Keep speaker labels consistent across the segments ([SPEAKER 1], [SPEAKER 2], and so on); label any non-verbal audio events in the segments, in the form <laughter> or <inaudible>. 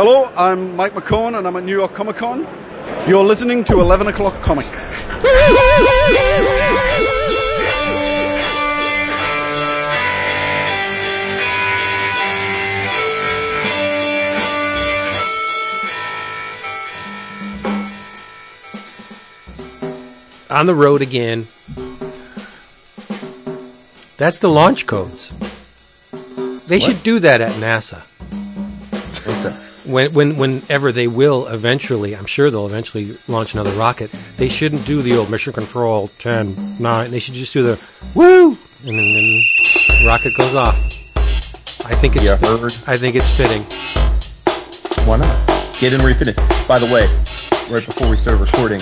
[SPEAKER 1] Hello, I'm Mike McCone and I'm at New York Comic Con. You're listening to 11 O'Clock Comics.
[SPEAKER 2] On the road again. That's the launch codes. They should do that at NASA. When, when, whenever they will eventually, I'm sure they'll eventually launch another rocket. They shouldn't do the old mission control 10, 9. They should just do the woo, and then, then rocket goes off. I think it's.
[SPEAKER 3] Heard?
[SPEAKER 2] I think it's fitting.
[SPEAKER 3] Why not? Get in refit it. By the way, right before we started recording,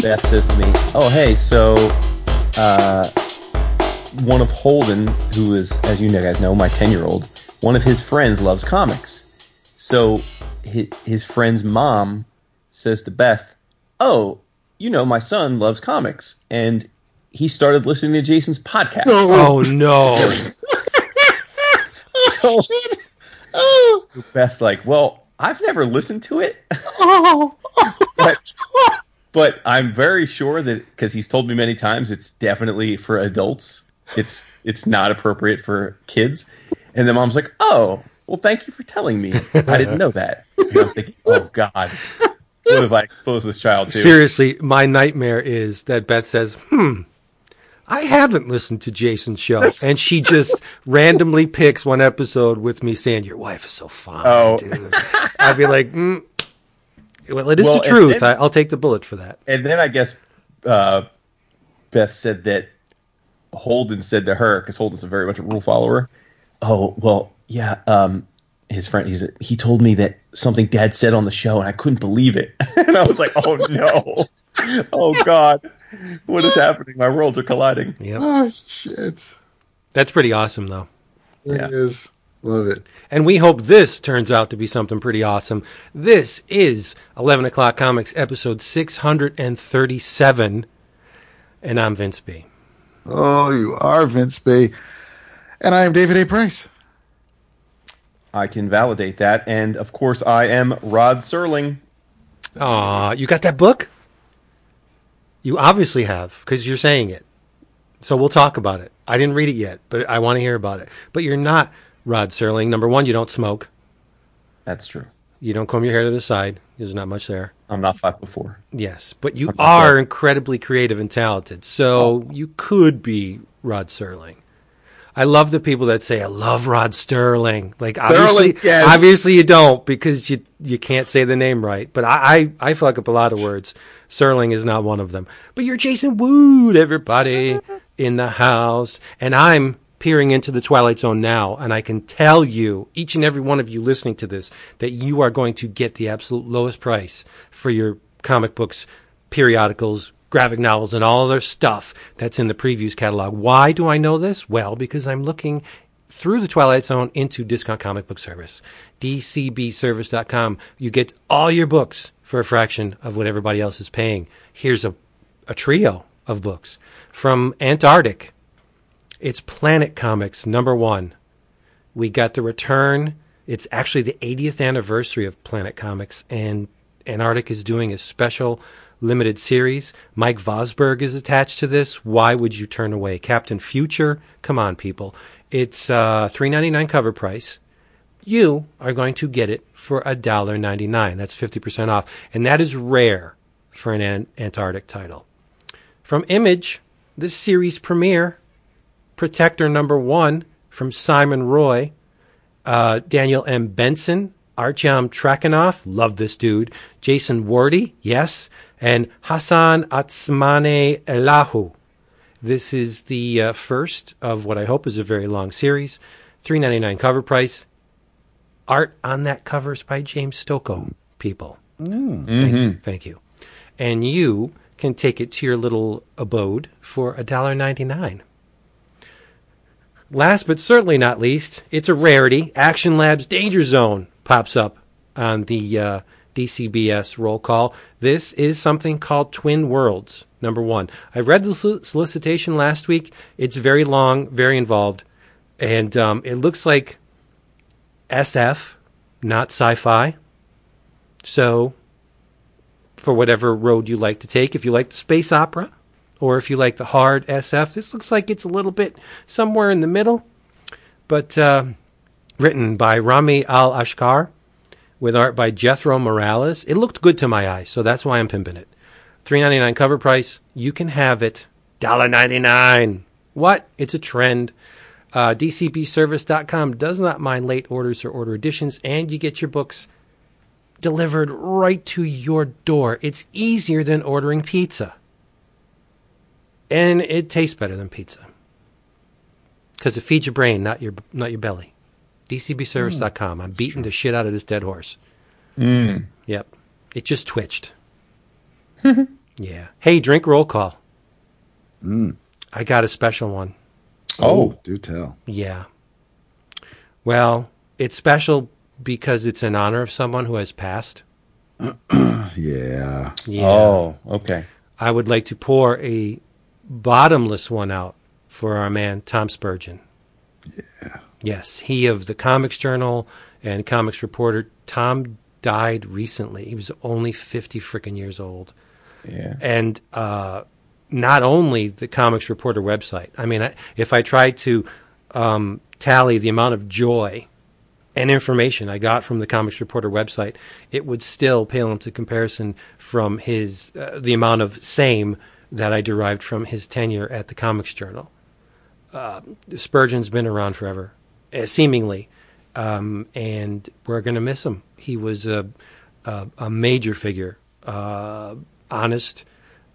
[SPEAKER 3] Beth says to me, "Oh, hey, so uh, one of Holden, who is, as you guys know, my ten-year-old, one of his friends loves comics. So his, his friend's mom says to Beth, "Oh, you know, my son loves comics, and he started listening to Jason's podcast."
[SPEAKER 2] Oh, oh <laughs> no! <laughs>
[SPEAKER 3] So, oh, oh, Beth's like, well, I've never listened to it. <laughs> Oh. but, but I'm very sure that because he's told me many times, it's definitely for adults. It's it's not appropriate for kids. And the mom's like, oh, well, thank you for telling me. I didn't know that. And I'm thinking, oh God, what have I exposed this child to?
[SPEAKER 2] Seriously, my nightmare is that Beth says, "Hmm, I haven't listened to Jason's show," and she just randomly picks one episode with me saying, "Your wife is so fine."
[SPEAKER 3] Oh.
[SPEAKER 2] dude." I'd be like, mm, "Well, it is
[SPEAKER 3] Well,
[SPEAKER 2] the truth.
[SPEAKER 3] then-
[SPEAKER 2] I, I'll take the bullet for that."
[SPEAKER 3] And then I guess uh, Beth said that Holden said to her, because Holden's a very much a rule follower. Oh well, yeah. Um, his friend, he's he told me that something Dad said on the show, and I couldn't believe it. <laughs> and I was like, oh no, <laughs> oh God, what is happening? My worlds are colliding.
[SPEAKER 2] Yep.
[SPEAKER 4] Oh shit!
[SPEAKER 2] That's pretty awesome, though.
[SPEAKER 4] It is.
[SPEAKER 3] Yeah.
[SPEAKER 4] Love it.
[SPEAKER 2] And we hope this turns out to be something pretty awesome. This is 11 O'Clock Comics, episode 637. And I'm Vince B.
[SPEAKER 4] Oh, you are Vince B. And I am David A. Price.
[SPEAKER 3] I can validate that, and of course, I am Rod Serling.
[SPEAKER 2] Aw, you got that book? You obviously have, because you're saying it. So we'll talk about it. I didn't read it yet, but I want to hear about it. But you're not Rod Serling. Number one, you don't smoke.
[SPEAKER 3] That's true.
[SPEAKER 2] You don't comb your hair to the side. There's not much there.
[SPEAKER 3] I'm not five before.
[SPEAKER 2] Yes, but you are incredibly creative and talented. So oh. you could be Rod Serling. I love the people that say I love Rod Sterling. Like obviously,
[SPEAKER 4] Sterling, yes.
[SPEAKER 2] obviously you don't because you you can't say the name right. But I, I I fuck up a lot of words. Sterling is not one of them. But you're Jason Wood, everybody in the house, and I'm peering into the Twilight Zone now, and I can tell you, each and every one of you listening to this, that you are going to get the absolute lowest price for your comic books, periodicals, graphic novels, and all other stuff that's in the previews catalog. Why do I know this? Well, because I'm looking through the Twilight Zone into Discount Comic Book Service, dcbservice.com. You get all your books for a fraction of what everybody else is paying. Here's a, a trio of books from Antarctic. It's Planet Comics number one. We got the return. It's actually the 80th anniversary of Planet Comics, and Antarctic is doing a special limited series. Mike Vosburg is attached to this. Why would you turn away? Captain Future? Come on, people. It's uh, $3.99 cover price. You are going to get it for $1.99. That's 50% off. And that is rare for an An- Antarctic title. From Image, this series premiere, Protector number one from Simon Roy, uh, Daniel M. Bensen, Artyom Trakhanov, love this dude, Jason Wordie, yes, and Hassan Otsmane-Elhaou. This is the uh, first of what I hope is a very long series. Three ninety nine cover price. Art on that cover is by James Stokoe. People, thank, you, thank you, and you can take it to your little abode for a dollar ninety nine. Last but certainly not least, it's a rarity. Action Labs Danger Zone pops up on the uh, DCBS roll call. This is something called Twin Worlds, number one. I read the solicitation last week. It's very long, very involved, and um, it looks like SF not sci-fi. So, for whatever road you like to take, if you like the space opera, or if you like the hard SF, this looks like it's a little bit somewhere in the middle. But uh, written by Rami Al Ashkar, with art by Jethro Morales. It looked good to my eye, so that's why I'm pimping it. Three ninety nine cover price. You can have it. Dollar ninety nine. What? It's a trend. Uh, DCBService.com does not mind late orders or order additions, and you get your books delivered right to your door. It's easier than ordering pizza. And it tastes better than pizza. Because it feeds your brain, not your not your belly. DCBService.com. I'm beating the shit out of this dead horse.
[SPEAKER 3] Mm.
[SPEAKER 2] Yep. It just twitched. <laughs> yeah. Hey, drink roll call.
[SPEAKER 4] Mm.
[SPEAKER 2] I got a special one.
[SPEAKER 3] Oh.
[SPEAKER 4] do tell.
[SPEAKER 2] Yeah. Well, it's special because it's in honor of someone who has passed. <clears throat>
[SPEAKER 4] Yeah.
[SPEAKER 2] Yeah.
[SPEAKER 3] Oh, okay.
[SPEAKER 2] I would like to pour a bottomless one out for our man Tom Spurgeon.
[SPEAKER 4] Yeah.
[SPEAKER 2] Yes, he of the Comics Journal and Comics Reporter. Tom died recently. He was only 50 freaking years old.
[SPEAKER 3] Yeah.
[SPEAKER 2] and uh, not only the Comics Reporter website. I mean, I, if I tried to um, tally the amount of joy and information I got from the Comics Reporter website, it would still pale into comparison from his uh, the amount of same that I derived from his tenure at the Comics Journal. Uh, Spurgeon's been around forever, seemingly, um, and we're going to miss him. He was a a, a major figure, uh, honest,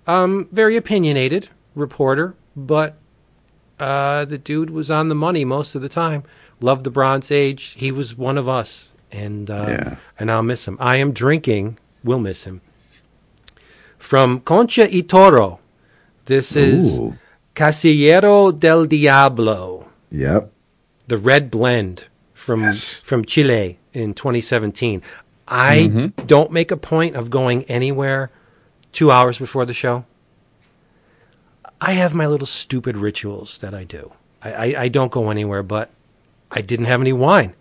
[SPEAKER 2] um, very opinionated reporter, but uh, the dude was on the money most of the time. Loved the Bronze Age. He was one of us, and uh,
[SPEAKER 4] Yeah.
[SPEAKER 2] and I'll miss him. I am drinking. We'll miss him. From Concha y Toro. This is
[SPEAKER 4] Ooh.
[SPEAKER 2] Casillero del Diablo,
[SPEAKER 4] Yep.
[SPEAKER 2] The red blend from
[SPEAKER 4] Yes.
[SPEAKER 2] from Chile in 2017. I don't make a point of going anywhere two hours before the show. I have my little stupid rituals that I do. I, I, I don't go anywhere, but I didn't have any wine.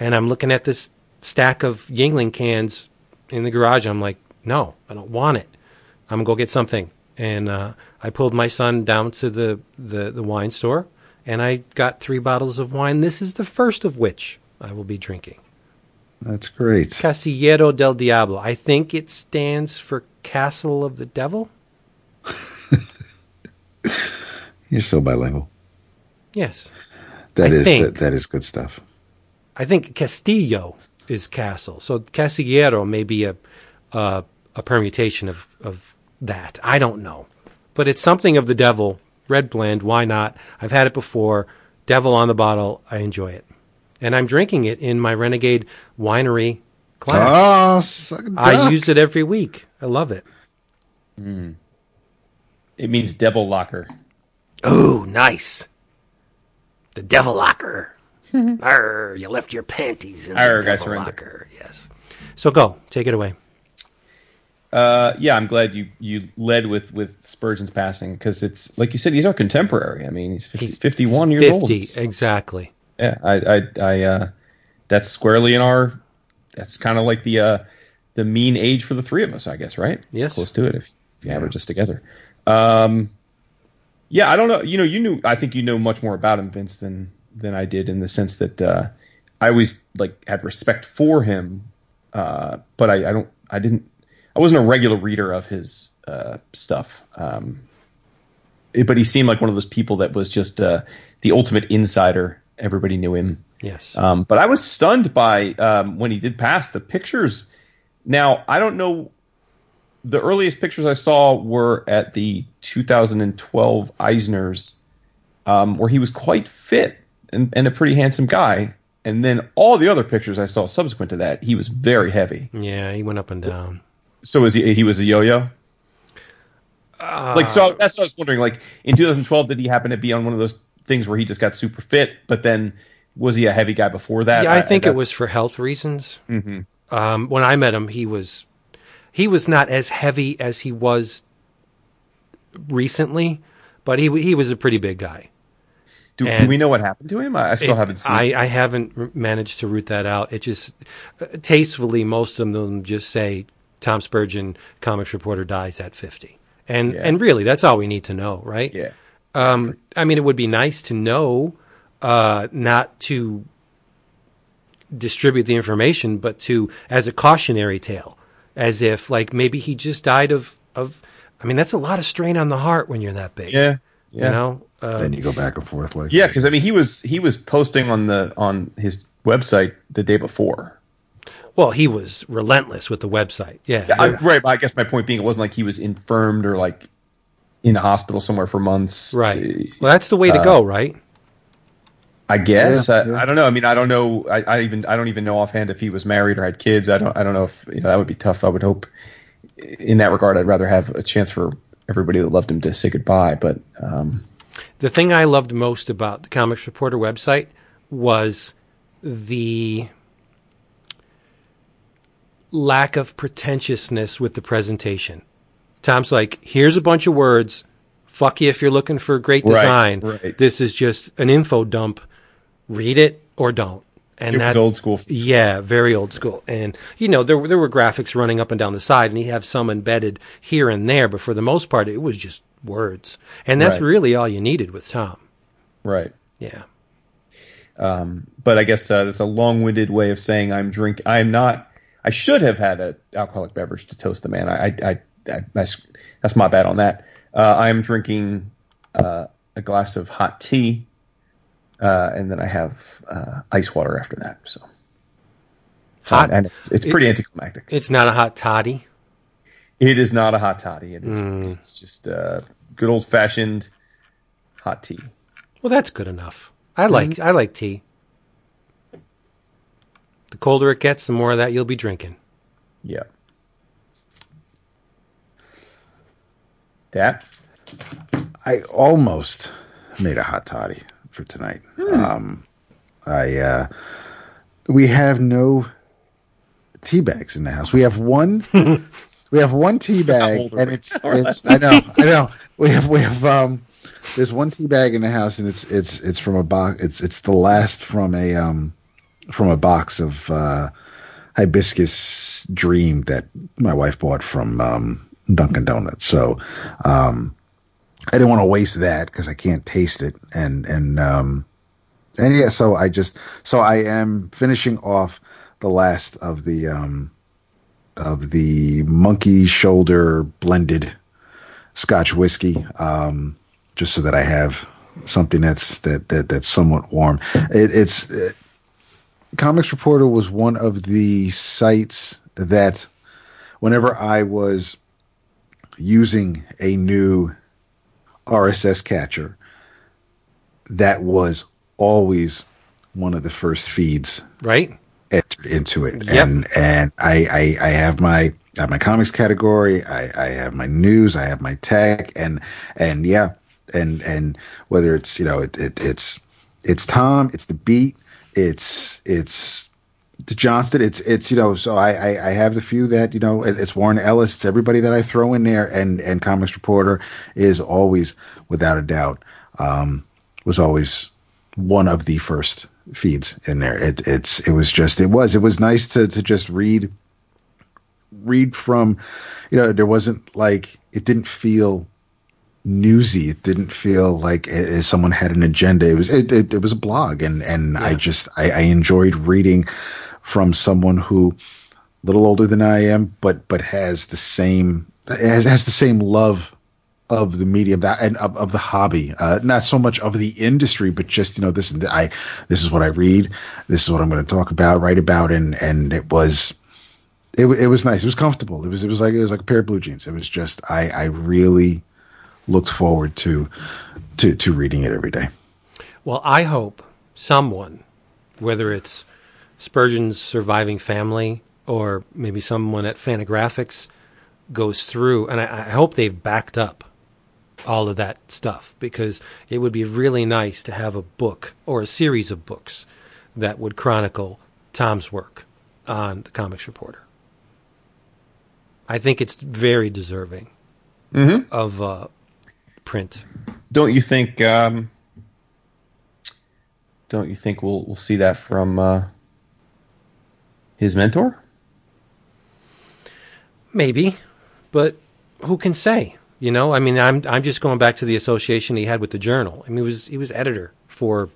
[SPEAKER 2] And I'm looking at this stack of Yuengling cans in the garage. I'm like, no, I don't want it. I'm going to go get something. And uh, I pulled my son down to the, the, the wine store and I got three bottles of wine. This is the first of which I will be drinking.
[SPEAKER 4] That's great.
[SPEAKER 2] Casillero del Diablo. I think it stands for Castle of the Devil. <laughs>
[SPEAKER 4] You're so bilingual.
[SPEAKER 2] Yes.
[SPEAKER 4] That
[SPEAKER 2] I
[SPEAKER 4] is
[SPEAKER 2] think.
[SPEAKER 4] that, that is good stuff.
[SPEAKER 2] I think Castillo is castle. So Casillero may be a a, a permutation of, of that. I don't know. But it's something of the devil. Red blend, why not? I've had it before. Devil on the bottle. I enjoy it. And I'm drinking it in my Renegade Winery glass.
[SPEAKER 4] Oh, suck a
[SPEAKER 2] I
[SPEAKER 4] duck.
[SPEAKER 2] use it every week. I love it. Hmm.
[SPEAKER 3] It means devil locker.
[SPEAKER 2] Oh, nice. The devil locker. <laughs> Arr, you left your panties in
[SPEAKER 3] Arr,
[SPEAKER 2] the
[SPEAKER 3] I
[SPEAKER 2] devil
[SPEAKER 3] surrender.
[SPEAKER 2] locker. Yes. So go, take it away.
[SPEAKER 3] Uh, yeah, I'm glad you, you led with, with Spurgeon's passing because it's like you said, he's our contemporary. I mean, he's, 50,
[SPEAKER 2] He's
[SPEAKER 3] 51 years old.
[SPEAKER 2] Fifty,
[SPEAKER 3] It's-
[SPEAKER 2] exactly.
[SPEAKER 3] Yeah, I, I, I, uh, that's squarely in our. That's kind of like the, uh, the mean age for the three of us, I guess, right?
[SPEAKER 2] Yes.
[SPEAKER 3] close to it if you average us together. Um, yeah, I don't know. You know, you knew. I think you know much more about him, Vince, than than I did in the sense that uh, I always like had respect for him, uh, but I, I don't. I didn't. I wasn't a regular reader of his uh, stuff. Um, it- but he seemed like one of those people that was just uh, the ultimate insider. Everybody knew him.
[SPEAKER 2] Yes.
[SPEAKER 3] Um, but I was stunned by um, when he did pass the pictures. Now I don't know. The earliest pictures I saw were at the 2012 Eisner's, um, where he was quite fit and, and a pretty handsome guy. And then all the other pictures I saw subsequent to that, he was very heavy.
[SPEAKER 2] yeah, he went up and down.
[SPEAKER 3] So was he? He was a yo-yo. like so, that's what I was wondering. Like in 2012, did he happen to be on one of those things where he just got super fit? But then was he a heavy guy before that?
[SPEAKER 2] Yeah, I think
[SPEAKER 3] that-
[SPEAKER 2] it was for health reasons.
[SPEAKER 3] Mhm.
[SPEAKER 2] Um, when I met him, he was he was not as heavy as he was recently, but he he was a pretty big guy.
[SPEAKER 3] Do, do we know what happened to him? I, I still
[SPEAKER 2] It-
[SPEAKER 3] haven't seen.
[SPEAKER 2] I, I haven't managed to root that out. It just uh, tastefully, most of them just say Tom Spurgeon, comics reporter, dies at fifty, and
[SPEAKER 3] Yeah.
[SPEAKER 2] and really, that's all we need to know, right?
[SPEAKER 3] yeah.
[SPEAKER 2] Um, I mean, it would be nice to know, uh, not to distribute the information, but to as a cautionary tale, as if like maybe he just died of of. I mean, that's a lot of strain on the heart when you're that big.
[SPEAKER 3] Yeah. Yeah.
[SPEAKER 2] You know. Uh,
[SPEAKER 4] then you go back and forth like
[SPEAKER 3] Yeah, because I mean, he was he was posting on the on his website the day before.
[SPEAKER 2] Well, he was relentless with the website. Yeah.
[SPEAKER 3] I, right. But I guess my point being, it wasn't like he was infirmed or like in a hospital somewhere for months.
[SPEAKER 2] Right. Well, that's the way to go, right?
[SPEAKER 3] I guess
[SPEAKER 4] Yeah,
[SPEAKER 3] I,
[SPEAKER 4] yeah.
[SPEAKER 3] I don't know. I mean, I don't know. I, I even I don't even know offhand if he was married or had kids. I don't. I don't know if you know that would be tough. I would hope in that regard. I'd rather have a chance for everybody that loved him to say goodbye. But um,
[SPEAKER 2] The thing I loved most about the Comics Reporter website was the lack of pretentiousness with the presentation. Tom's like, here's a bunch of words. Fuck you if you're looking for great design.
[SPEAKER 3] right.
[SPEAKER 2] This is just an info dump. Read it or don't. And
[SPEAKER 3] it was old school.
[SPEAKER 2] Yeah, very old school. And you know, there were there were graphics running up and down the side, and he'd have some embedded here and there, but for the most part, it was just words. And that's
[SPEAKER 3] Right.
[SPEAKER 2] really all you needed with Tom.
[SPEAKER 3] Right.
[SPEAKER 2] Yeah.
[SPEAKER 3] but I guess uh, that's a long-winded way of saying I'm drink. I'm not. I should have had an alcoholic beverage to toast the man. I, I, I, I that's, my bad on that. Uh, I'm drinking uh, a glass of hot tea, uh, and then I have uh, ice water after that. So
[SPEAKER 2] Hot.
[SPEAKER 3] and it's, it's pretty anticlimactic.
[SPEAKER 2] It's not a hot toddy.
[SPEAKER 3] It is not a hot toddy. It is.
[SPEAKER 2] Mm.
[SPEAKER 3] It's just uh, good old-fashioned hot tea.
[SPEAKER 2] Well, that's good enough. I like I like tea. The colder it gets, the more of that you'll be drinking.
[SPEAKER 3] Yeah. That
[SPEAKER 4] I almost made a hot toddy for tonight. Um, I uh, we have no tea bags in the house. We have one. <laughs> we have one tea bag, and
[SPEAKER 3] we
[SPEAKER 4] it's <laughs> it's. I know, I know. We have we have um. There's one tea bag in the house, and it's it's it's from a box. It's it's the last from a um from a box of uh, hibiscus dream that my wife bought from um, Dunkin' Donuts. So. um I didn't want to waste that because I can't taste it, and and um, and yeah, so I just so I am finishing off the last of the um, of the monkey shoulder blended Scotch whiskey, um, just so that I have something that's that, that that's somewhat warm. It, it's Comics Reporter was one of the sites that whenever I was using a new RSS catcher, that was always one of the first feeds
[SPEAKER 2] Right?
[SPEAKER 4] entered into it.
[SPEAKER 2] Yep.
[SPEAKER 4] And and I, I I have my I have my comics category, I, I have my news, I have my tech and and yeah, and and whether it's you know it, it it's it's Tom, it's the beat, it's it's Johnston, it's it's you know, so I, I, I have the few that, you know, it's Warren Ellis, it's everybody that I throw in there and and Comics Reporter is always, without a doubt, um, was always one of the first feeds in there. It it's it was just it was it was nice to to just read read from you know there wasn't like it didn't feel newsy. It didn't feel like uh, someone had an agenda. It was it, it, it was a blog and and I just I, I enjoyed reading from someone who a little older than I am but but has the same has, has the same love of the media and of, of the hobby, uh, not so much of the industry, but just you know this is I this is what I read, this is what I'm going to talk about, write about, and and it was it it was nice, it was comfortable, it was it was like it was like a pair of blue jeans. It was just I I really looked forward to to to reading it every day.
[SPEAKER 2] Well, I hope someone, whether it's Spurgeon's surviving family or maybe someone at Fantagraphics, goes through, and I, I hope they've backed up all of that stuff because it would be really nice to have a book or a series of books that would chronicle Tom's work on the Comics Reporter. I think it's very deserving of uh, print.
[SPEAKER 3] don't you think? Um, don't you think we'll we'll see that from uh, his mentor?
[SPEAKER 2] Maybe, but who can say? You know, I mean, I'm I'm just going back to the association he had with the journal. I mean, he was he was editor for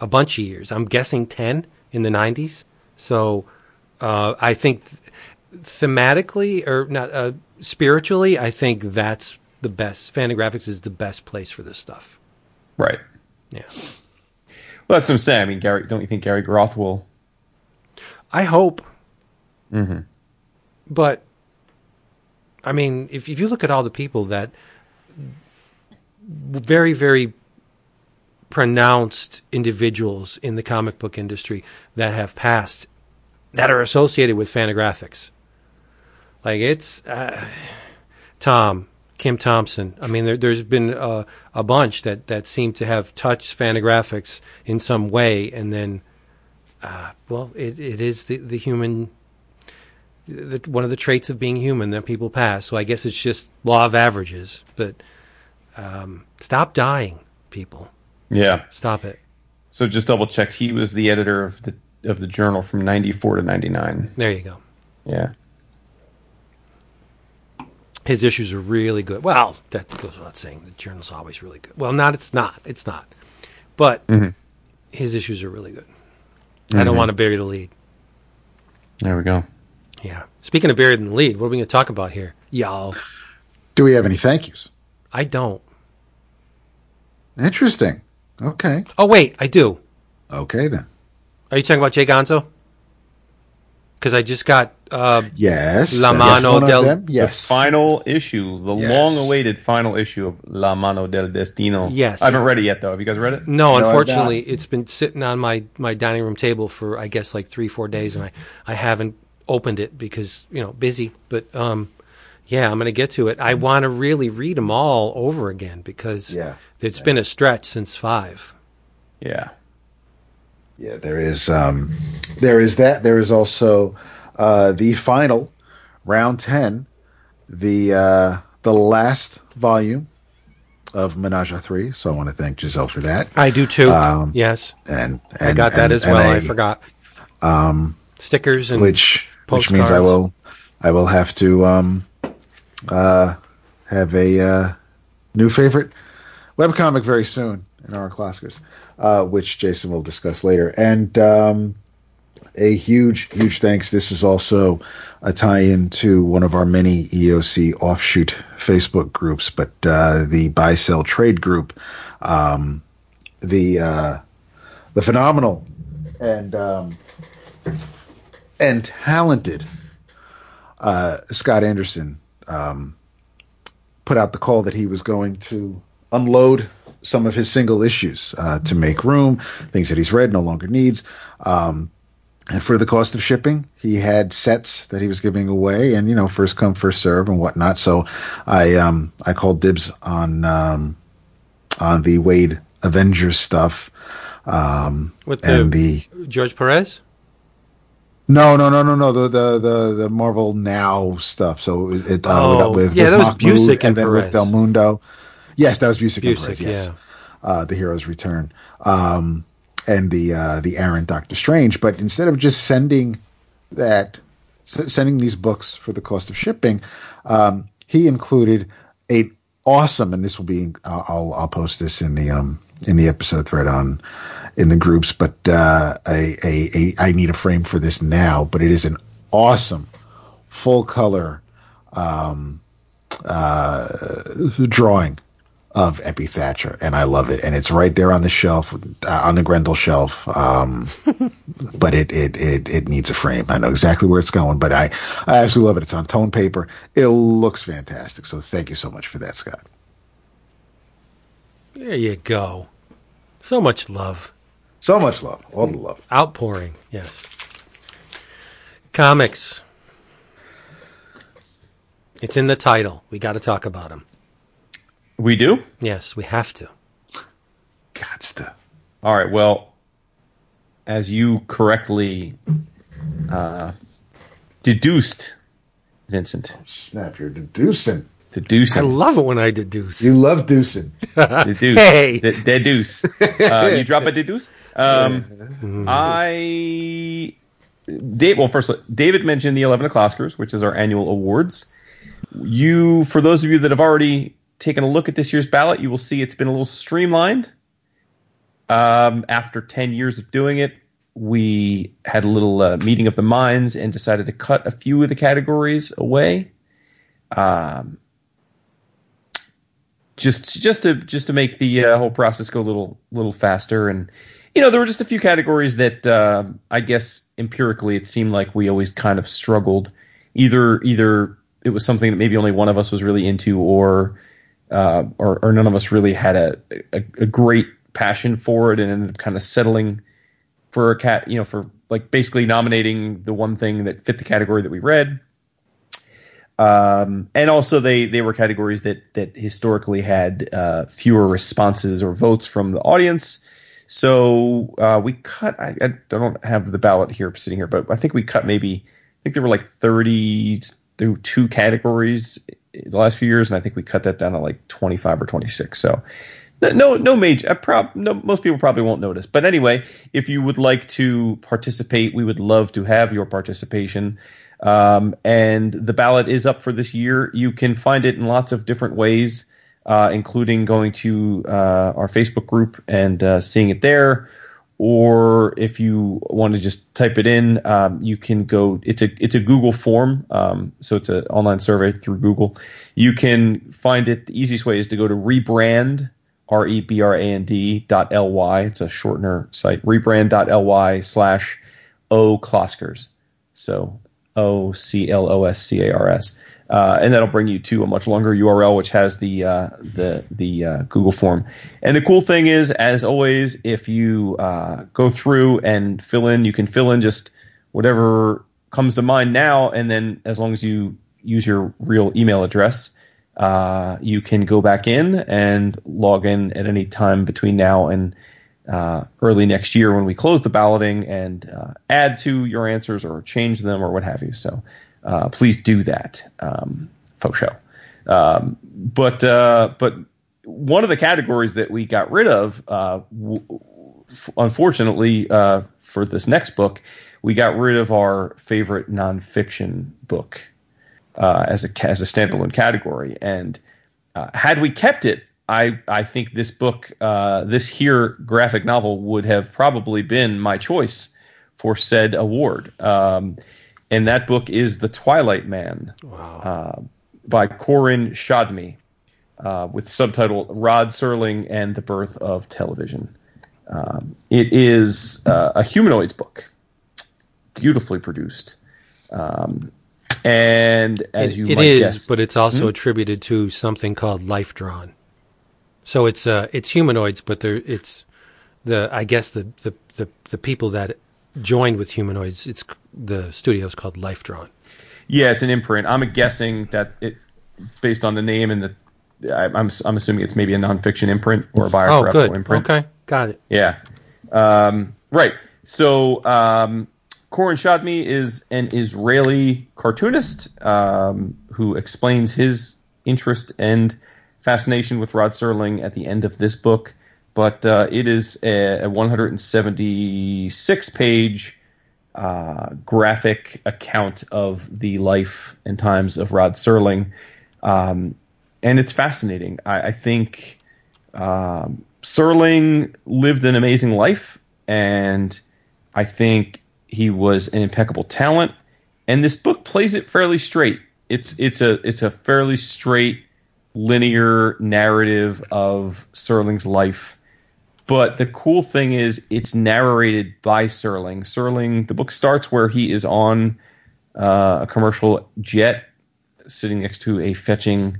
[SPEAKER 2] a bunch of years. I'm guessing ten in the '90s. So uh, I think thematically or not uh, spiritually, I think that's the best. Fantagraphics is the best place for this stuff.
[SPEAKER 3] Right.
[SPEAKER 2] Yeah,
[SPEAKER 3] Well, that's what I'm saying. I mean, Gary, don't you think Gary Groth will?
[SPEAKER 2] I hope.
[SPEAKER 3] Mhm.
[SPEAKER 2] But I mean, if if you look at all the people that very very pronounced individuals in the comic book industry that have passed that are associated with Fantagraphics. Like it's uh, Tom, Kim Thompson. I mean, there, there's been a, a bunch that, that seem to have touched Fantagraphics in some way, and then, uh, well, it, it is the, the human, the, one of the traits of being human that people pass. So I guess it's just law of averages. But um, stop dying, people.
[SPEAKER 3] Yeah.
[SPEAKER 2] Stop it.
[SPEAKER 3] So just double checked. He was the editor of the of the journal from '94 to '99.
[SPEAKER 2] There you go.
[SPEAKER 3] Yeah.
[SPEAKER 2] His issues are really good. Well, that goes without saying. The journal's always really good. Well, not it's not. It's not. But mm-hmm. his issues are really good. I don't mm-hmm. want to bury the lead.
[SPEAKER 3] There we go.
[SPEAKER 2] Yeah. Speaking of buried in the lead, what are we going to talk about here, y'all?
[SPEAKER 4] Do we have any thank yous?
[SPEAKER 2] I don't.
[SPEAKER 4] Interesting. Okay.
[SPEAKER 2] Oh wait, I do.
[SPEAKER 4] Okay then.
[SPEAKER 2] Are you talking about J. Gonzo? Because I just got. Uh,
[SPEAKER 4] Yes.
[SPEAKER 2] La Mano
[SPEAKER 4] one of
[SPEAKER 2] del-
[SPEAKER 4] them. Yes.
[SPEAKER 3] Final issue, the
[SPEAKER 4] Yes.
[SPEAKER 3] long-awaited final issue of La Mano del Destino.
[SPEAKER 2] Yes.
[SPEAKER 3] I haven't read it yet, though. Have you guys read it?
[SPEAKER 2] no,
[SPEAKER 4] No,
[SPEAKER 2] unfortunately, it's been sitting on my, my dining room table for I guess like three four days, and I, I haven't opened it because you know busy. But um, yeah, I'm going to get to it. I want to really read them all over again because
[SPEAKER 4] Yeah.
[SPEAKER 2] it's been a stretch since five.
[SPEAKER 3] Yeah.
[SPEAKER 4] Yeah, there is um, there is that. There is also uh, the final round ten, the uh, the last volume of Menage a Three. So I want to thank Giselle for that.
[SPEAKER 2] I do too.
[SPEAKER 4] Um,
[SPEAKER 2] yes,
[SPEAKER 4] And,
[SPEAKER 2] I
[SPEAKER 4] and-
[SPEAKER 2] got that
[SPEAKER 4] and-
[SPEAKER 2] as
[SPEAKER 4] and
[SPEAKER 2] well. I forgot. Um, Stickers and
[SPEAKER 4] which which means I will I will have to um, uh, have a uh, new favorite webcomic very soon in our classics, uh, which Jason will discuss later. And um, a huge huge thanks. This is also a tie-in to one of our many EOC offshoot Facebook groups, but uh, the buy sell trade group, um, the uh, the phenomenal and um, and talented uh, Scott Anderson um, put out the call that he was going to unload some of his single issues uh, to make room, things that he's read no longer needs. Um, and for the cost of shipping, he had sets that he was giving away, and you know, first come, first serve, and whatnot. So, I um, I called dibs on um, on the Waid Avengers stuff, um,
[SPEAKER 2] With the-
[SPEAKER 4] and the
[SPEAKER 2] George Perez.
[SPEAKER 4] no, no, no, no, no. The the the, the Marvel Now stuff. So it uh,
[SPEAKER 2] Oh,
[SPEAKER 4] with, with,
[SPEAKER 2] yeah,
[SPEAKER 4] with
[SPEAKER 2] that was
[SPEAKER 4] Mahmoud
[SPEAKER 2] Busiek and
[SPEAKER 4] and then
[SPEAKER 2] Perez.
[SPEAKER 4] with Del Mundo. Yes, that was Busiek,
[SPEAKER 2] Busiek,
[SPEAKER 4] Perez. Yes,
[SPEAKER 2] yeah.
[SPEAKER 4] uh, the Hero's Return, um, and the uh, the Aaron Doctor Strange. But instead of just sending that, s- sending these books for the cost of shipping, um, he included a awesome, and this will be I'll I'll, I'll post this in the um in the episode thread on in the groups, but uh, a, a, a I need a frame for this now, but it is an awesome full color um, uh, drawing of Eppy Thatcher, and I love it, and it's right there on the shelf, uh, on the Grendel shelf. Um, <laughs> but it, it it it needs a frame. I know exactly where it's going, but I I absolutely love it. It's on tone paper. It looks fantastic. So thank you so much for that, Scott.
[SPEAKER 2] There you go. So much love.
[SPEAKER 4] So much love, all the love.
[SPEAKER 2] Outpouring, yes. Comics. It's in the title. We got to talk about them.
[SPEAKER 3] We do?
[SPEAKER 2] Yes, we have to.
[SPEAKER 4] Gots stuff.
[SPEAKER 3] All right. Well, as you correctly uh, deduced, Vincent,
[SPEAKER 4] Snap, you're deducing.
[SPEAKER 3] deducing,
[SPEAKER 2] I love it when I deduce.
[SPEAKER 4] You love deucing. <laughs>
[SPEAKER 3] deduce,
[SPEAKER 2] Hey.
[SPEAKER 3] de- deduce. Uh, you drop a deduce? Um, I Dave, well, first, David mentioned the 11 O'Clockers, which is our annual awards. You, for those of you that have already taken a look at this year's ballot, you will see it's been a little streamlined. Um, after 10 years of doing it, we had a little uh, meeting of the minds and decided to cut a few of the categories away. Um, just just to just to make the uh, whole process go a little little faster and you know there were just a few categories that uh, I guess empirically it seemed like we always kind of struggled either either it was something that maybe only one of us was really into or uh, or, or none of us really had a, a, a great passion for it and ended up kind of settling for a cat you know for like basically nominating the one thing that fit the category that we read um, and also they they were categories that that historically had uh, fewer responses or votes from the audience. So uh, we cut. I, I, don't have the ballot here sitting here, but I think we cut maybe. I think there were like thirty through two categories the last few years, and I think we cut that down to like twenty five or twenty six. So no no major prob, no, most people probably won't notice but anyway if you would like to participate we would love to have your participation um, and the ballot is up for this year. You can find it in lots of different ways, uh, including going to uh, our Facebook group and uh, seeing it there. Or if you want to just type it in, um, you can go. It's a it's a Google form, um, so it's an online survey through Google. You can find it. The easiest way is to go to rebrand r e b r a n d dot l y. It's a shortener site. Rebrand.ly slash o Closkers. So O C L O S C A R S. Uh, and that'll bring you to a much longer URL, which has the uh, the the uh, Google form. And the cool thing is, as always, if you uh, go through and fill in, you can fill in just whatever comes to mind now, and then as long as you use your real email address, uh, you can go back in and log in at any time between now and uh, early next year when we close the balloting and add to your answers or change them or what have you. So uh, please do that, um, show. Um, but uh, but one of the categories that we got rid of, uh, w- unfortunately, uh, for this next book, we got rid of our favorite nonfiction book as a as a standalone category. And had we kept it, I I think this book, uh, this here graphic novel, would have probably been my choice for said award. Um, and that book is The Twilight Man wow. uh, by Koren Shadmi, uh, with subtitle Rod Serling and the Birth of Television. Um, it is uh, a humanoids book, beautifully produced. Um, and as
[SPEAKER 2] it,
[SPEAKER 3] you
[SPEAKER 2] it
[SPEAKER 3] might
[SPEAKER 2] is,
[SPEAKER 3] guess,
[SPEAKER 2] but it's also
[SPEAKER 3] hmm?
[SPEAKER 2] attributed to something called Life Drawn. So it's uh, it's humanoids, but they it's the I guess the, the, the, the people that joined with humanoids. It's the studio is called Life Drawn.
[SPEAKER 3] Yeah, it's an imprint. I'm guessing that it based on the name and the. I'm I'm assuming it's maybe a nonfiction imprint or a biographical
[SPEAKER 2] oh,
[SPEAKER 3] imprint.
[SPEAKER 2] Okay, got it.
[SPEAKER 3] Yeah, um, right. So um, Koren Shadmi is an Israeli cartoonist um, who explains his interest and fascination with Rod Serling at the end of this book, but uh, it is a, a 176 page uh, graphic account of the life and times of Rod Serling. Um, and it's fascinating. I, I think um, Serling lived an amazing life, and I think he was an impeccable talent. And this book plays it fairly straight. It's it's a it's a fairly straight linear narrative of Serling's life. But the cool thing is, it's narrated by Serling. Serling, the book starts where he is on uh, a commercial jet, sitting next to a fetching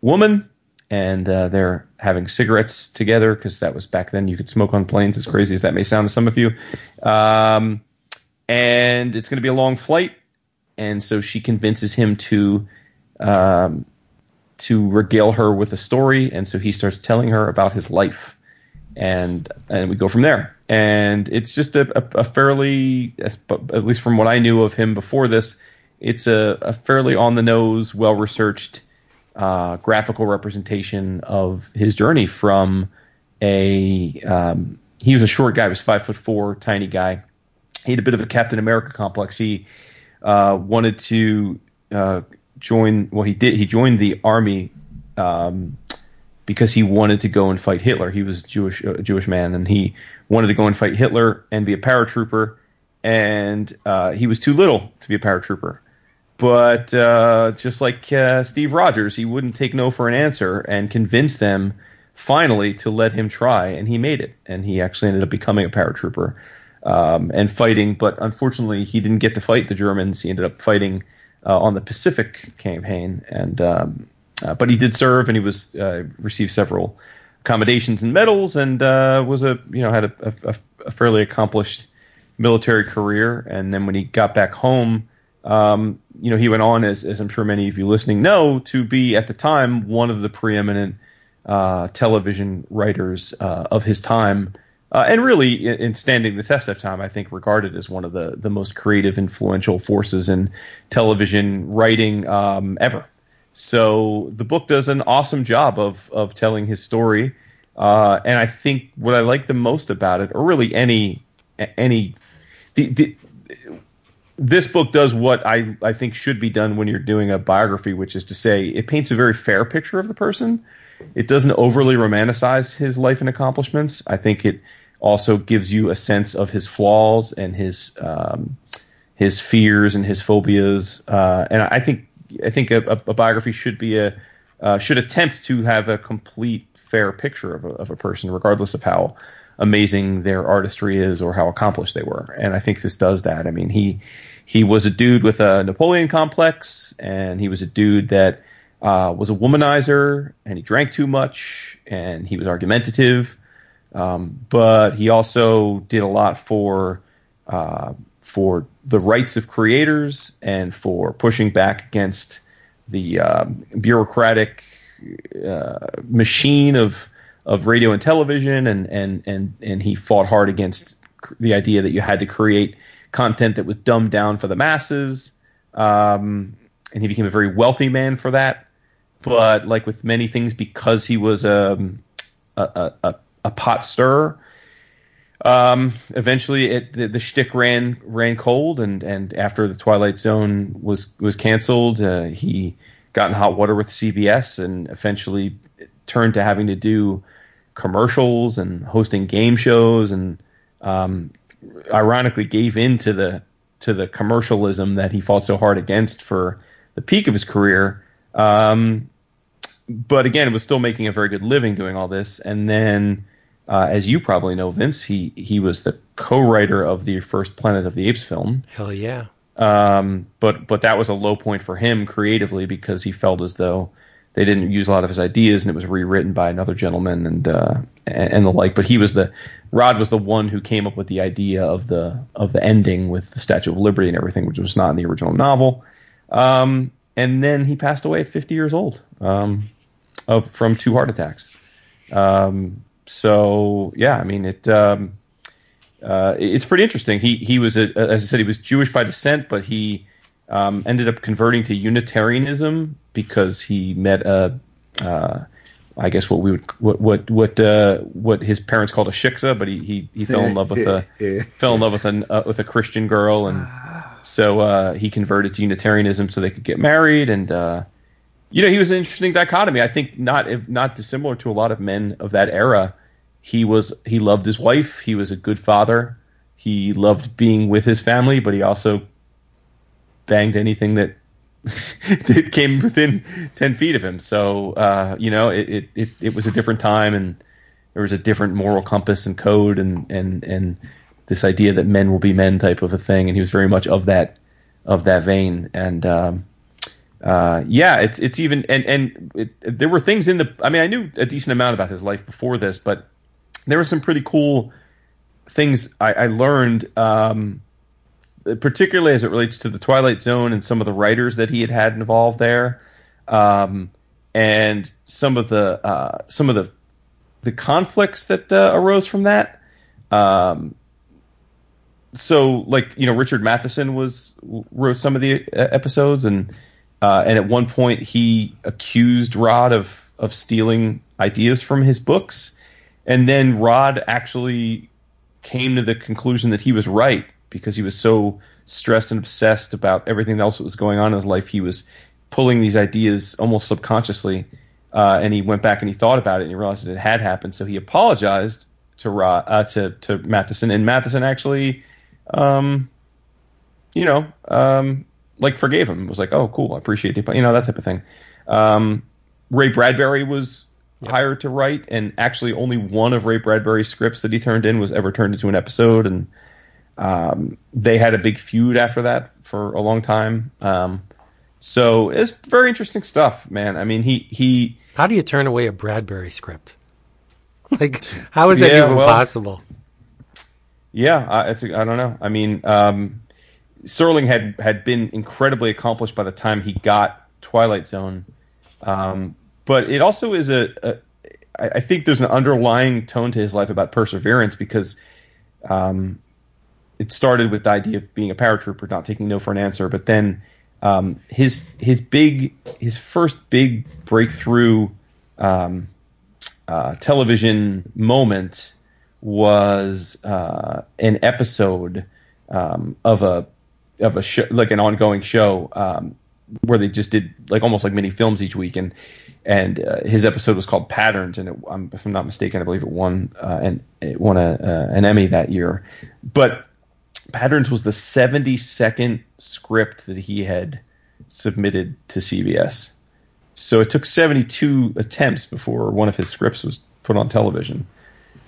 [SPEAKER 3] woman, and uh, they're having cigarettes together because that was back then. You could smoke on planes, as crazy as that may sound to some of you. Um, and it's going to be a long flight, and so she convinces him to um, to regale her with a story, and so he starts telling her about his life, and and we go from there. And it's just a, a, a fairly, at least from what I knew of him before this, it's a, a fairly on the nose, well researched uh, graphical representation of his journey from a um, he was a short guy. He was five foot four, tiny guy. He had a bit of a Captain America complex. He uh, wanted to uh, join. Well, he did. He joined the army um, because he wanted to go and fight Hitler. He was Jewish, a Jewish man, and he wanted to go and fight Hitler and be a paratrooper. And uh, he was too little to be a paratrooper. But uh, just like uh, Steve Rogers, he wouldn't take no for an answer and convince them finally to let him try, and he made it. And he actually ended up becoming a paratrooper um, and fighting. But unfortunately, he didn't get to fight the Germans. He ended up fighting uh, on the Pacific campaign, and um, uh, but he did serve, and he was uh, received several accommodations and medals, and uh, was a you know had a, a, a, fairly accomplished military career. And then when he got back home, um, you know, he went on, as, as I'm sure many of you listening know, to be at the time one of the preeminent uh, television writers uh, of his time. Uh, and really, in, in, standing the test of time, I think regarded as one of the, the most creative, influential forces in television writing um, ever. So the book does an awesome job of of telling his story, uh, and I think what I like the most about it, or really any any the, the this book does what I, I think should be done when you're doing a biography, which is to say it paints a very fair picture of the person. It doesn't overly romanticize his life and accomplishments. I think it also gives you a sense of his flaws and his um, his fears and his phobias. Uh, and I think I think a, a biography should be a uh, should attempt to have a complete fair picture of a, of a person, regardless of how amazing their artistry is or how accomplished they were. And I think this does that. I mean, he he was a dude with a Napoleon complex, and he was a dude that uh, was a womanizer, and he drank too much, and he was argumentative. Um, but he also did a lot for uh, for the rights of creators and for pushing back against the um, bureaucratic uh, machine of of radio and television, and and and and he fought hard against the idea that you had to create content that was dumbed down for the masses. Um, and he became a very wealthy man for that. But like with many things, because he was um, a, a, a, a pot stirrer, um, eventually it, the, the shtick ran ran cold, and, and after the Twilight Zone was was canceled, uh, he got in hot water with CBS, and eventually turned to having to do commercials and hosting game shows, and um, ironically gave in to the to the commercialism that he fought so hard against for the peak of his career. Um, but again, was still making a very good living doing all this. And then, uh, as you probably know, Vince, he he was the co-writer of the first Planet of the Apes film.
[SPEAKER 2] Hell yeah!
[SPEAKER 3] Um, but but that was a low point for him creatively because he felt as though they didn't use a lot of his ideas, and it was rewritten by another gentleman and uh, and, the like. But he was the Rod was the one who came up with the idea of the of the ending with the Statue of Liberty and everything, which was not in the original novel. Um, and then he passed away at 50 years old um, of from two heart attacks. Um, so yeah, I mean it. Um, uh, it's pretty interesting. He he was a, as I said, he was Jewish by descent, but he um, ended up converting to Unitarianism because he met a, uh, I guess what we would what what what uh, what his parents called a shiksa, but he he, he fell in love with a <laughs> fell in love with a uh, with a Christian girl, and so uh, he converted to Unitarianism so they could get married, and uh, you know he was an interesting dichotomy. I think not if not dissimilar to a lot of men of that era. He was he loved his wife. He was a good father. He loved being with his family, but he also banged anything that <laughs> that came within ten feet of him. So uh, you know, it, it, it it was a different time, and there was a different moral compass and code, and and and this idea that men will be men type of a thing, and he was very much of that of that vein. And um, uh, yeah, it's it's even and and it, there were things in the. I mean, I knew a decent amount about his life before this, but there were some pretty cool things I, I learned. Um, particularly as it relates to the Twilight Zone and some of the writers that he had had involved there, um, and some of the uh, some of the the conflicts that uh, arose from that. Um, so, like you know, Richard Matheson was wrote some of the uh, episodes, and uh, and at one point he accused Rod of of stealing ideas from his books, and then Rod actually came to the conclusion that he was right because he was so stressed and obsessed about everything else that was going on in his life. He was pulling these ideas almost subconsciously, uh, and he went back and he thought about it and he realized that it had happened. So he apologized to Ra- uh, to to Matheson, and Matheson actually, um, you know, um, like forgave him. It Was like, oh, cool, I appreciate the, you know, that type of thing. Um, Ray Bradbury was hired to write, and actually only one of Ray Bradbury's scripts that he turned in was ever turned into an episode, and um, they had a big feud after that for a long time. Um, so it's very interesting stuff, man. I mean, he he.
[SPEAKER 2] How do you turn away a Bradbury script? <laughs> Like, how is that
[SPEAKER 3] Yeah,
[SPEAKER 2] even
[SPEAKER 3] well-
[SPEAKER 2] possible?
[SPEAKER 3] Yeah, I, it's I don't know. I mean, um, Serling had had been incredibly accomplished by the time he got Twilight Zone, um, but it also is a, I think there's an underlying tone to his life about perseverance because um, it started with the idea of being a paratrooper, not taking no for an answer, but then um, his his big his first big breakthrough um, uh, television moment was uh, an episode um, of a of a show, like an ongoing show um, where they just did like almost like mini films each week, and and uh, his episode was called Patterns, and it, um, if I'm not mistaken, I believe it won uh, and it won a, uh, an Emmy that year. But Patterns was the 72nd script that he had submitted to CBS. So it took 72 attempts before one of his scripts was put on television.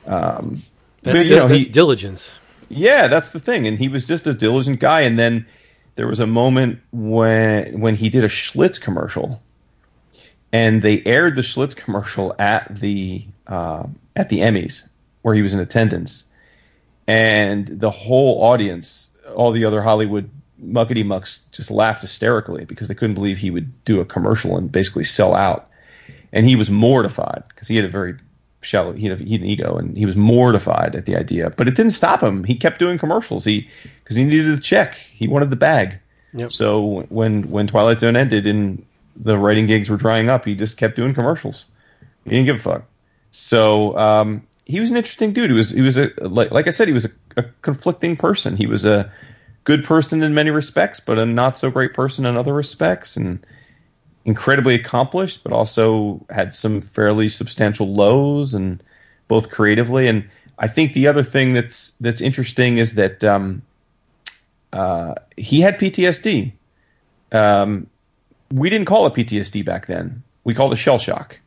[SPEAKER 3] Um,
[SPEAKER 2] That's,
[SPEAKER 3] but, you know,
[SPEAKER 2] that's
[SPEAKER 3] he-
[SPEAKER 2] diligence.
[SPEAKER 3] yeah, that's the thing, and he was just a diligent guy. And then there was a moment when when he did a Schlitz commercial, and they aired the Schlitz commercial at the uh, at the Emmys where he was in attendance, and the whole audience, all the other Hollywood muckety mucks, just laughed hysterically because they couldn't believe he would do a commercial and basically sell out. And he was mortified because he had a very shallow, he had, a, he had an ego, and he was mortified at the idea. But it didn't stop him. He kept doing commercials. He because he needed the check. He wanted the bag.
[SPEAKER 2] Yep.
[SPEAKER 3] So when when Twilight Zone ended and the writing gigs were drying up, he just kept doing commercials. He didn't give a fuck. So um, he was an interesting dude. He was he was a like, like I said, he was a, a conflicting person. He was a good person in many respects, but a not so great person in other respects, and incredibly accomplished, but also had some fairly substantial lows, and both creatively. And I think the other thing that's that's interesting is that um, uh, he had PTSD. Um, we didn't call it PTSD back then. We called it shell shock,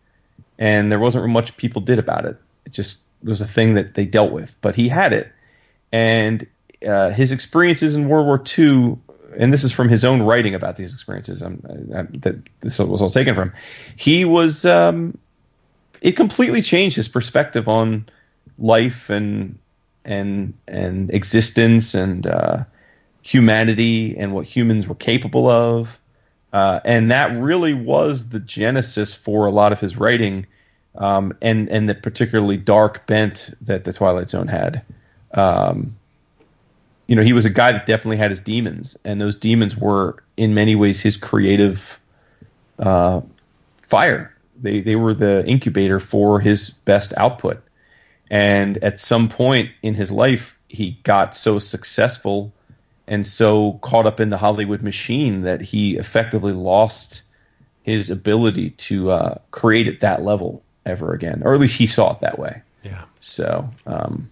[SPEAKER 3] and there wasn't much people did about it. It just was a thing that they dealt with. But he had it, and uh, his experiences in World War II, and this is from his own writing about these experiences. Um, uh, that this was all taken from. He was. Um, it completely changed his perspective on life and and and existence and uh, humanity and what humans were capable of. Uh, and that really was the genesis for a lot of his writing, um, and and the particularly dark bent that the Twilight Zone had. Um, you know, he was a guy that definitely had his demons, and those demons were in many ways his creative uh, fire. They they were the incubator for his best output. And at some point in his life, he got so successful and so caught up in the Hollywood machine that he effectively lost his ability to uh, create at that level ever again, or at least he saw it that way.
[SPEAKER 2] Yeah.
[SPEAKER 3] So, um,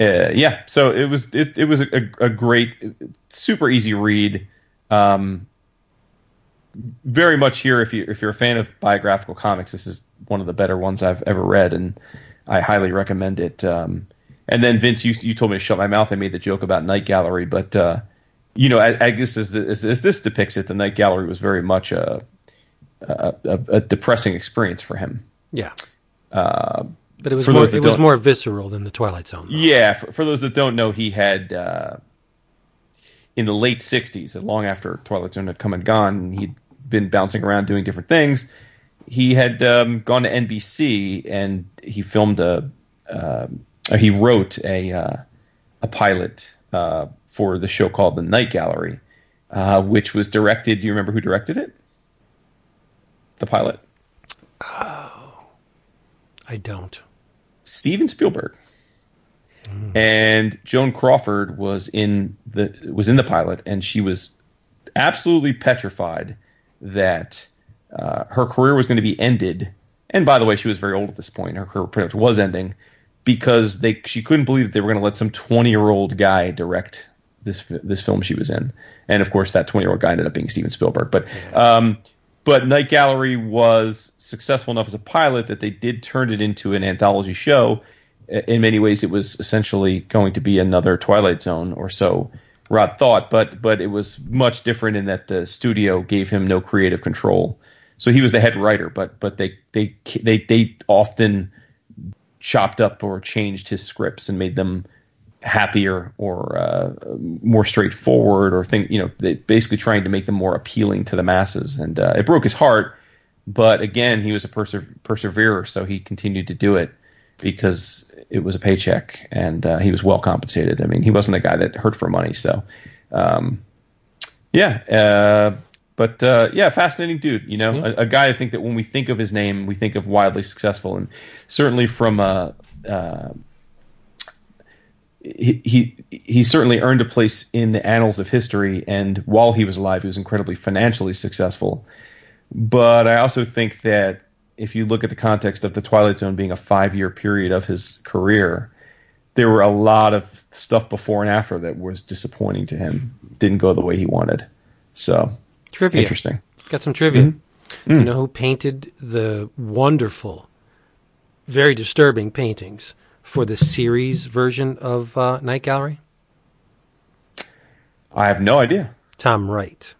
[SPEAKER 3] uh, yeah, so it was it, it was a, a great, super easy read. Um, very much here if you if you're a fan of biographical comics, this is one of the better ones I've ever read, and I highly recommend it. Um, and then Vince, you you told me to shut my mouth. I made the joke about Night Gallery, but uh, you know, I, I guess as, the, as, as this depicts it, the Night Gallery was very much a a, a, a depressing experience for him.
[SPEAKER 2] Yeah.
[SPEAKER 3] Uh,
[SPEAKER 2] But it was more it was more visceral than the Twilight Zone.
[SPEAKER 3] Yeah, for, for those that don't know, he had uh, in the late '60s, long after Twilight Zone had come and gone, he'd been bouncing around doing different things. He had um, gone to NBC and he filmed a, or he wrote a uh, a pilot uh, for the show called The Night Gallery, uh, which was directed. Do you remember who directed it? The pilot, Oh,
[SPEAKER 2] I don't.
[SPEAKER 3] Steven Spielberg. and Joan Crawford was in the was in the pilot, and she was absolutely petrified that uh, her career was going to be ended. And by the way, she was very old at this point. Her career pretty much was ending because they she couldn't believe that they were going to let some twenty year old guy direct this this film she was in. And of course, that twenty year old guy ended up being Steven Spielberg. But um, but Night Gallery was successful enough as a pilot that they did turn it into an anthology show. In many ways, it was essentially going to be another Twilight Zone or so. Rod thought, but but it was much different in that the studio gave him no creative control. So he was the head writer, but but they they they they often chopped up or changed his scripts and made them happier or uh, more straightforward or think you know they basically trying to make them more appealing to the masses. And uh, it broke his heart but again he was a perse- perseverer so he continued to do it because it was a paycheck and uh, he was well compensated. I mean he wasn't a guy that hurt for money so um, yeah uh, but uh, yeah fascinating dude you know a, a, guy i think that when we think of his name we think of wildly successful and certainly from a uh, he, he he certainly earned a place in the annals of history, and while he was alive, he was incredibly financially successful. But I also think that if you look at the context of the Twilight Zone being a five-year period of his career, there were a lot of stuff before and after that was disappointing to him. Didn't go the way he wanted. So
[SPEAKER 2] trivia,
[SPEAKER 3] interesting.
[SPEAKER 2] Got some trivia. Mm-hmm. You know who painted the wonderful, very disturbing paintings for the series version of uh, Night Gallery?
[SPEAKER 3] I have no idea.
[SPEAKER 2] Tom Wright.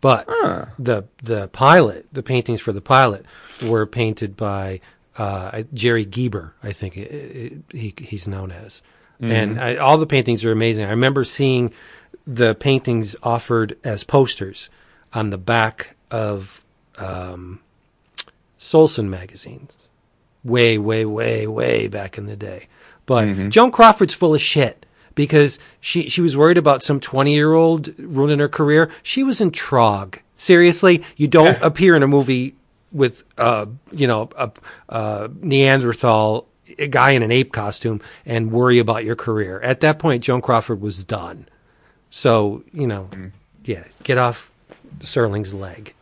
[SPEAKER 2] But huh. the the pilot, the paintings for the pilot, were painted by uh, Jerry Gebr, I think it, it, he, he's known as. Mm-hmm. And I, all the paintings are amazing. I remember seeing the paintings offered as posters on the back of um, Solson magazines, way, way, way, way back in the day. But mm-hmm. Joan Crawford's full of shit because she she was worried about some 20 year old ruining her career. She was in Trog. Seriously, you don't yeah. appear in a movie with uh you know a, a Neanderthal a guy in an ape costume and worry about your career. At that point, Joan Crawford was done. So you know, mm-hmm. yeah, get off Serling's leg.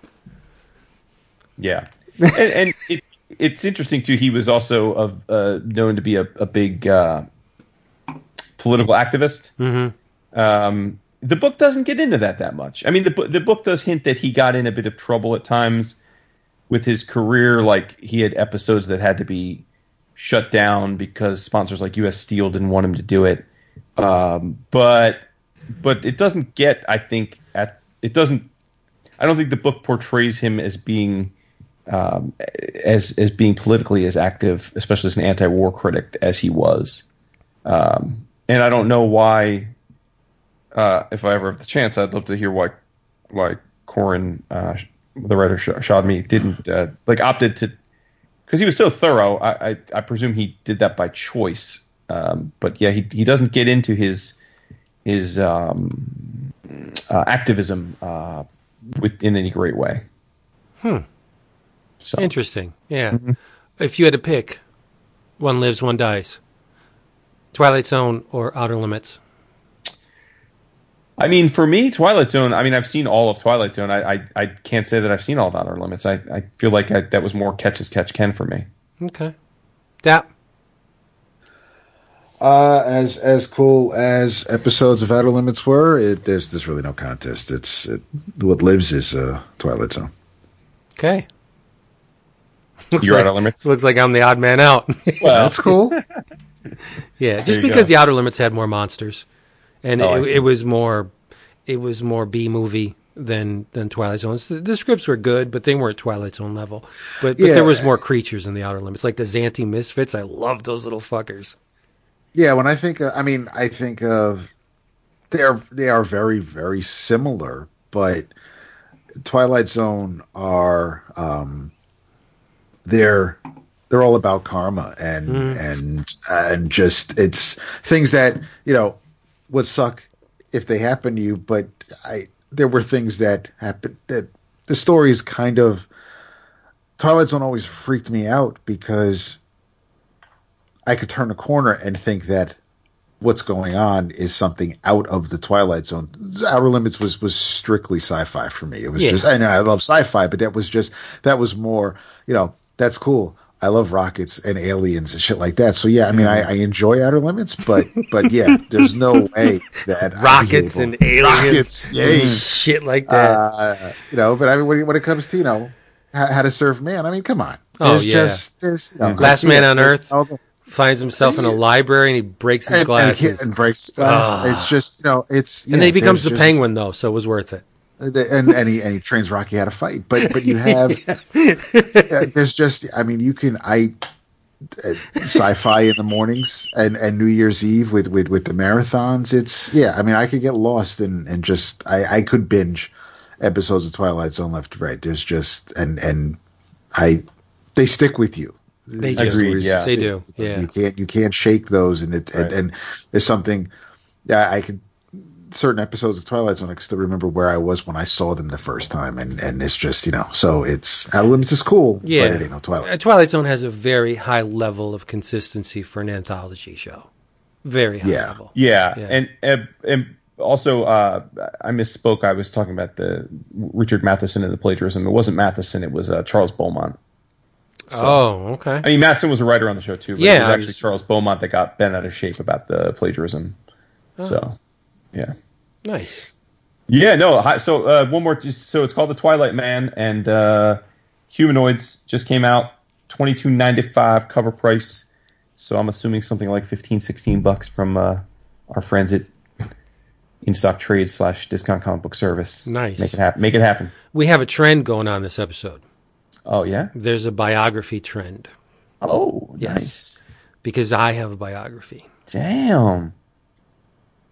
[SPEAKER 3] Yeah, and, and it, it's interesting too. He was also of, uh, known to be a, a big uh, political activist.
[SPEAKER 2] Mm-hmm.
[SPEAKER 3] Um, the book doesn't get into that that much. I mean, the the book does hint that he got in a bit of trouble at times with his career. Like he had episodes that had to be shut down because sponsors like U.S. Steel didn't want him to do it. Um, but but it doesn't get. I think at it doesn't. I don't think the book portrays him as being um, as as being politically as active, especially as an anti-war critic as he was. Um, and I don't know why. Uh, if I ever have the chance, I'd love to hear why why Koren, uh, the writer Shadmi, didn't uh, like opted to because he was so thorough. I, I, I presume he did that by choice. Um, but yeah, he he doesn't get into his his um, uh, activism uh, with in any great way.
[SPEAKER 2] Hmm. So. Interesting. Yeah. Mm-hmm. If you had to pick, one lives, one dies. Twilight Zone or Outer Limits?
[SPEAKER 3] I mean, for me, Twilight Zone. I mean, I've seen all of Twilight Zone. I I, I can't say that I've seen all of Outer Limits. I, I feel like I, that was more catch as catch can for me.
[SPEAKER 2] Okay. Dap.
[SPEAKER 4] Uh, as as cool as episodes of Outer Limits were, it, there's there's really no contest. It's it, what lives is uh, Twilight Zone.
[SPEAKER 2] Okay.
[SPEAKER 3] Looks You're
[SPEAKER 2] like,
[SPEAKER 3] outer limits.
[SPEAKER 2] Looks like I'm the odd man out. <laughs>
[SPEAKER 4] well, that's cool. <laughs>
[SPEAKER 2] yeah, just because go. the outer limits had more monsters, and oh, it, it, was more, it was more B movie than than Twilight Zone. The, the, scripts were good, but they weren't Twilight Zone level. But, but yeah. there was more creatures in the outer limits, like the Zanti Misfits. I love those little fuckers.
[SPEAKER 4] Yeah, when I think, of, I mean, I think of they're they are very very similar, but Twilight Zone are. um they're they're all about karma and mm. and and just it's things that you know would suck if they happen to you but i there were things that happened that the stories kind of twilight zone always freaked me out because i could turn a corner and think that what's going on is something out of the Twilight Zone. Outer Limits was was strictly sci-fi for me. It was
[SPEAKER 2] Yeah.
[SPEAKER 4] just, I know I love sci-fi, but that was just that was more, you know, that's cool. I love rockets and aliens and shit like that. So yeah, I mean, I, I enjoy Outer Limits, but but yeah, <laughs> there's no way that
[SPEAKER 2] Rockets and aliens.
[SPEAKER 4] rockets, yay. <laughs>
[SPEAKER 2] Shit like that.
[SPEAKER 4] Uh, you know, but I mean, when, when it comes to you know how, how to serve man, I mean, come on.
[SPEAKER 2] Oh,
[SPEAKER 4] There's
[SPEAKER 2] yeah.
[SPEAKER 4] just there's you know,
[SPEAKER 2] Last Man on Earth.
[SPEAKER 4] all the-
[SPEAKER 2] Finds himself in a library and he breaks his
[SPEAKER 4] and, and,
[SPEAKER 2] glasses.
[SPEAKER 4] and breaks his glass.
[SPEAKER 2] Ah.
[SPEAKER 4] It's just you know, it's
[SPEAKER 2] and then he becomes the
[SPEAKER 4] just-
[SPEAKER 2] penguin, though, so it was worth it.
[SPEAKER 4] and and he, and he trains Rocky how to fight. But but you have <laughs> uh, there's just I mean you can I uh, sci-fi in the mornings and and New Year's Eve with with with the marathons. It's yeah. I mean I could get lost and and just I I could binge episodes of Twilight Zone left to right. There's just and and I they stick with you.
[SPEAKER 2] They
[SPEAKER 3] do.
[SPEAKER 4] what it is.
[SPEAKER 3] Yeah.
[SPEAKER 2] They do, yeah.
[SPEAKER 4] You can't you can't shake those, and it
[SPEAKER 3] Right.
[SPEAKER 4] and, and there's something. Yeah, I could certain episodes of Twilight Zone. I can still remember where I was when I saw them the first time, and and it's just you know. So it's Outer Limits is cool,
[SPEAKER 2] Yeah.
[SPEAKER 4] but it ain't no Twilight.
[SPEAKER 2] Uh, Twilight Zone has a very high level of consistency for an anthology show. Very high
[SPEAKER 4] Yeah.
[SPEAKER 2] level.
[SPEAKER 3] Yeah,
[SPEAKER 2] Yeah.
[SPEAKER 3] and and, and also uh, I misspoke. I was talking about the Richard Matheson and the plagiarism. It wasn't Matheson. It was uh, Charles Beaumont.
[SPEAKER 2] Oh, okay.
[SPEAKER 3] I mean, Matheson was a writer on the show too. But
[SPEAKER 2] Yeah,
[SPEAKER 3] it was actually
[SPEAKER 2] was-
[SPEAKER 3] Charles Beaumont that got bent out of shape about the plagiarism.
[SPEAKER 2] Oh.
[SPEAKER 3] So, yeah.
[SPEAKER 2] Nice.
[SPEAKER 3] Yeah, no. So uh, one more. Just, so it's called the Twilight Man, and uh, Humanoids just came out. Twenty two ninety five cover price. So I'm assuming something like 15, 16 bucks from uh, our friends at In Stock Trade slash Discount Comic Book Service.
[SPEAKER 2] Nice.
[SPEAKER 3] Make it happen. Make it happen.
[SPEAKER 2] We have a trend going on this episode.
[SPEAKER 3] Oh yeah.
[SPEAKER 2] There's a biography trend
[SPEAKER 3] Oh
[SPEAKER 2] Yes.
[SPEAKER 3] nice.
[SPEAKER 2] because I have a biography.
[SPEAKER 3] Damn.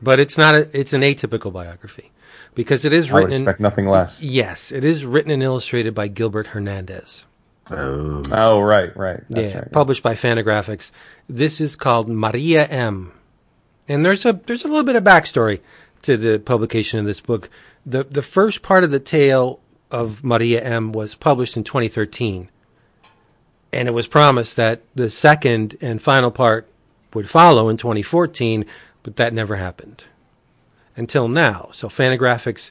[SPEAKER 2] But it's not a, it's an atypical biography because it is
[SPEAKER 3] I would
[SPEAKER 2] written in,
[SPEAKER 3] expect nothing less.
[SPEAKER 2] yes, it is written and illustrated by Gilbert Hernandez.
[SPEAKER 4] Oh,
[SPEAKER 3] Oh right, right. That's
[SPEAKER 2] yeah,
[SPEAKER 3] right.
[SPEAKER 2] published by Fantagraphics. This is called Maria M. And there's a there's a little bit of backstory to the publication of this book. The the first part of the tale of Maria M was published in 2013. And it was promised that the second and final part would follow in 2014, but that never happened until now. So Fantagraphics'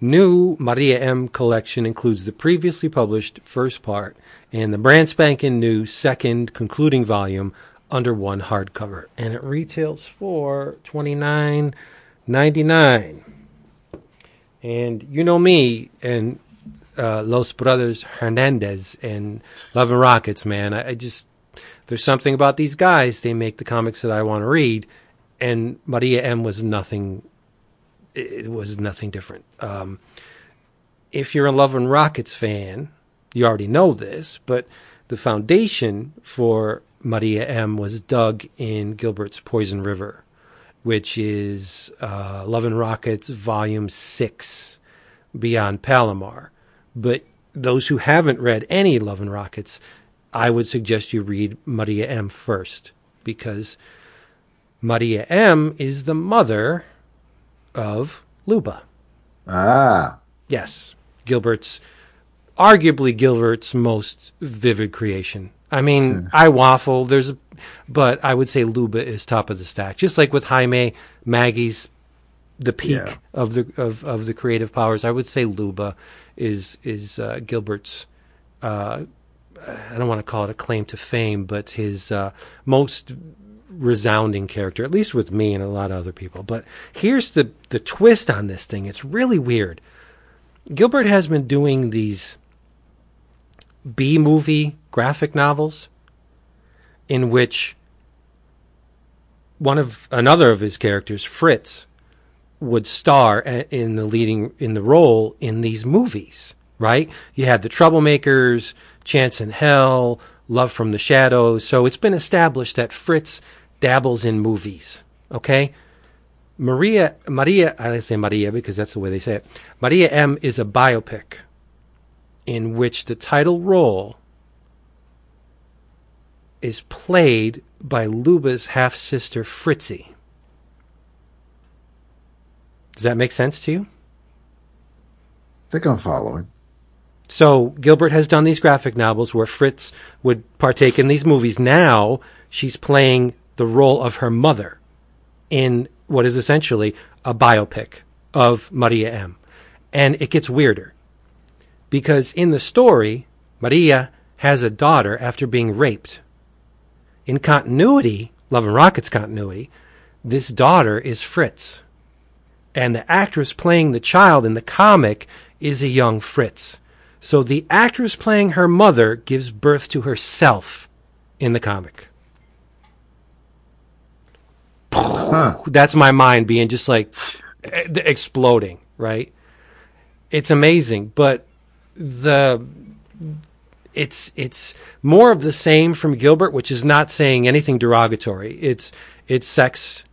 [SPEAKER 2] new Maria M collection includes the previously published first part and the brand spanking new second concluding volume under one hardcover, and it retails for twenty nine ninety nine. And you know me and uh, Los Brothers Hernandez and Love and Rockets, man. I, I just there's something about these guys. They make the comics that I want to read, and Maria M was nothing. It was nothing different. Um, if you're a Love and Rockets fan, you already know this, but the foundation for Maria M was dug in Gilbert's Poison River, which is uh, Love and Rockets Volume 6, Beyond Palomar. But those who haven't read any Love and Rockets, I would suggest you read Maria M first, because Maria M is the mother of Luba.
[SPEAKER 4] ah,
[SPEAKER 2] Yes, Gilbert's arguably Gilbert's most vivid creation. I mean, I waffle. There's, a, but I would say Luba is top of the stack. Just like with Jaime, Maggie's the peak
[SPEAKER 4] Yeah.
[SPEAKER 2] of the of, of the creative powers. I would say Luba is is uh, Gilbert's. Uh, I don't want to call it a claim to fame, but his uh, most resounding character, at least with me and a lot of other people. But here's the the twist on this thing. It's really weird. Gilbert has been doing these B movie graphic novels in which one of another of his characters, Fritz, would star in the leading in the role in these movies, right? You had the Troublemakers, Chance in Hell, Love from the Shadows. So it's been established that Fritz dabbles in movies, okay? Maria Maria I say Maria because that's the way they say it. Maria M is a biopic in which the title role is played by Luba's half sister Fritzy. Does that make sense to you?
[SPEAKER 4] I think I'm following.
[SPEAKER 2] So Gilbert has done these graphic novels where Fritz would partake in these movies. Now she's playing the role of her mother. in what is essentially a biopic of Maria M. And it gets weirder because in the story, Maria has a daughter after being raped. In continuity, Love and Rockets continuity, this daughter is Fritz. And the actress playing the child in the comic is a young Fritz. So the actress playing her mother gives birth to herself in the comic. That's my mind being just like exploding, right? It's amazing, but the it's it's more of the same from Gilbert, which is not saying anything derogatory. It's it's sex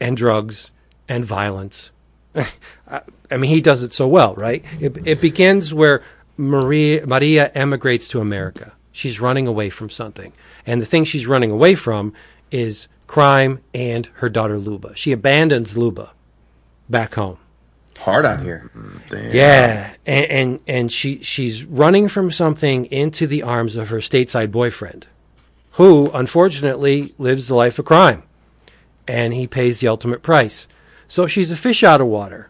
[SPEAKER 2] and drugs and violence. <laughs> I mean, he does it so well, right? It, it begins where Maria Maria emigrates to America. She's running away from something, and the thing she's running away from is crime and her daughter Luba. She abandons Luba back home.
[SPEAKER 3] Hard out here.
[SPEAKER 2] Yeah, and, and and she she's running from something into the arms of her stateside boyfriend, who unfortunately lives the life of crime, and he pays the ultimate price. So she's a fish out of water.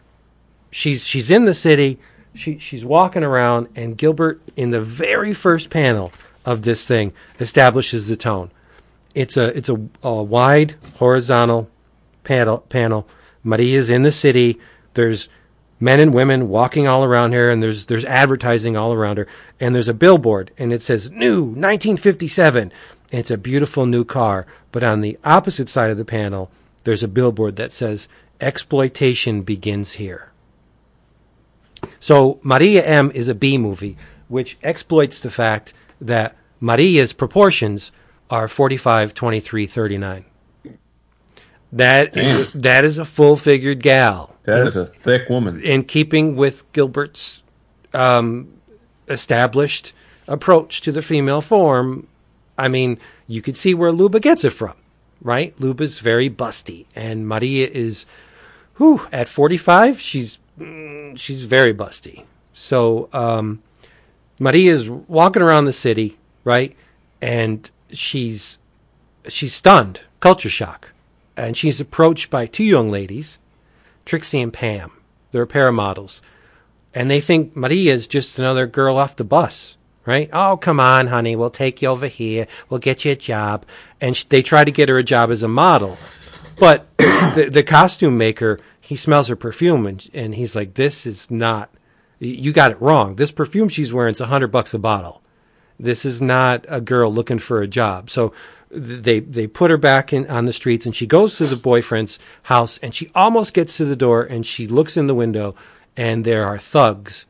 [SPEAKER 2] She's she's in the city. She she's walking around, and Gilbert in the very first panel of this thing establishes the tone. It's a it's a, a wide horizontal panel panel. Maria's in the city. There's men and women walking all around her, and there's there's advertising all around her, and there's a billboard, and it says "New 1957." It's a beautiful new car, but on the opposite side of the panel, there's a billboard that says "Exploitation begins here." So Maria M is a B movie, which exploits the fact that Maria's proportions are 45, 23, 39. That is, that is a full figured gal.
[SPEAKER 3] That is a thick woman.
[SPEAKER 2] in keeping with Gilbert's um, established approach to the female form, I mean, you could see where Luba gets it from, right? Luba's very busty, and Maria is, whew, at 45, she's she's very busty. So um, is walking around the city, right, and she's she's stunned, culture shock, and she's approached by two young ladies Trixie and Pam. They're a pair of models. And they think Maria is just another girl off the bus, right? Oh, come on, honey. We'll take you over here. We'll get you a job. And they try to get her a job as a model. But <coughs> the, the costume maker, he smells her perfume and, and he's like, this is not, you got it wrong. This perfume she's wearing is a hundred bucks a bottle. This is not a girl looking for a job. So they they put her back in on the streets and she goes to the boyfriend's house and she almost gets to the door and she looks in the window and there are thugs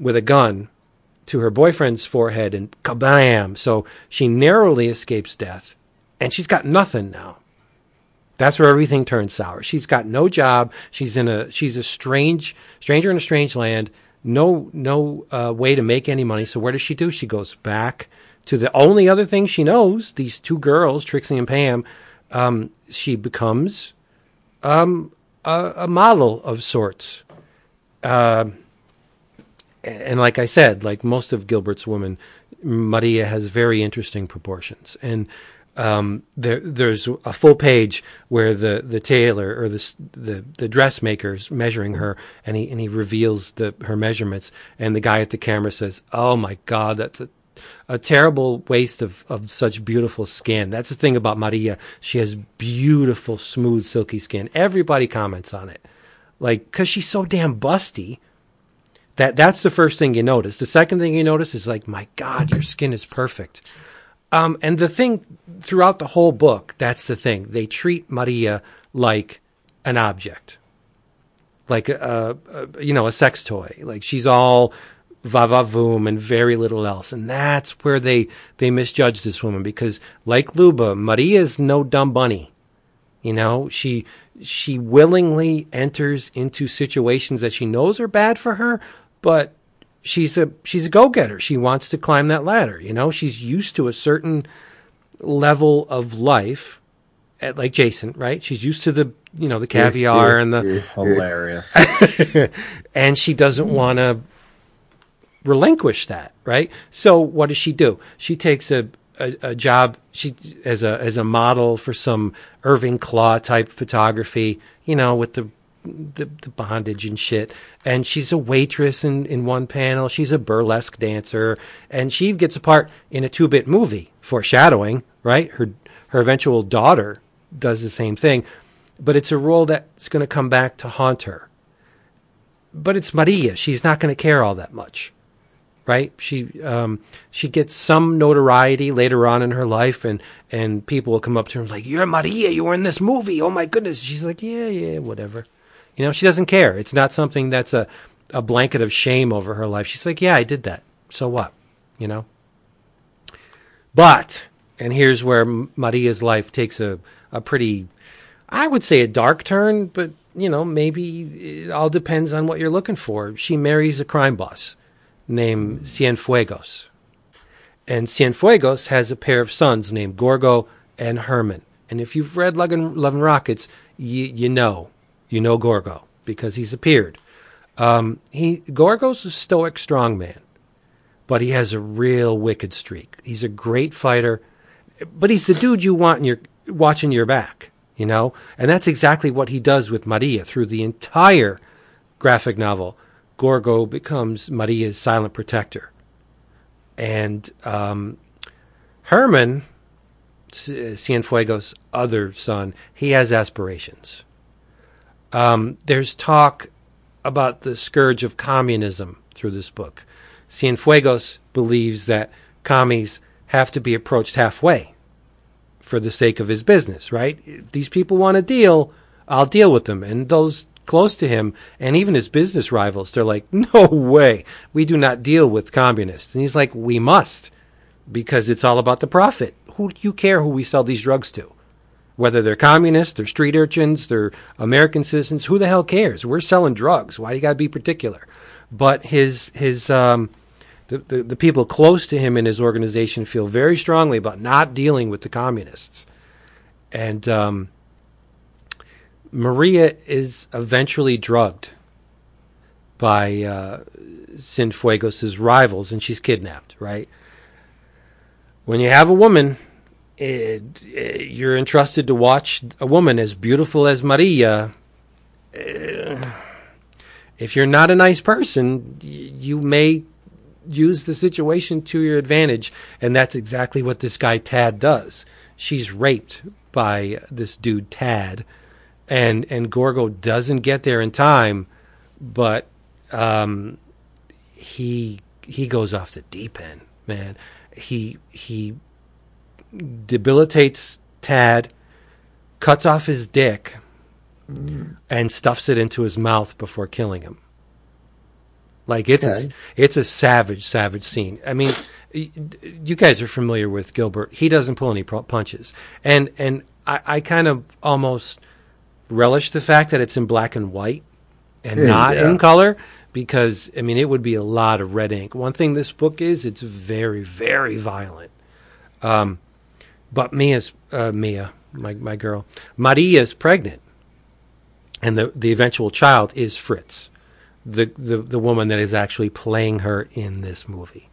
[SPEAKER 2] with a gun to her boyfriend's forehead and kabam so she narrowly escapes death and she's got nothing now that's where everything turns sour. She's got no job. She's in a she's a strange stranger in a strange land. No no uh, way to make any money. So where does she do? She goes back to the only other thing she knows, these two girls, Trixie and Pam, um, she becomes um, a, a, model of sorts. Uh, and like I said, like most of Gilbert's women, Maria has very interesting proportions. And um, there, there's a full page where the, the tailor or the, the the dressmaker's measuring her, and he and he reveals the her measurements, and the guy at the camera says, "Oh my God, that's a a terrible waste of, of such beautiful skin. That's the thing about Maria. She has beautiful, smooth, silky skin. Everybody comments on it. Like, cause she's so damn busty. That, that's the first thing you notice. The second thing you notice is like, my God, your skin is perfect. Um, and the thing throughout the whole book, that's the thing. They treat Maria like an object, like a, a, you know, a sex toy. Like she's all va va voom and very little else. And that's where they, they misjudge this woman because like Luba, Maria's no dumb bunny. You know, she, she willingly enters into situations that she knows are bad for her, but she's a, she's a go-getter. She wants to climb that ladder. You know, she's used to a certain level of life at, like Jason, right? She's used to the, you know, the caviar and the
[SPEAKER 3] hilarious. <laughs>
[SPEAKER 2] and she doesn't want to relinquish that, right? So what does she do? She takes a a, a job she as a as a model for some Irving Klaw type photography, you know, with the the, the bondage and shit. And she's a waitress in, in one panel. She's a burlesque dancer, and she gets a part in a two bit movie, foreshadowing. Right, her her eventual daughter does the same thing, but it's a role that's going to come back to haunt her. But it's Maria. She's not going to care all that much right? She um, she gets some notoriety later on in her life, and and people will come up to her and like, "You're Maria. You were in this movie. Oh my goodness." She's like, "Yeah, yeah, whatever." You know, she doesn't care. It's not something that's a a blanket of shame over her life. She's like, "Yeah, I did that. So what?" You know. But and here's where Maria's life takes a a pretty, I would say, a dark turn, but. You know, maybe it all depends on what you're looking for. She marries a crime boss named Cienfuegos. And Cienfuegos has a pair of sons named Gorgo and Herman. And if you've read Love and, Rockets, you, you know. You know Gorgo because he's appeared. Um, he Gorgo's a stoic strongman, but he has a real wicked streak. He's a great fighter, but he's the dude you want in your watching your back, you know? And that's exactly what he does with Maria through the entire graphic novel. Gorgo becomes Maria's silent protector. And um, Herman, Cienfuegos' other son, he has aspirations. Um, there's talk about the scourge of communism through this book. Cienfuegos believes that commies have to be approached halfway for the sake of his business, right? These people want a deal, I'll deal with them. And those close to him and even his business rivals, they're like, <laughs> no way, we do not deal with communists. And he's like, we must because it's all about the profit. Who do you care who we sell these drugs to? Whether they're communists, they're street urchins, they're American citizens, who the hell cares? We're selling drugs. Why do you got to be particular? But his his um, the, the, the people close to him in his organization feel very strongly about not dealing with the communists, and um, Maria is eventually drugged by uh, rivals and she's kidnapped, right? When you have a woman, it, it, you're entrusted to watch a woman as beautiful as Maria. Uh, if you're not a nice person, you may use the situation to your advantage. And that's exactly what this guy Tad does. She's raped by this dude Tad and and Gorgo doesn't get there in time, but um, he he goes off the deep end, man. He he debilitates Tad, cuts off his dick, mm. and stuffs it into his mouth before killing him. Like it's okay. a, it's a savage, savage scene. I mean, you guys are familiar with Gilbert. He doesn't pull any punches, and and I, I kind of almost relish the fact that it's in black and white and yeah, not yeah. in color because I mean it would be a lot of red ink. One thing this book is it's very very violent. Um, but Mia's uh, Mia, my my girl, Maria's pregnant, and the the eventual child is Fritz, the the the woman that is actually playing her in this movie.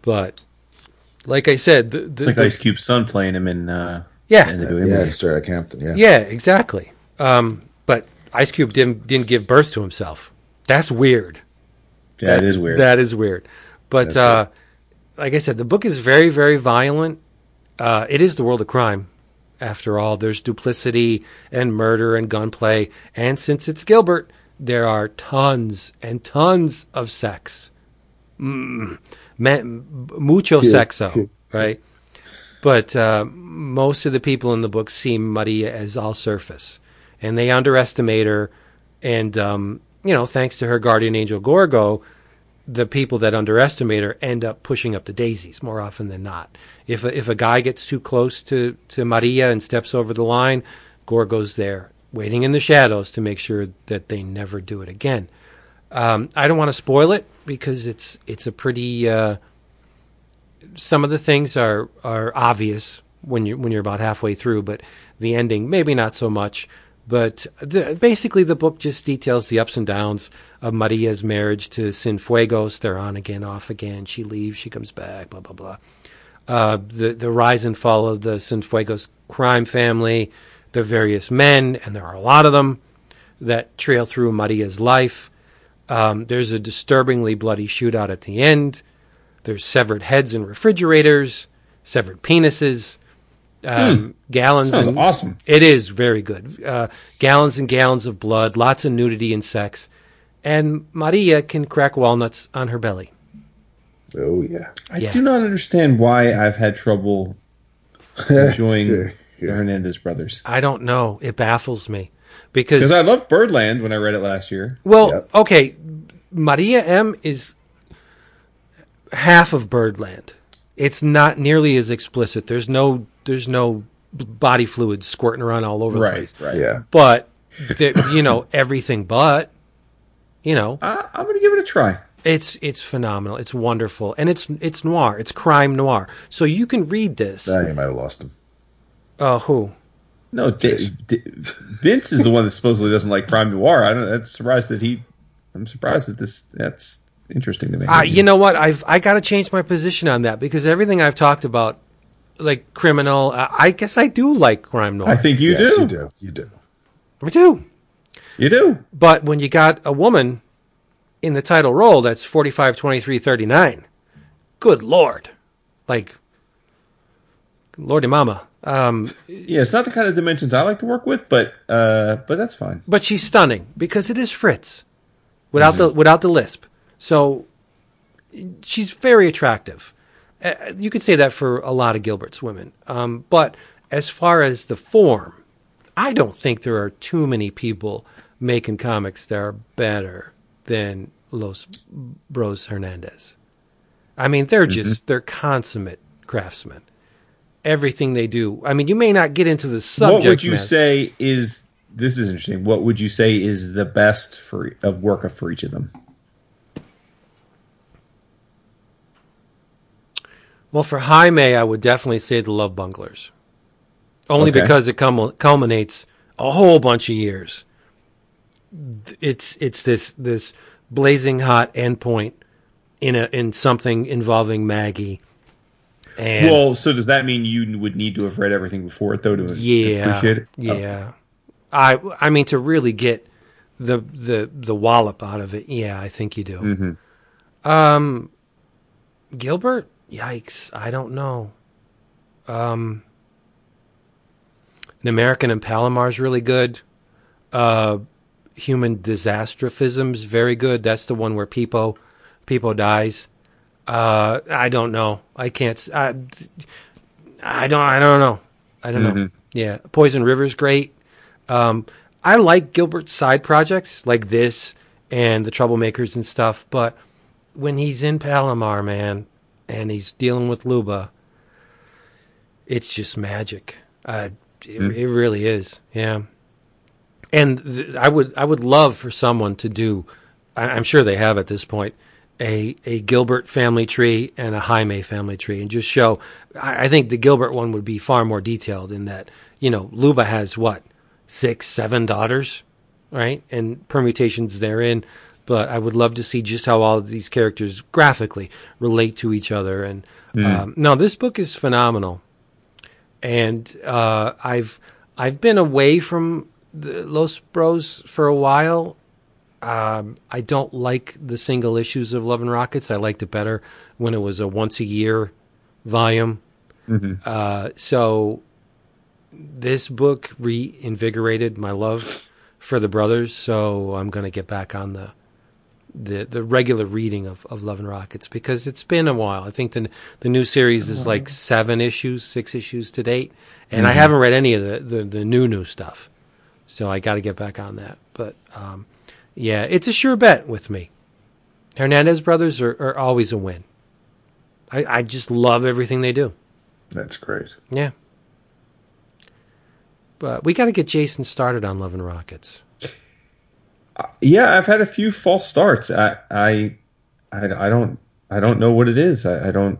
[SPEAKER 2] But like I said, the, the,
[SPEAKER 3] it's like
[SPEAKER 2] the,
[SPEAKER 3] Ice Cube's son playing him in uh,
[SPEAKER 2] yeah,
[SPEAKER 4] yeah, straight out Compton. Yeah,
[SPEAKER 2] yeah, exactly. Um, but Ice Cube didn't didn't give birth to himself. That's weird.
[SPEAKER 3] Yeah, that, it is weird.
[SPEAKER 2] That is weird. But uh, like I said, the book is very very violent. Uh, it is the world of crime. After all, there's duplicity and murder and gunplay, and since it's Gilbert, there are tons and tons of sex. Mm, mucho sexo, <laughs> right? But uh, most of the people in the book see Maria as all surface, and they underestimate her. And um, you know, thanks to her guardian angel Gorgo, the people that underestimate her end up pushing up the daisies more often than not. If a, if a guy gets too close to to Maria and steps over the line, Gorgo's there waiting in the shadows to make sure that they never do it again. Um, I don't want to spoil it because it's it's a pretty uh, some of the things are are obvious when you when you're about halfway through, but the ending maybe not so much. But the, basically, the book just details the ups and downs of Maria's marriage to Cienfuegos. They're on again, off again. She leaves, she comes back, blah blah blah. uh, the the rise and fall of the Cienfuegos crime family, the various men, and there are a lot of them that trail through Maria's life. Um, there's a disturbingly bloody shootout at the end. There's severed heads in refrigerators, severed penises, um, gallons.
[SPEAKER 3] Sounds
[SPEAKER 2] and,
[SPEAKER 3] awesome.
[SPEAKER 2] It is very good. Uh, gallons and gallons of blood, lots of nudity and sex, and Maria can crack walnuts on her belly.
[SPEAKER 4] Oh yeah.
[SPEAKER 3] I
[SPEAKER 2] Yeah.
[SPEAKER 3] do not understand why I've had trouble <laughs> enjoying the Hernandez brothers.
[SPEAKER 2] I don't know. It baffles me because
[SPEAKER 3] Because I loved Birdland when I read it last year.
[SPEAKER 2] Well,
[SPEAKER 4] Yep.
[SPEAKER 2] okay, Maria M is half of Birdland. It's not nearly as explicit. There's no there's no body fluid squirting around all over the place.
[SPEAKER 3] right.
[SPEAKER 4] Yeah.
[SPEAKER 2] But there, you know everything but you know
[SPEAKER 3] I, I'm going to give it a try.
[SPEAKER 2] it's it's phenomenal. It's wonderful and it's it's noir. It's crime noir. So you can read this.
[SPEAKER 4] Now you might have lost him.
[SPEAKER 2] Uh, who?
[SPEAKER 3] No, D- D- Vince is the one that supposedly doesn't like crime noir. I don't. I'm surprised that he. I'm surprised that this. That's interesting to me.
[SPEAKER 2] Uh, you know what? I've I got to change my position on that because everything I've talked about, like criminal, I, I guess I do like crime noir.
[SPEAKER 3] I think you
[SPEAKER 4] yes,
[SPEAKER 3] do.
[SPEAKER 4] you do. You do.
[SPEAKER 2] We do.
[SPEAKER 3] You do.
[SPEAKER 2] But when you got a woman in the title role that's 45, 23, 39, good lord. Like, lordy mama. Um,
[SPEAKER 3] Yeah, it's not the kind of dimensions I like to work with, but uh, but that's fine.
[SPEAKER 2] but she's stunning because it is Fritz without the without the lisp. So she's very attractive. Uh, you could say that for a lot of Gilbert's women. Um, but as far as the form, I don't think there are too many people making comics that are better than Los Bros Hernandez. I mean, they're just they're consummate craftsmen. Everything they do. I mean, you may not get into the subject.
[SPEAKER 3] what would you
[SPEAKER 2] matter.
[SPEAKER 3] say is? This is interesting. What would you say is the best for of work of for each of them?
[SPEAKER 2] Well, for Jaime, I would definitely say the Love Bunglers. Only
[SPEAKER 3] Okay.
[SPEAKER 2] because it cum- culminates a whole bunch of years. It's it's this this blazing hot endpoint in a in something involving Maggie. And
[SPEAKER 3] well, so does that mean you would need to have read everything before it, though, to
[SPEAKER 2] yeah,
[SPEAKER 3] appreciate it? Oh.
[SPEAKER 2] yeah. I I mean to really get the the the wallop out of it. Yeah, I think you do.
[SPEAKER 3] Mm-hmm.
[SPEAKER 2] Um, Gilbert, yikes! I don't know. Um, an American and Palomar's really good. Uh, Human Disastrophism's very good. That's the one where people people dies. Uh, I don't know. I can't. I don't. I don't know. I don't know. Yeah, Poison River's great. Um, I like Gilbert's side projects like this and the Troublemakers and stuff, but when he's in Palomar, man, and he's dealing with Luba, it's just magic. Uh, it, it really is. Yeah. And th- I would I would love for someone to do. I, I'm sure they have at this point a a Gilbert family tree and a Jaime family tree, and just show. I, I think the Gilbert one would be far more detailed in that. You know, Luba has what six, seven daughters, right, and permutations therein. But I would love to see just how all of these characters graphically relate to each other. And um, no, this book is phenomenal and uh, I've I've been away from the Los Bros for a while. Um, I don't like the single issues of Love and Rockets. I liked it better when it was a once a year volume. Uh, so this book reinvigorated my love for the brothers. So I'm going to get back on the the the regular reading of, of Love and Rockets because it's been a while. I think the the new series is like seven issues, six issues to date, and I haven't read any of the, the, the new new stuff. So I got to get back on that. But um, yeah, it's a sure bet with me. Hernandez brothers are, are always a win. I, I just love everything they do.
[SPEAKER 4] That's great.
[SPEAKER 2] Yeah. But we got to get Jason started on Love and Rockets.
[SPEAKER 3] Yeah, I've had a few false starts. I I I, I don't I don't know what it is. I, I don't.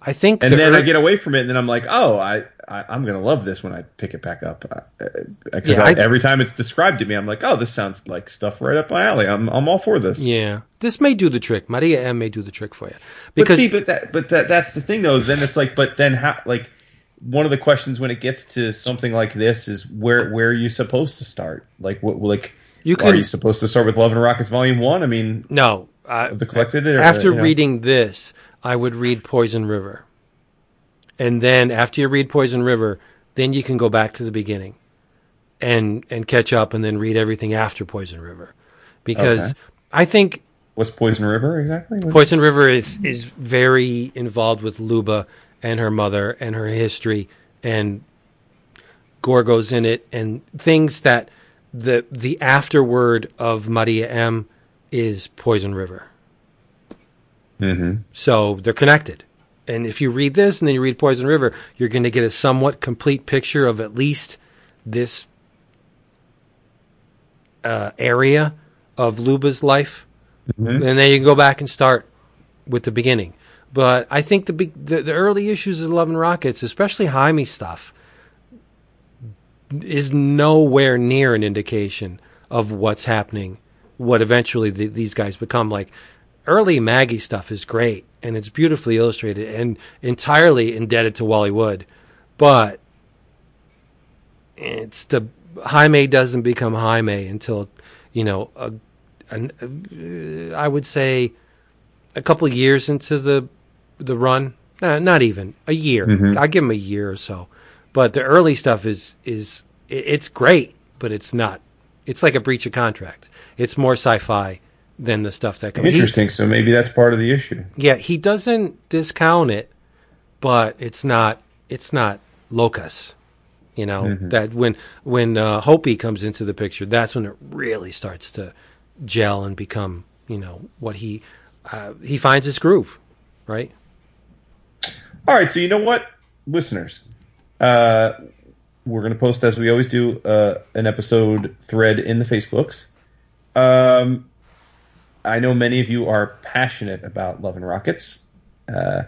[SPEAKER 2] I think
[SPEAKER 3] And
[SPEAKER 2] the
[SPEAKER 3] then I get away from it, and then I'm like, oh, I I, I'm gonna love this when I pick it back up uh, uh, because
[SPEAKER 2] Yeah,
[SPEAKER 3] I,
[SPEAKER 2] I-
[SPEAKER 3] every time it's described to me, I'm like, oh, this sounds like stuff right up my alley. I'm I'm all for this.
[SPEAKER 2] Yeah, this may do the trick. Maria M may do the trick for you
[SPEAKER 3] But see, but that, but that, that's the thing though. Then it's like, but then how? Like, one of the questions when it gets to something like this is where where are you supposed to start? Like, what? Like,
[SPEAKER 2] You
[SPEAKER 3] are you supposed to start with Love and Rockets Volume One? I mean,
[SPEAKER 2] no. I,
[SPEAKER 3] the collected or,
[SPEAKER 2] after
[SPEAKER 3] you know?
[SPEAKER 2] reading this, I would read Poison River, and then after you read Poison River, then you can go back to the beginning, and and catch up, and then read everything after Poison River, because
[SPEAKER 3] Okay.
[SPEAKER 2] I think
[SPEAKER 3] what's Poison River exactly? What-
[SPEAKER 2] Poison River is is very involved with Luba and her mother and her history and Gorgo's in it and things that the the afterword of Maria M is Poison River.
[SPEAKER 3] Mhm.
[SPEAKER 2] So they're connected. And if you read this and then you read Poison River, you're going to get a somewhat complete picture of at least this uh, area of Luba's life. And then you can go back and start with the beginning. But I think the, big, the the early issues of Love and Rockets, especially Jaime stuff, is nowhere near an indication of what's happening, what eventually the, these guys become. Like early Maggie stuff is great and it's beautifully illustrated and entirely indebted to Wally Wood, but it's the Jaime doesn't become Jaime until you know a, an, uh, I would say a couple of years into the the run. Nah, not even a year. I give him a year or so. But the early stuff is is it's great, but it's not. It's like a breach of contract. It's more sci-fi than the stuff that comes. he-
[SPEAKER 3] Interesting. So maybe that's part of the issue.
[SPEAKER 2] yeah, he doesn't discount it, but it's not it's not Locas. You know that when when uh, Hopey comes into the picture, that's when it really starts to gel and become you know what he uh, he finds his groove, right?
[SPEAKER 3] All right, so you know what, listeners, uh, we're going to post as we always do uh, an episode thread in the Facebooks. Um, I know many of you are passionate about Love and Rockets. Uh,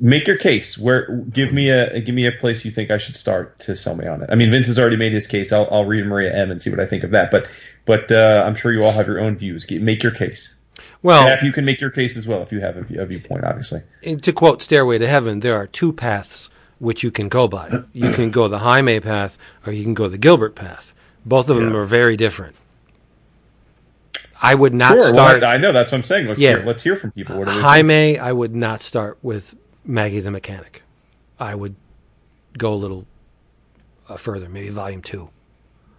[SPEAKER 3] make your case. Where give me a give me a place you think I should start to sell me on it. I mean, Vince has already made his case. I'll, I'll read Maria M and see what I think of that. But but uh, I'm sure you all have your own views. Make your case.
[SPEAKER 2] Well,
[SPEAKER 3] Cap, you can make your case as well if you have a, a viewpoint, obviously.
[SPEAKER 2] To quote Stairway to Heaven, there are two paths which you can go by. You can go the Jaime path or you can go the Gilbert path. Both of them are very different. I would not
[SPEAKER 3] Sure,
[SPEAKER 2] start
[SPEAKER 3] well, I know that's what I'm saying. Let's
[SPEAKER 2] Yeah.
[SPEAKER 3] hear let's hear from people. What do they think?
[SPEAKER 2] Jaime. I would not start with Maggie the Mechanic. I would go a little uh, further, maybe Volume 2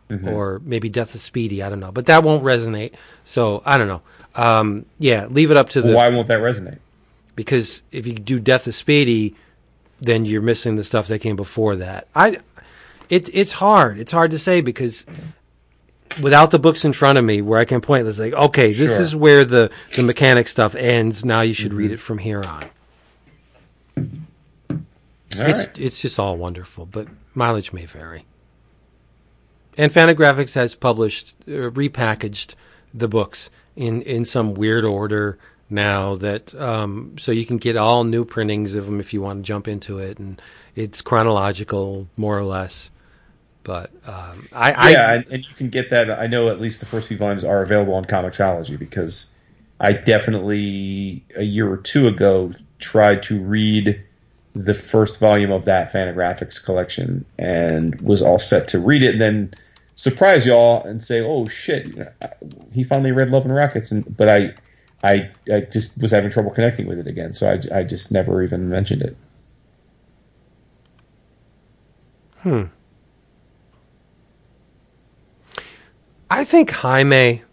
[SPEAKER 3] Mm-hmm.
[SPEAKER 2] or maybe Death of Speedy. I don't know, but that won't resonate. So I don't know. Um, yeah, leave it up to the
[SPEAKER 3] Why won't that resonate?
[SPEAKER 2] because if you do Death of Speedy, then you're missing the stuff that came before that. I, it's it's hard. It's hard to say because without the books in front of me, where I can point, it's like, okay, this
[SPEAKER 3] Sure.
[SPEAKER 2] is where the the mechanic stuff ends. Now you should read
[SPEAKER 3] Mm-hmm.
[SPEAKER 2] it from here on.
[SPEAKER 3] All
[SPEAKER 2] it's
[SPEAKER 3] right.
[SPEAKER 2] it's just all wonderful, but mileage may vary. And Fantagraphics has published, uh, repackaged the books in in some weird order now that um, so you can get all new printings of them if you want to jump into it, and it's chronological more or less. But um, I,
[SPEAKER 3] yeah,
[SPEAKER 2] I
[SPEAKER 3] and, you can get that. I know at least the first few volumes are available on Comixology because I definitely a year or two ago tried to read the first volume of that Fantagraphics collection and was all set to read it, and then surprise y'all and say, "Oh shit, he finally read Love and Rockets," and but I. I, I just was having trouble connecting with it again, so I, I just never even mentioned it. Hmm.
[SPEAKER 2] I think Jaime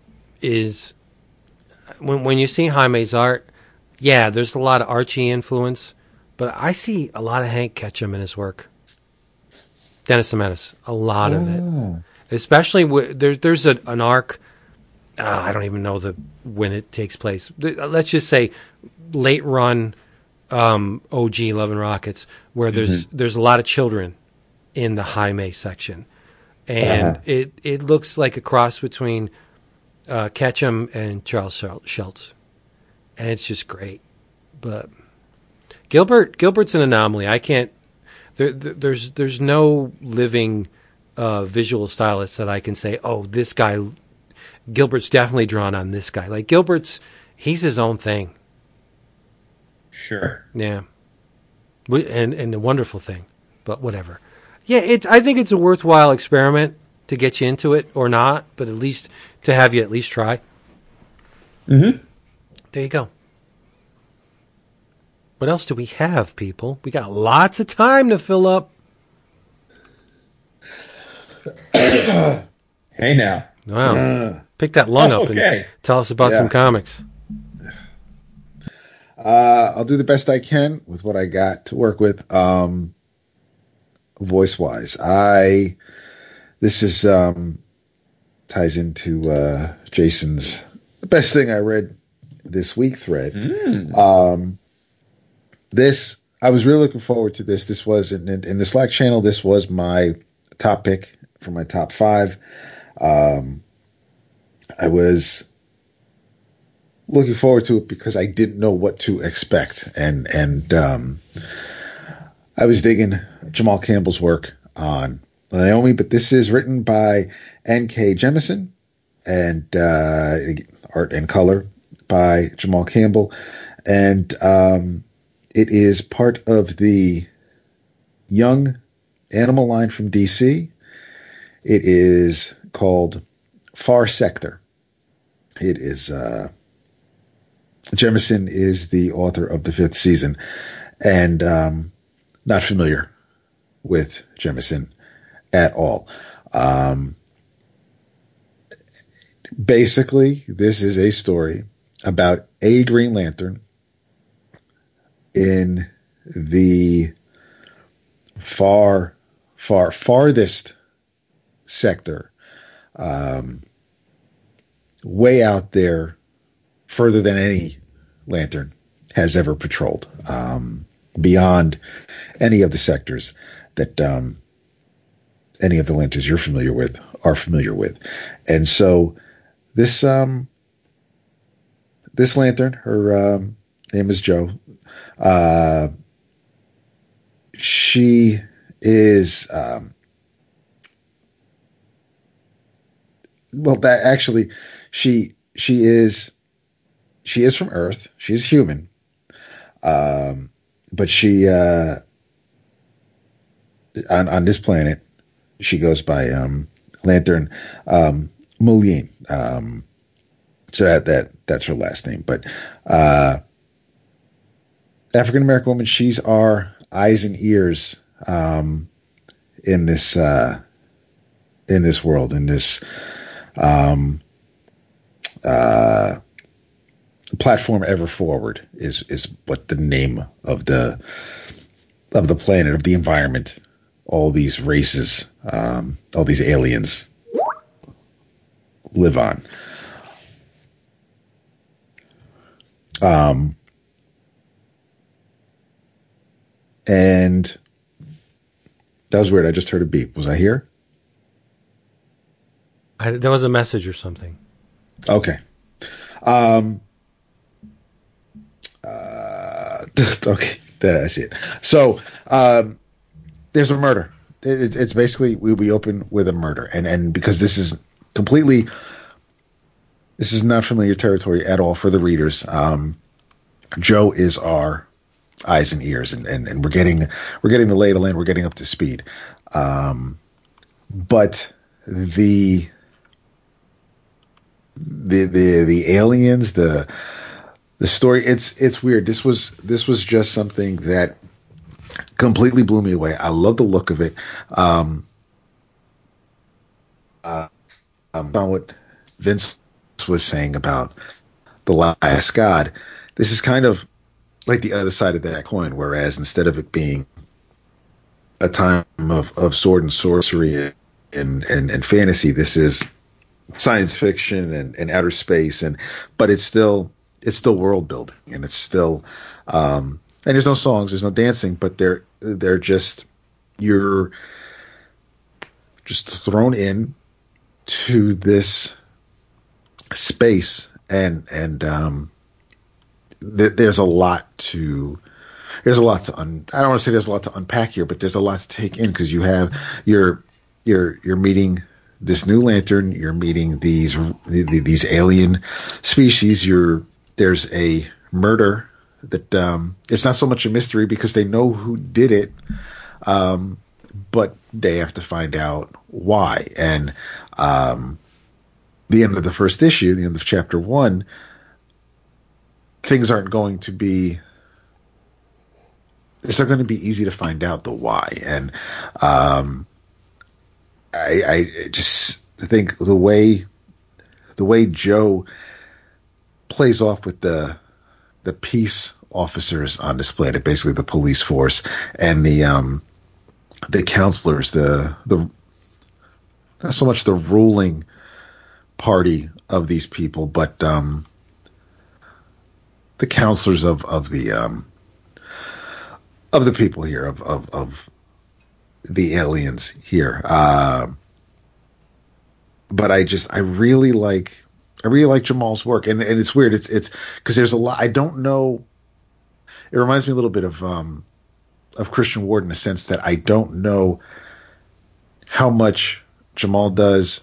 [SPEAKER 2] is when when you see Jaime's art, yeah, there's a lot of Archie influence, but I see a lot of Hank Ketcham in his work. Dennis the Menace, a lot of it, especially with, there's there's a, an arc. Uh, I don't even know the when it takes place. Let's just say late run um, OG Love and Rockets, where there's there's a lot of children in the Jaime section, and
[SPEAKER 3] Uh-huh.
[SPEAKER 2] it it looks like a cross between uh, Ketcham and Charles Schulz, and it's just great. But Gilbert Gilbert's an anomaly. I can't. There there's there's no living uh, visual stylist that I can say, oh, this guy Gilbert's definitely drawn on this guy. Like Gilbert's, he's his own thing.
[SPEAKER 3] Sure.
[SPEAKER 2] Yeah, and and a wonderful thing, but whatever. Yeah, it's. I think it's a worthwhile experiment to get you into it or not, but at least to have you at least try.
[SPEAKER 3] Mm-hmm.
[SPEAKER 2] There you go. What else do we have, people? We got lots of time to fill up. <coughs>
[SPEAKER 3] hey now.
[SPEAKER 2] Wow. Uh, Pick that lung oh, up okay. and tell us about yeah. some comics.
[SPEAKER 4] Uh, I'll do the best I can with what I got to work with. Um, voice wise, I this is um, ties into uh, Jason's the best thing I read this week thread. Mm. Um, this I was really looking forward to this. This was in, in, the Slack channel. This was my top pick for my top five. Um, I was looking forward to it because I didn't know what to expect, and and um, I was digging Jamal Campbell's work on Naomi, but this is written by N.K. Jemisin and uh, art and color by Jamal Campbell, and um, it is part of the Young Animal line from DC. It is called Far Sector. It is uh, Jemisin is the author of the fifth season, and um, not familiar with Jemisin at all. Um, basically, this is a story about a Green Lantern in the far, far, farthest sector, um, way out there, further than any lantern has ever patrolled, um, beyond any of the sectors that um, any of the lanterns you're familiar with are familiar with. And so this um, this lantern, her um, name is Jo. Uh, she is um, well that actually she she is she is from earth. She's human. Um but she uh on on this planet she goes by um lantern um Mullein. um so that that that's her last name. But uh african american woman she's our eyes and ears um in this uh in this world in this um, uh, platform ever forward is is what the name of the of the planet of the environment all these races um, all these aliens live on. Um and that was weird. I just heard a beep. Was i here?
[SPEAKER 2] I, there was a message or something.
[SPEAKER 4] Okay. Um. Uh, <laughs> okay, I see it. So, um, there's a murder. It, it's basically we we open with a murder, and and because this is completely, this is not familiar territory at all for the readers. Um, Jo is our eyes and ears, and, and, and we're getting we're getting the lay of the land. We're getting up to speed. Um, but the the the the aliens, the the story. It's it's weird. This was this was just something that completely blew me away. I love the look of it. Um, uh, um, what Vince was saying about the last god, this is kind of like the other side of that coin. Whereas instead of it being a time of, of sword and sorcery and, and, and fantasy, this is science fiction and, and outer space and but it's still it's still world building and it's still um and there's no songs there's no dancing but they're they're just you're just thrown in to this space and and um th- there's a lot to there's a lot to un. I don't want to say there's a lot to unpack here, but there's a lot to take in because you have you're you're you're meeting this new lantern. You're meeting these these alien species. You're there's a murder that um, it's not so much a mystery because they know who did it, um, but they have to find out why. And um, the end of the first issue, the end of chapter one, things aren't going to be. It's not going to be easy to find out the why, and um, I, I just think the way the way Jo plays off with the the peace officers on display, that basically the police force and the um, the counselors, the the not so much the ruling party of these people, but um, the counselors of of the um, of the people here of of, of the aliens here. Uh, but I just I really like I really like Jamal's work, and and it's weird. It's it's because there's a lot I don't know. It reminds me a little bit of um, of Christian Ward in a sense that I don't know how much Jamal does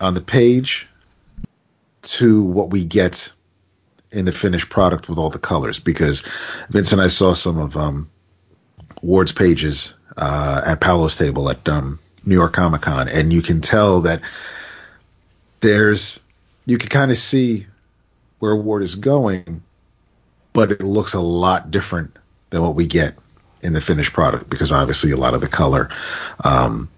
[SPEAKER 4] on the page to what we get in the finished product with all the colors because Vince and I saw some of um, Ward's pages uh, at Paolo's table at um, New York Comic Con, and you can tell that there's you can kind of see where Ward is going, but it looks a lot different than what we get in the finished product because obviously a lot of the color um,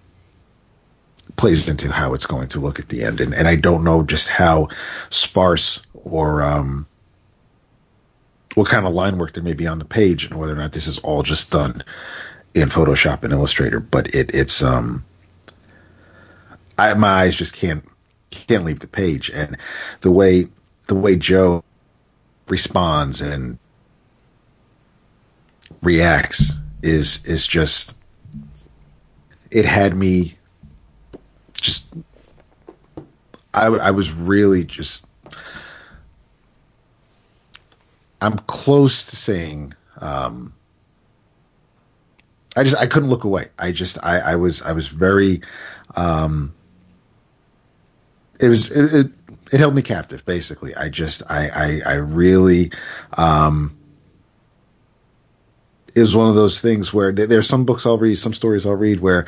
[SPEAKER 4] plays into how it's going to look at the end, and, and I don't know just how sparse or um, what kind of line work there may be on the page, and whether or not this is all just done in Photoshop and Illustrator. But it, it's um, I, my eyes just can't can't leave the page, and the way the way Jo responds and reacts is is just it had me just I, I was really just I'm close to saying um, I just I couldn't look away. I just I, I was I was very um, it was it, it, it held me captive basically. I just I I, I really um, it was one of those things where there there's some books I'll read, some stories I'll read where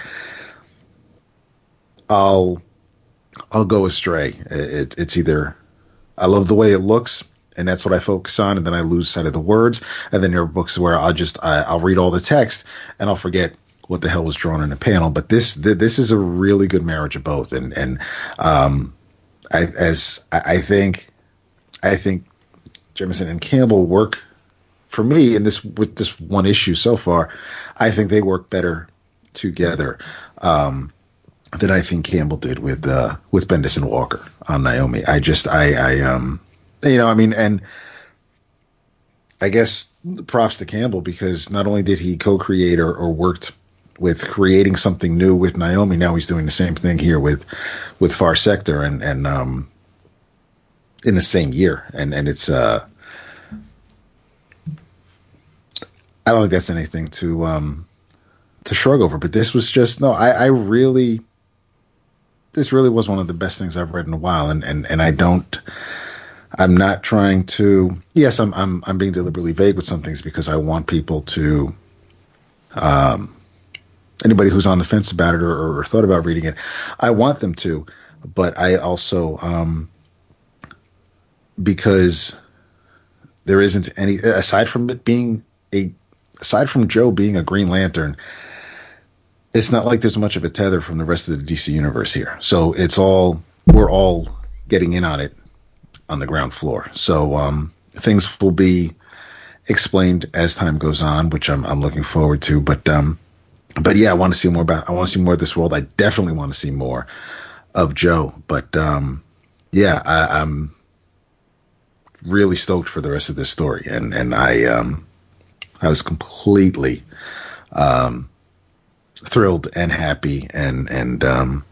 [SPEAKER 4] I'll I'll go astray. It, it's either I love the way it looks and that's what I focus on, and then I lose sight of the words. And then there are books where I'll just I, will read all the text and I'll forget what the hell was drawn in the panel. But this this is a really good marriage of both, and and um, I, as I think I think Jemisin and Campbell work for me in this with this one issue so far. I think they work better together. Um, than I think Campbell did with uh, with Bendis and Walker on Naomi. I just I I um you know, I mean, and I guess props to Campbell because not only did he co-create or, or worked with creating something new with Naomi, now he's doing the same thing here with with Far Sector and and um in the same year, and and it's uh I don't think that's anything to um to shrug over, but this was just no, I I really this really was one of the best things I've read in a while, and and and I don't. I'm not trying to. Yes, I'm I'm I'm being deliberately vague with some things because I want people to. Um, anybody who's on the fence about it or, or thought about reading it, I want them to, but I also um, because there isn't any aside from it being a aside from Jo being a Green Lantern. It's not like there's much of a tether from the rest of the DC universe here. So it's all we're all getting in on it on the ground floor. So um, things will be explained as time goes on, which I'm I'm looking forward to. But um, but yeah, I want to see more about. I want to see more of this world. I definitely want to see more of Jo. But um, yeah, I, am really stoked for the rest of this story, and and I um, I was completely um, thrilled and happy, and and um,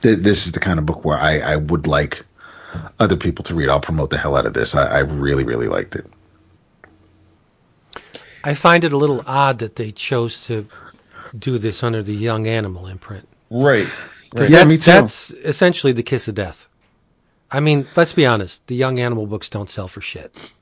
[SPEAKER 4] th- this is the kind of book where I I would like other people to read. I'll promote the hell out of this. I, I really, really liked it.
[SPEAKER 2] I find it a little odd that they chose to do this under the Young Animal imprint.
[SPEAKER 3] Right. right.
[SPEAKER 4] Yeah,
[SPEAKER 2] That-
[SPEAKER 4] me too.
[SPEAKER 2] That's essentially the kiss of death. I mean, let's be honest. The Young Animal books don't sell for shit.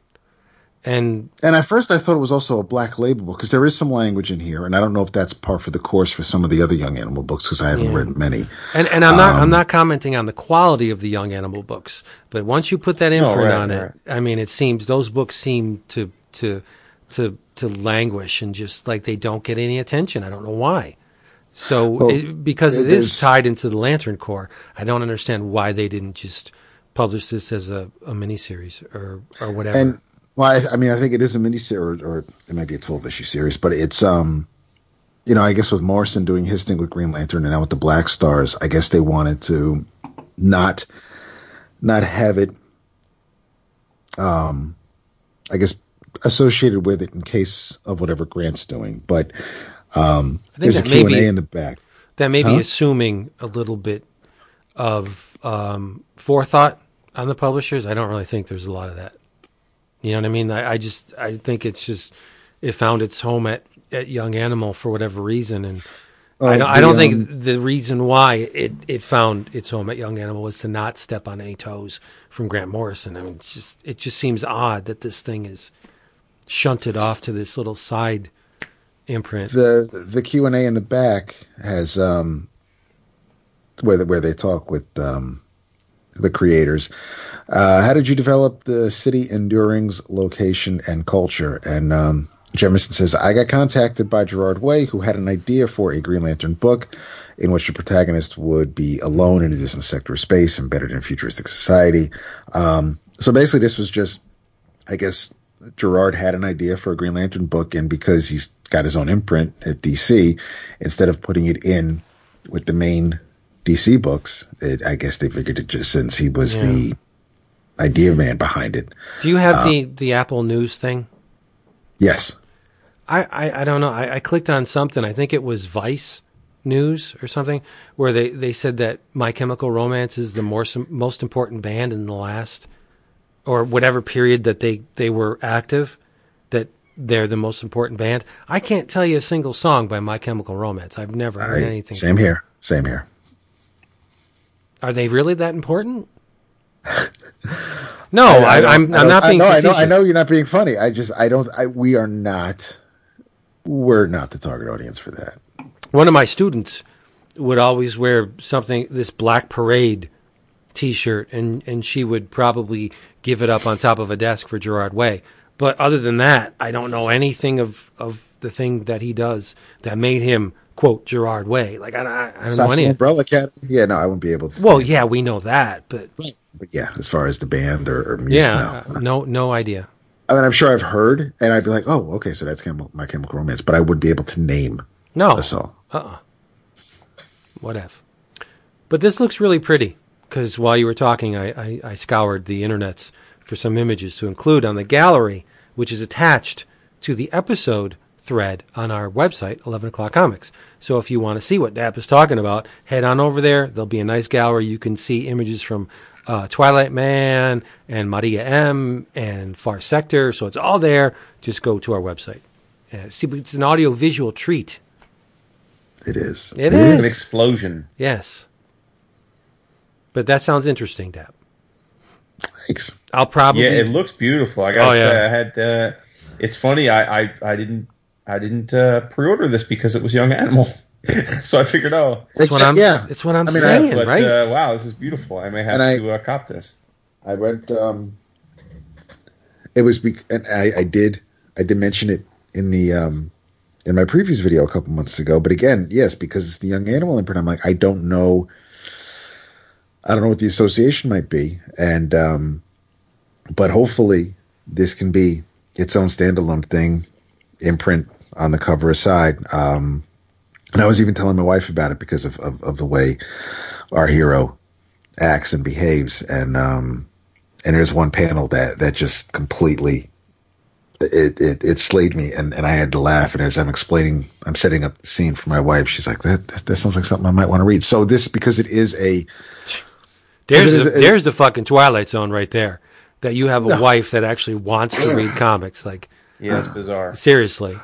[SPEAKER 2] And
[SPEAKER 4] And at first, I thought it was also a black label because there is some language in here, and I don't know if that's par for the course for some of the other Young Animal books because I haven't
[SPEAKER 2] Yeah.
[SPEAKER 4] read many.
[SPEAKER 2] and, and I'm not
[SPEAKER 4] Um,
[SPEAKER 2] I'm not commenting on the quality of the Young Animal books, but once you put that imprint
[SPEAKER 3] right,
[SPEAKER 2] on
[SPEAKER 3] right.
[SPEAKER 2] it, I mean, it seems those books seem to to to to languish and just like they don't get any attention. I don't know why. So
[SPEAKER 4] Well,
[SPEAKER 2] it, because it
[SPEAKER 4] it
[SPEAKER 2] is
[SPEAKER 4] is-
[SPEAKER 2] tied into the Lantern Corps, I don't understand why they didn't just publish this as a, a miniseries or or whatever.
[SPEAKER 4] And well, I, I mean, I think it is a mini series, or, or it might be a twelve issue series, but it's um, you know, I guess with Morrison doing his thing with Green Lantern and now with the Black Stars, I guess they wanted to not not have it, um, I guess associated with it in case of whatever Grant's doing, but. Um,
[SPEAKER 2] I think
[SPEAKER 4] there's a
[SPEAKER 2] may
[SPEAKER 4] Q&A
[SPEAKER 2] be-
[SPEAKER 4] in the back.
[SPEAKER 2] that may be assuming a little bit of um, forethought on the publishers. I don't really think there's a lot of that. You know what I mean? I, I just I think it's just it found its home at, at Young Animal for whatever reason, and I
[SPEAKER 4] Oh,
[SPEAKER 2] don't, I don't
[SPEAKER 4] um,
[SPEAKER 2] think the reason why it, it found its home at Young Animal was to not step on any toes from Grant Morrison. I mean, it's just it just seems odd that this thing is shunted off to this little side imprint.
[SPEAKER 4] the the Q and A in the back has um where the, where they talk with um the creators. Uh, how did you develop the City Enduring's, location, and culture? And um, Jemisin says, I got contacted by Gerard Way, who had an idea for a Green Lantern book in which the protagonist would be alone in a distant sector of space, embedded in futuristic society. Um, so basically, this was just, I guess, Gerard had an idea for a Green Lantern book, and because he's got his own imprint at DC, instead of putting it in with the main DC books, it, I guess they figured it just since he was
[SPEAKER 2] Yeah.
[SPEAKER 4] the idea man behind it.
[SPEAKER 2] Do you have
[SPEAKER 4] uh,
[SPEAKER 2] the the Apple News thing?
[SPEAKER 4] Yes.
[SPEAKER 2] I, I, I don't know. I, I clicked on something. I think it was Vice News or something, where they, they said that My Chemical Romance is the more, most important band in the last, or whatever period that they, they were active, that they're the most important band. I can't tell you a single song by My Chemical Romance. I've never heard
[SPEAKER 4] I-
[SPEAKER 2] anything.
[SPEAKER 4] same here. Same here.
[SPEAKER 2] Are they really that important? <laughs> No, I, I, am I'm
[SPEAKER 4] don't-
[SPEAKER 2] being.
[SPEAKER 4] I know, I know. I know you're not being funny. I just. I don't. I, we are not. We're not the target audience for that.
[SPEAKER 2] one of my students would always wear something this black parade t-shirt and and she would probably give it up on top of a desk for Gerard Way but other than that I don't know anything of of the thing that he does that made him quote Gerard Way like I, I, I don't
[SPEAKER 4] Aside
[SPEAKER 2] know any
[SPEAKER 4] Umbrella Academy. Yeah, no, I wouldn't be able to.
[SPEAKER 2] well yeah we know that but
[SPEAKER 4] But yeah, as far as the band or, or music,
[SPEAKER 2] yeah
[SPEAKER 4] no.
[SPEAKER 2] uh, no no idea
[SPEAKER 4] I mean, I'm sure I've heard, and I'd be like, "Oh, okay, so that's Chemical, My Chemical Romance," but I wouldn't be able to name
[SPEAKER 2] no
[SPEAKER 4] a song.
[SPEAKER 2] if? But this looks really pretty because while you were talking, I, I, I scoured the internets for some images to include on the gallery, which is attached to the episode thread on our website, 11 o'clock comics. So if you want to see what Dap is talking about, head on over there. There'll be a nice gallery. You can see images from uh, Twilight Man and Maria M and Far Sector. So it's all there. Just go to our website. Uh, see, it's an audio visual treat.
[SPEAKER 4] It is.
[SPEAKER 2] It
[SPEAKER 3] An
[SPEAKER 2] is.
[SPEAKER 3] explosion.
[SPEAKER 2] Yes. But that sounds interesting, Dap.
[SPEAKER 4] Thanks.
[SPEAKER 2] I'll probably.
[SPEAKER 3] Yeah, it looks beautiful. I gotta
[SPEAKER 2] Oh, yeah.
[SPEAKER 3] say, I had. Uh, it's funny. I I, I didn't I didn't uh, pre-order this because it was Young Animal, <laughs> so I figured, oh,
[SPEAKER 2] it's what I'm.
[SPEAKER 4] yeah.
[SPEAKER 2] It's what I'm
[SPEAKER 4] I mean, I-
[SPEAKER 2] saying,
[SPEAKER 3] but
[SPEAKER 2] right?
[SPEAKER 3] uh, wow, this is beautiful. I may have
[SPEAKER 4] And I-
[SPEAKER 3] to uh, cop this.
[SPEAKER 4] I read. Um, it was, bec- and I, I did, I did mention it in the um, in my previous video a couple months ago. But again, yes, because it's the Young Animal imprint. I'm like, I don't know. I don't know what the association might be, and um, but hopefully this can be its own standalone thing, imprint on the cover aside. Um, and I was even telling my wife about it because of, of, of the way our hero acts and behaves. And um, and there's one panel that that just completely it it, it slayed me, and, and I had to laugh. And as I'm explaining, I'm setting up the scene for my wife. She's like, "That that, that sounds like something I might want to read." So this because it is a
[SPEAKER 2] there's
[SPEAKER 4] it is-
[SPEAKER 2] the,
[SPEAKER 4] it-
[SPEAKER 2] there's the fucking Twilight Zone right there. That you have a wife that actually wants to read comics. Like,
[SPEAKER 3] Yeah, it's bizarre.
[SPEAKER 2] Seriously.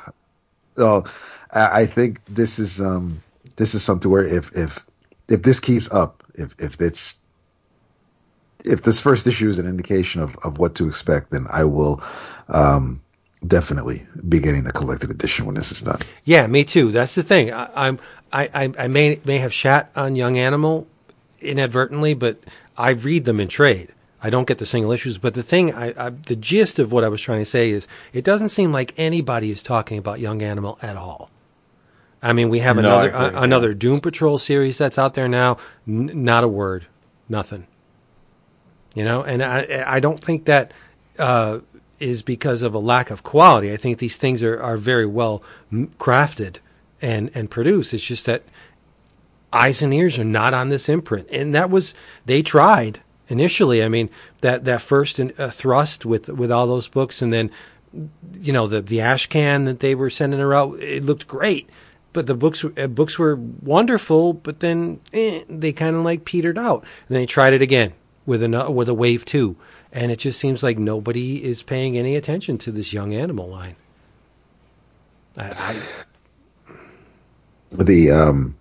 [SPEAKER 4] Oh, I think this is um this is something where if if if this keeps up, if if it's if this first issue is an indication of, of what to expect, then I will um definitely be getting the collected edition when this is done.
[SPEAKER 2] Yeah, me too. That's the thing. I, I, I, I may may have shat on Young Animal inadvertently, but I read them in trade. I don't get the single issues, but the thing, I, I, the gist of what I was trying to say is, it doesn't seem like anybody is talking about Young Animal at all. I mean, we have
[SPEAKER 3] No,
[SPEAKER 2] another
[SPEAKER 3] agree,
[SPEAKER 2] uh, another Doom Patrol series that's out there now. N- not a word, nothing. You know, and I I don't think that uh, is because of a lack of quality. I think these things are are very well crafted and and produced. It's just that eyes and ears are not on this imprint, and that was they tried initially. I mean that that first in, uh, thrust with with all those books, and then you know the the ash can that they were sending her out. It looked great, but the books uh, books were wonderful. But then eh, they kind of like petered out, and they tried it again with a with a wave two, and it just seems like nobody is paying any attention to this young animal line. I, I,
[SPEAKER 4] the um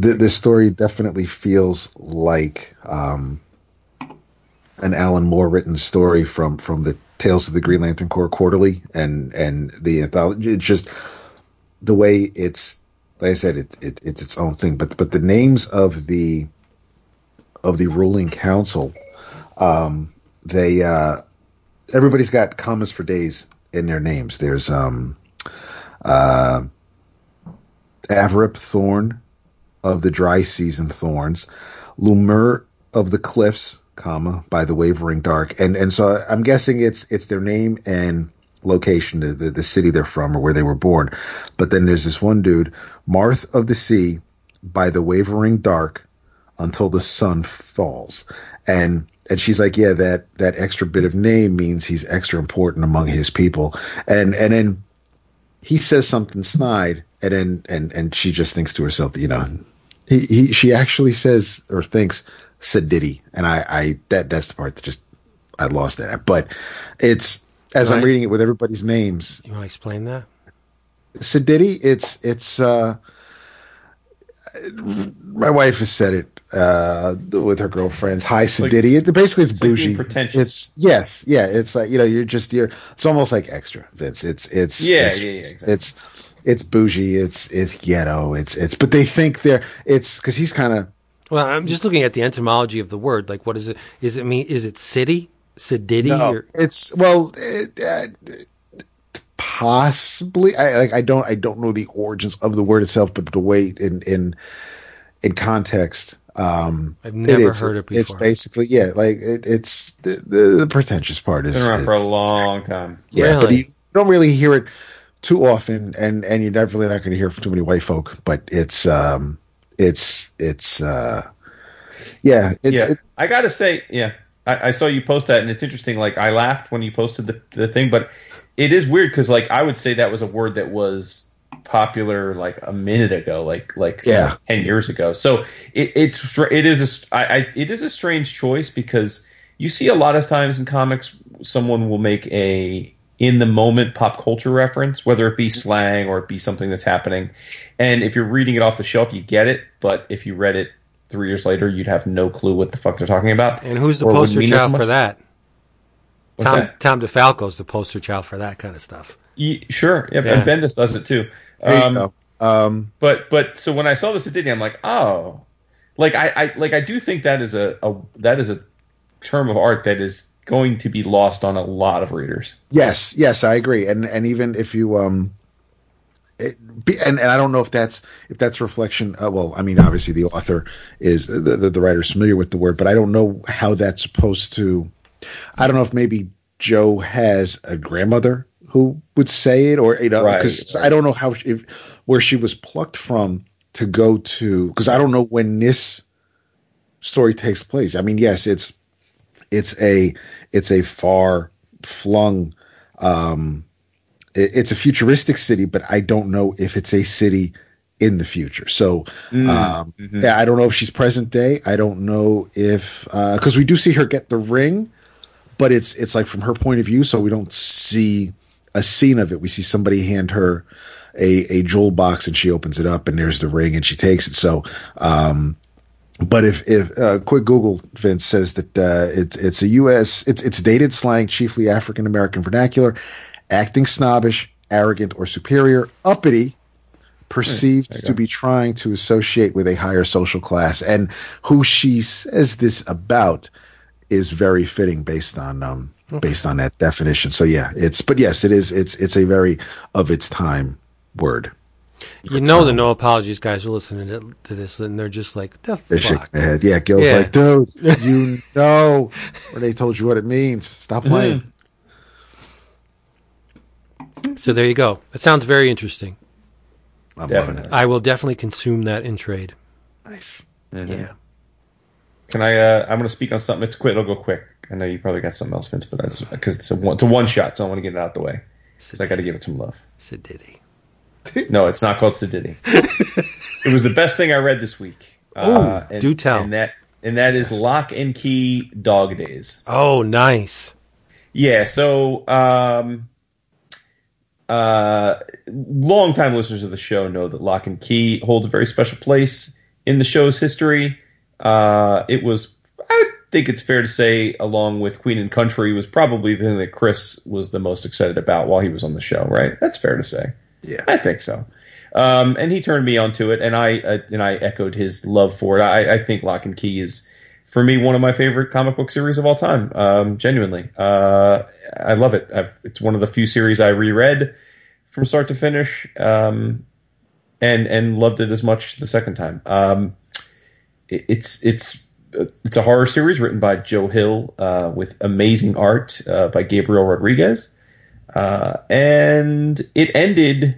[SPEAKER 4] th- this story definitely feels like um an Alan Moore written story from from the Tales of the Green Lantern Corps quarterly and and the anthology. It's just the way it's like I said it, it it's its own thing. But but the names of the of the ruling council um they uh everybody's got commas for days in their names. There's um uh Averip Thorn of the dry season thorns, Lumur of the cliffs, comma by the wavering dark, and and so I'm guessing it's it's their name and location, the, the the city they're from or where they were born. But then there's this one dude, Marth of the sea, by the wavering dark, until the sun falls, and and she's like, yeah, that that extra bit of name means he's extra important among his people, and and then he says something snide and then and and she just thinks to herself you know he, he she actually says or thinks sedity and i i that that's the part that just i lost that at. but it's as i'm
[SPEAKER 2] Right.
[SPEAKER 4] reading it with everybody's names
[SPEAKER 2] you want to explain that?
[SPEAKER 4] sedity it's it's uh my wife has said it uh with her girlfriends hi
[SPEAKER 3] like-
[SPEAKER 4] it, basically it's,
[SPEAKER 3] it's like
[SPEAKER 4] bougie
[SPEAKER 3] pretentious.
[SPEAKER 4] it's yes yeah it's like you know you're just you're it's almost like extra vince it's it's
[SPEAKER 3] Yeah,
[SPEAKER 4] it's,
[SPEAKER 3] yeah, yeah, exactly.
[SPEAKER 4] it's it's bougie it's it's ghetto it's it's but they think they're it's because he's kind of
[SPEAKER 2] Well, I'm just looking at the etymology of the word. Like, what is it? Is it mean? Is it city? Sedity? Or,
[SPEAKER 4] it's well it, uh, possibly i like i don't i don't know the origins of the word itself but the way in in in context um
[SPEAKER 2] I've never
[SPEAKER 4] is.
[SPEAKER 2] heard it before.
[SPEAKER 4] it's basically yeah like it, it's the, the the pretentious part is,
[SPEAKER 3] Been around
[SPEAKER 4] is-
[SPEAKER 3] for a long time.
[SPEAKER 4] yeah but you don't really hear it too often and and you're definitely not going to hear from too many white folk but it's um it's it's uh yeah it,
[SPEAKER 3] yeah,
[SPEAKER 4] it,
[SPEAKER 3] I gotta say, yeah, I, I saw you post that, and it's interesting. Like, I laughed when you posted the the thing, but it is weird because, like, I would say that was a word that was popular like a minute ago, like like
[SPEAKER 4] Yeah.
[SPEAKER 3] ten years ago. So it, it's it is a I, I it is a strange choice because you see a lot of times in comics someone will make a in the moment pop culture reference, whether it be slang or it be something that's happening. And if you're reading it off the shelf, you get it. But if you read it three years later, you'd have no clue what the fuck they're talking about.
[SPEAKER 2] and who's the poster child for that?
[SPEAKER 3] What's
[SPEAKER 2] Tom
[SPEAKER 3] that?
[SPEAKER 2] Tom DeFalco's the poster child for that kind of stuff.
[SPEAKER 3] Ye- sure, yeah,
[SPEAKER 2] Yeah.
[SPEAKER 3] and Bendis does it too. Um,
[SPEAKER 4] um
[SPEAKER 3] but but so when I saw this at Disney, I'm like, oh, like I, I like I do think that is a, a that is a term of art that is going to be lost on a lot of readers.
[SPEAKER 4] Yes, yes, I agree. And and even if you um, it, be, and and I don't know if that's if that's reflection. Uh, well, I mean, obviously the author is the, the the writer's familiar with the word, but I don't know how that's supposed to. I don't know if maybe Jo has a grandmother who would say it, or you know, because
[SPEAKER 3] right.
[SPEAKER 4] I don't know how if where she was plucked from to go to because I don't know when this story takes place. I mean, yes, it's it's a it's a far flung um it- it's a futuristic city but i don't know if it's a city in the future so um
[SPEAKER 3] mhm.
[SPEAKER 4] yeah i don't know if she's present day i don't know if uh because we do see her get the ring but it's it's like from her point of view so we don't see a scene of it. We see somebody hand her a a jewel box, and she opens it up, and there's the ring, and she takes it. So. um but if if uh, quick Google Vince says that uh, it's it's a U.S. it's it's dated slang, chiefly African American vernacular, acting snobbish, arrogant, or superior, uppity, perceived
[SPEAKER 3] you
[SPEAKER 4] to be trying to associate with a higher social class, and who she says this about is very fitting based on um based on that definition. So yeah, it's but yes, it is it's it's a very of its time word.
[SPEAKER 2] You know the no apologies guys are listening to, to this and they're just like, the
[SPEAKER 4] They're shaking
[SPEAKER 2] fuck.
[SPEAKER 4] their head. Yeah, Gil's
[SPEAKER 2] Yeah.
[SPEAKER 4] like, dude, <laughs> you know, or they told you what it means. Stop playing.
[SPEAKER 2] So there you go. It sounds very interesting.
[SPEAKER 4] I'm loving it.
[SPEAKER 2] I will definitely consume that in trade.
[SPEAKER 4] Nice.
[SPEAKER 3] Mhm.
[SPEAKER 2] Yeah.
[SPEAKER 3] Can I? Uh, I'm going to speak on something. It's quick. It'll go quick. I know you probably got something else, Vince, but because it's a one, it's a one shot, so I want to get it out the way. So I got to give it some love.
[SPEAKER 2] Sedity. <laughs>
[SPEAKER 3] No, it's not called Sedity. it was the best thing I read this week.
[SPEAKER 2] Ooh,
[SPEAKER 3] and,
[SPEAKER 2] do tell.
[SPEAKER 3] And that and that is Locke and Key Dog Days.
[SPEAKER 2] Oh, nice.
[SPEAKER 3] Yeah, so um, uh, longtime listeners of the show know that Locke and Key holds a very special place in the show's history. Uh, it was, I would think it's fair to say, along with Queen and Country, was probably the thing that Chris was the most excited about while he was on the show. Right? That's fair to say.
[SPEAKER 4] Yeah.
[SPEAKER 3] I think so. Um, and he turned me onto it, and I uh, and I echoed his love for it. I, I think Locke and Key is, for me, one of my favorite comic book series of all time. Um, genuinely, uh, I love it. I've, it's one of the few series I reread from start to finish, um, and and loved it as much the second time. Um, it, it's it's it's a horror series written by Joe Hill uh, with amazing art uh, by Gabriel Rodriguez, uh, and it ended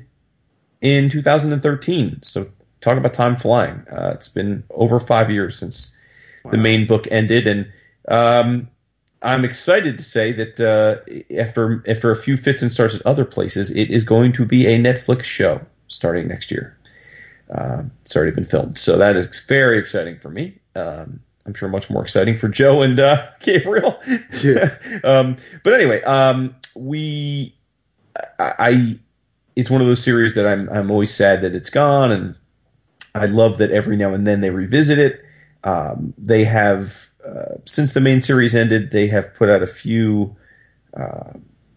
[SPEAKER 3] in 2013. So talk about time flying. Uh, it's been over five years since the main book ended, and um, I'm excited to say that uh, after after a few fits and starts at other places, it is going to be a Netflix show starting next year. Uh, it's already been filmed, so that is very exciting for me. Um, I'm sure much more exciting for Joe and uh, <laughs> Gabriel.
[SPEAKER 4] Yeah. <laughs>
[SPEAKER 3] um, but anyway, um, we, I, I, it's one of those series that I'm I'm always sad that it's gone, and I love that every now and then they revisit it. Um, they have uh, since the main series ended, they have put out a few uh,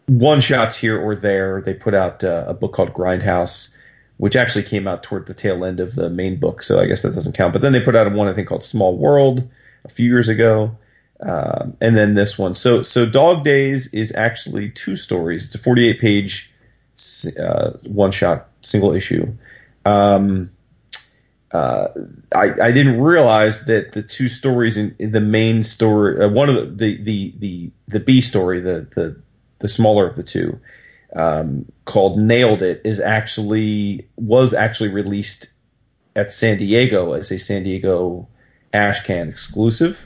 [SPEAKER 3] one shots here or there. They put out uh, a book called Grindhouse, which actually came out toward the tail end of the main book, so I guess that doesn't count. But then they put out one I think called Small World a few years ago, um, and then this one. So so Dog Days is actually two stories. It's a 48 page uh, one shot single issue. Um, uh, I, I didn't realize that the two stories in, in the main story, uh, one of the, the, the, the, the B story, the, the, the smaller of the two, um, called Nailed It is actually, was actually released at San Diego as a San Diego Ashcan exclusive.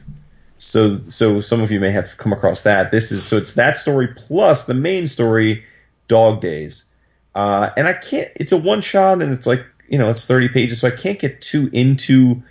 [SPEAKER 3] So, so some of you may have come across that. This is, so it's that story plus the main story, Dog Days. Uh, and I can't, it's a one shot and it's like, you know, it's 30 pages, so I can't get too into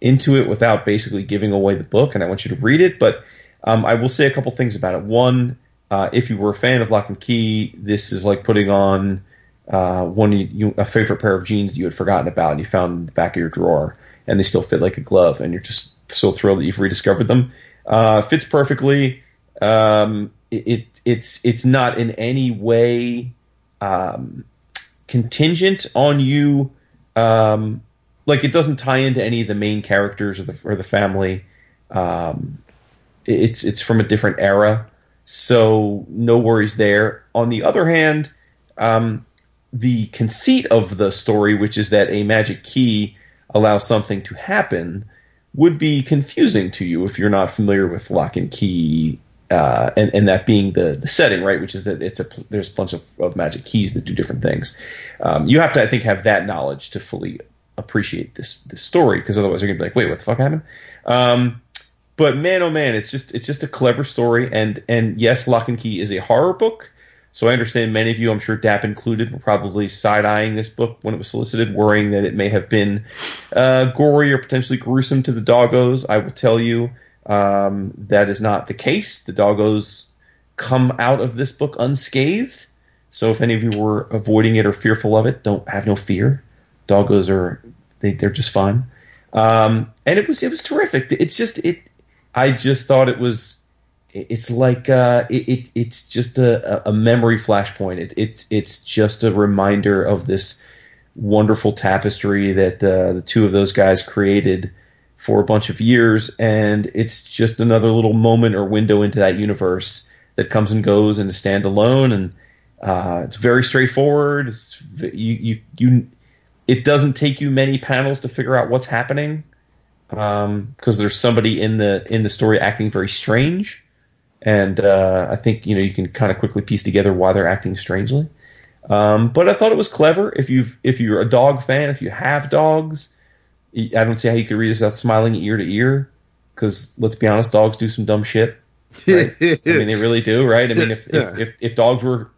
[SPEAKER 3] into it without basically giving away the book, and I want you to read it. But um, I will say a couple things about it. One, uh, if you were a fan of Locke and Key, this is like putting on uh, one you, you, a favorite pair of jeans you had forgotten about, and you found in the back of your drawer, and they still fit like a glove, and you're just so thrilled that you've rediscovered them. Uh, fits perfectly. Um, it, it it's it's not in any way. Um, contingent on you um like it doesn't tie into any of the main characters or the or the family um it's it's from a different era so no worries there on the other hand um the conceit of the story which is that a magic key allows something to happen would be confusing to you if you're not familiar with lock and key uh, and, and that being the, the setting, right? Which is that it's a there's a bunch of, of magic keys that do different things. Um, you have to, I think, have that knowledge to fully appreciate this this story, because otherwise you're gonna be like, wait, what the fuck happened? Um, but man, oh man, it's just it's just a clever story, and and yes, Locke and Key is a horror book. So I understand many of you, I'm sure Dap included, were probably side eyeing this book when it was solicited, worrying that it may have been uh, gory or potentially gruesome to the doggos. I will tell you. Um, that is not the case. The doggos come out of this book unscathed. So if any of you were avoiding it or fearful of it, don't have no fear. Doggos are they, they're just fun. Um, and it was it was terrific. It's just it. I just thought it was. It's like uh, it, it It's just a, a memory flashpoint. It, it's it's just a reminder of this wonderful tapestry that uh, the two of those guys created for a bunch of years, and it's just another little moment or window into that universe that comes and goes and is standalone, and uh, it's very straightforward. It's, you you you it doesn't take you many panels to figure out what's happening because um, there's somebody in the in the story acting very strange, and uh, I think you know you can kind of quickly piece together why they're acting strangely. Um, but I thought it was clever. If you if you're a dog fan, if you have dogs, I don't see how you could read this without smiling ear to ear. Because let's be honest, dogs do some dumb shit. Right? I mean, they really do, right? I mean, if, <laughs> yeah. if, if, if dogs were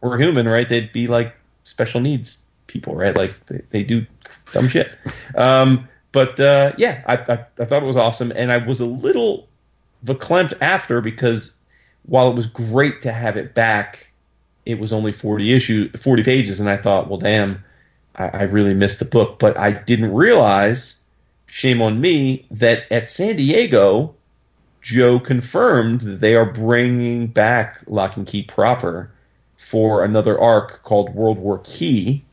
[SPEAKER 3] were human, right, they'd be like special needs people, right? Like they, they do dumb shit. Um, but uh, yeah, I, I, I thought it was awesome, and I was a little verklempt after because while it was great to have it back, it was only forty issue forty pages, and I thought, well, damn, I, I really missed the book. But I didn't realize, shame on me, that at San Diego, Joe confirmed that they are bringing back Locke and Key proper for another arc called World War Key,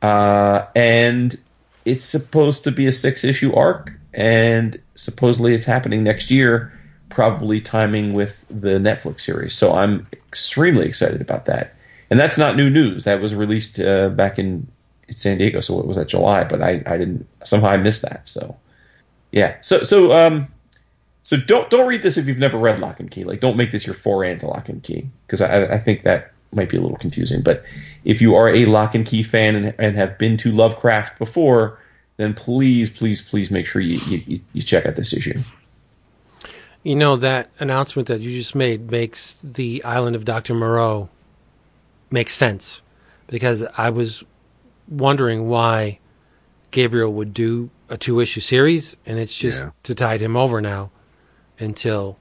[SPEAKER 3] uh, and it's supposed to be a six issue arc, and supposedly it's happening next year, probably timing with the Netflix series. So I'm extremely excited about that. And that's not new news. That was released uh, back in, San Diego, so it was at July, but I, I didn't somehow I missed that. So yeah. So so um so don't don't read this if you've never read Locke and Key. Like don't make this your foray into Locke and Key because I, I think that might be a little confusing. But if you are a Locke and Key fan and, and have been to Lovecraft before, then please, please, please make sure you, you, you check out this issue.
[SPEAKER 2] You know, that announcement that you just made makes the Island of Dr. Moreau make sense because I was wondering why Gabriel would do a two issue series, and it's just yeah. to tide him over now until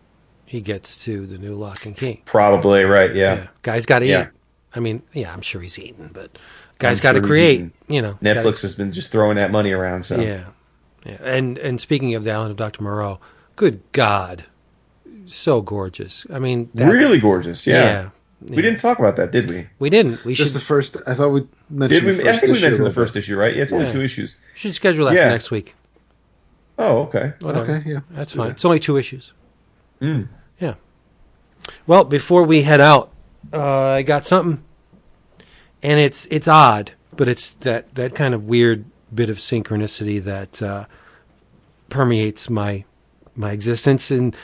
[SPEAKER 2] he gets to the new Locke and Key.
[SPEAKER 3] Probably right. Yeah. yeah.
[SPEAKER 2] Guy's got to yeah. eat. I mean, yeah, I'm sure he's eating, but guy's got to sure create. You know,
[SPEAKER 3] Netflix gotta, has been just throwing that money around. So
[SPEAKER 2] yeah, yeah. And and speaking of the Island of Doctor Moreau, good God, so gorgeous. I mean,
[SPEAKER 3] really gorgeous. Yeah. yeah. We yeah. didn't talk about that, did we?
[SPEAKER 2] We didn't. We
[SPEAKER 4] just
[SPEAKER 2] should.
[SPEAKER 4] the first. I thought we mentioned.
[SPEAKER 3] Did we? I think we mentioned the first issue, right? Yeah, it's only two issues.
[SPEAKER 2] We should schedule that for next week.
[SPEAKER 3] Oh, okay.
[SPEAKER 4] Whatever. Okay, yeah,
[SPEAKER 2] that's fine. It's only two issues.
[SPEAKER 3] Mm.
[SPEAKER 2] Yeah. Well, before we head out, uh, I got something, and it's it's odd, but it's that that kind of weird bit of synchronicity that uh, permeates my my existence. And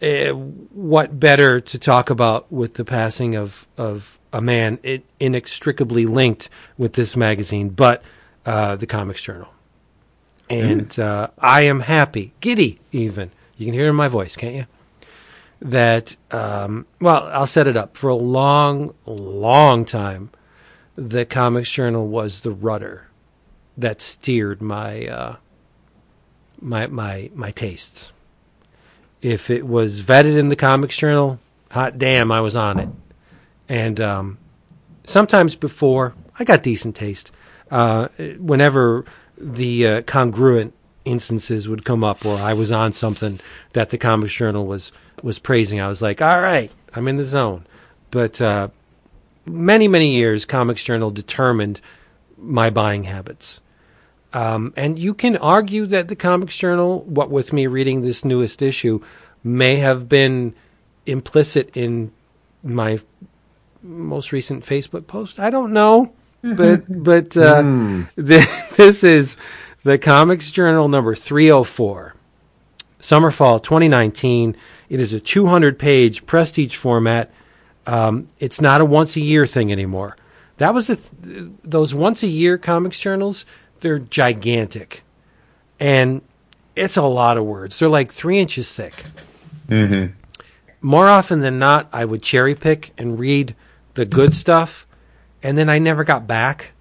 [SPEAKER 2] uh, what better to talk about with the passing of of a man it, inextricably linked with this magazine, but uh, the Comics Journal. And mm. I am happy, giddy, even. You can hear it in my voice, can't you? That, um, well, I'll set it up. For a long, long time, the Comics Journal was the rudder that steered my uh, my my my tastes. If it was vetted in the Comics Journal, hot damn, I was on it. And um, sometimes before, I got decent taste. Uh, whenever the uh, congruent instances would come up, or I was on something that the Comics Journal was was praising. I was like, all right, I'm in the zone. But uh, many, many years, Comics Journal determined my buying habits. Um, and you can argue that the Comics Journal, what with me reading this newest issue, may have been implicit in my most recent Facebook post. I don't know, <laughs> but but uh, mm. <laughs> this is the Comics Journal number 304, summer fall twenty nineteen. It is a 200 page prestige format. Um, it's not a once a year thing anymore. That was the th- those once a year comics journals. They're gigantic, and it's a lot of words. They're like three inches thick.
[SPEAKER 3] Mm-hmm.
[SPEAKER 2] More often than not, I would cherry pick and read the good stuff, and then I never got back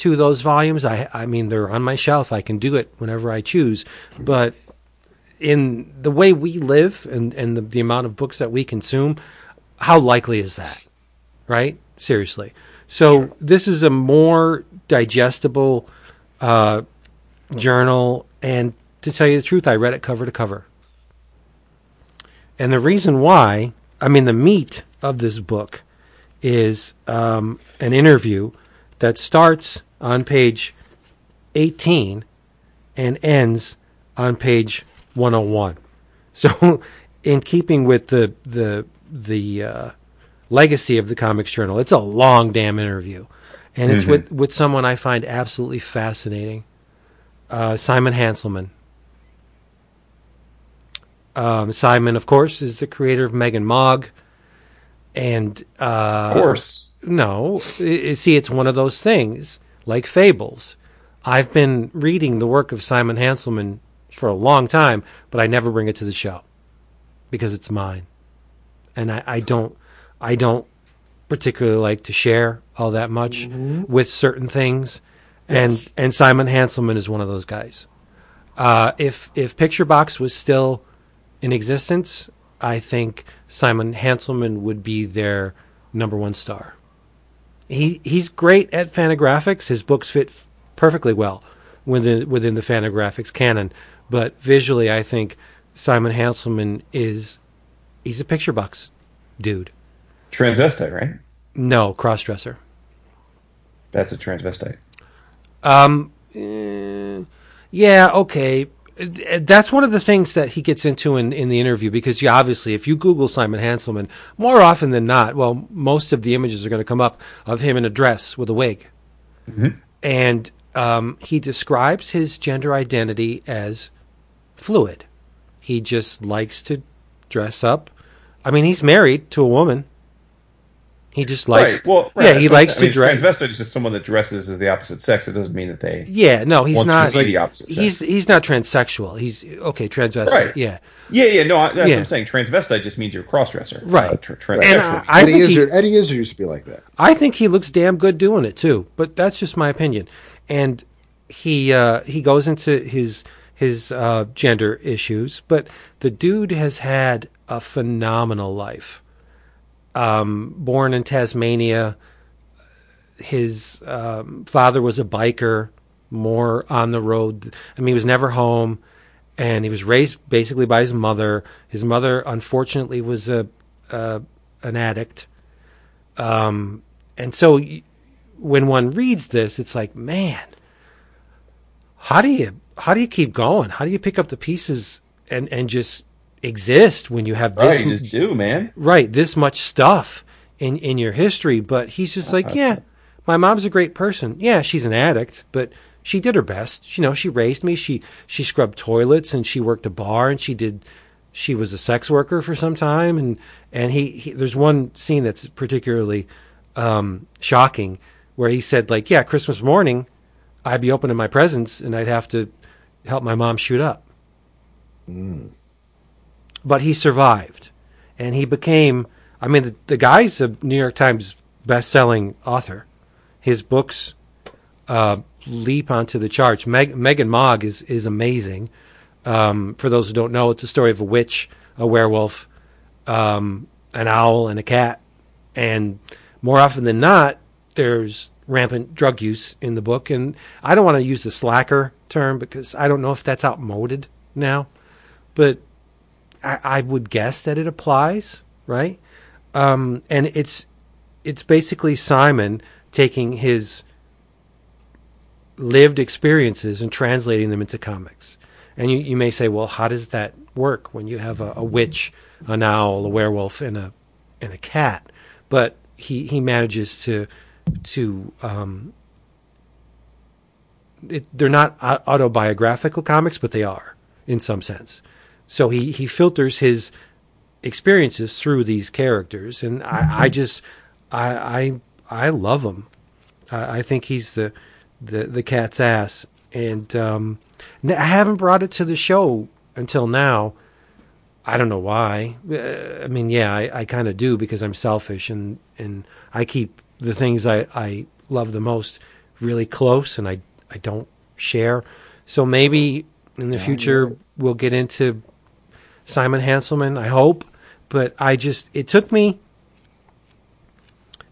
[SPEAKER 2] to those volumes. I, I mean, they're on my shelf. I can do it whenever I choose, but in the way we live and, and the, the amount of books that we consume, how likely is that? Right? Seriously. So this is a more digestible uh, journal, and to tell you the truth, I read it cover to cover. And the reason why, I mean, the meat of this book is um, an interview that starts on page 18 and ends on page 101. So, <laughs> in keeping with the the the uh, legacy of the Comics Journal, it's a long damn interview, and it's with with someone I find absolutely fascinating, uh, Simon Hanselmann. Um, Simon, of course, is the creator of Megg and Mogg, and uh,
[SPEAKER 3] Of course.
[SPEAKER 2] no, see, it's one of those things like fables. I've been reading the work of Simon Hanselmann for a long time, but I never bring it to the show because it's mine, and I, I don't, I don't particularly like to share all that much with certain things, and and Simon Hanselmann is one of those guys. Uh, if if Picture Box was still in existence, I think Simon Hanselmann would be their number one star. He he's great at Fantagraphics. His books fit f- perfectly well within within the Fantagraphics canon. But visually, I think Simon Hanselmann is he's a picture box dude.
[SPEAKER 3] Transvestite, right?
[SPEAKER 2] No crossdresser.
[SPEAKER 3] That's a transvestite.
[SPEAKER 2] Um, eh, yeah, okay. That's one of the things that he gets into in, in the interview because you obviously, if you Google Simon Hanselmann, more often than not, well, most of the images are going to come up of him in a dress with a wig. And um, he describes his gender identity as fluid. He just likes to dress up. I mean, he's married to a woman. He just likes,
[SPEAKER 3] right. Well, right,
[SPEAKER 2] yeah, he
[SPEAKER 3] what I'm
[SPEAKER 2] likes to
[SPEAKER 3] I mean,
[SPEAKER 2] dress.
[SPEAKER 3] Transvestite is just someone that dresses as the opposite sex. It doesn't mean that they.
[SPEAKER 2] Yeah, no, he's
[SPEAKER 3] want to
[SPEAKER 2] not.
[SPEAKER 3] be the opposite sex.
[SPEAKER 2] He's he's not transsexual. He's okay, transvestite.
[SPEAKER 3] Right.
[SPEAKER 2] Yeah,
[SPEAKER 3] Yeah, yeah. No, I, that's
[SPEAKER 2] Yeah.
[SPEAKER 3] what I'm saying. Transvestite just means you're a crossdresser.
[SPEAKER 2] Right.
[SPEAKER 3] Uh, tr-
[SPEAKER 2] and
[SPEAKER 3] transsexual.
[SPEAKER 2] I, I
[SPEAKER 4] Eddie
[SPEAKER 2] think he,
[SPEAKER 4] Eddie Izzard used to be like that.
[SPEAKER 2] I think he looks damn good doing it too. But that's just my opinion. And he uh, he goes into his his uh, gender issues, but the dude has had a phenomenal life. Um, born in Tasmania, his um, father was a biker, more on the road. I mean, he was never home, and he was raised basically by his mother. His mother, unfortunately, was a, a an addict. Um, and so, when one reads this, it's like, man, how do you how do you keep going? How do you pick up the pieces and and just exist when you have this
[SPEAKER 3] right, you just do, man.
[SPEAKER 2] right this much stuff in in your history but he's just like yeah my mom's a great person. Yeah she's an addict but she did her best. You know she raised me. She she scrubbed toilets and she worked a bar and she did she was a sex worker for some time. And and he, he there's one scene that's particularly um shocking where he said like yeah christmas morning i'd be opening my presents and i'd have to help my mom shoot up but he survived. And he became i mean the, the guy's a new york times best-selling author. His books uh, leap onto the charts. Meg, Megg and Mogg is, is amazing. Um, for those who don't know it's a story of a witch a werewolf um, an owl and a cat. And more often than not there's rampant drug use in the book. And i don't want to use the slacker term because i don't know if that's outmoded now. But I, I would guess that it applies, right? Um, and it's it's basically Simon taking his lived experiences and translating them into comics. And you, you may say, well, how does that work when you have a, a witch, an owl, a werewolf, and a and a cat? But he he manages to to um, it, they're not autobiographical comics, but they are in some sense. So he, he filters his experiences through these characters, and I, I just I I I love him. I, I think he's the the the cat's ass, and um, I haven't brought it to the show until now. I don't know why. Uh, I mean, yeah, I, I kind of do because I'm selfish and and I keep the things I, I love the most really close, and I I don't share. So maybe in the future we'll get into Simon Hanselmann. I hope, but I just it took me.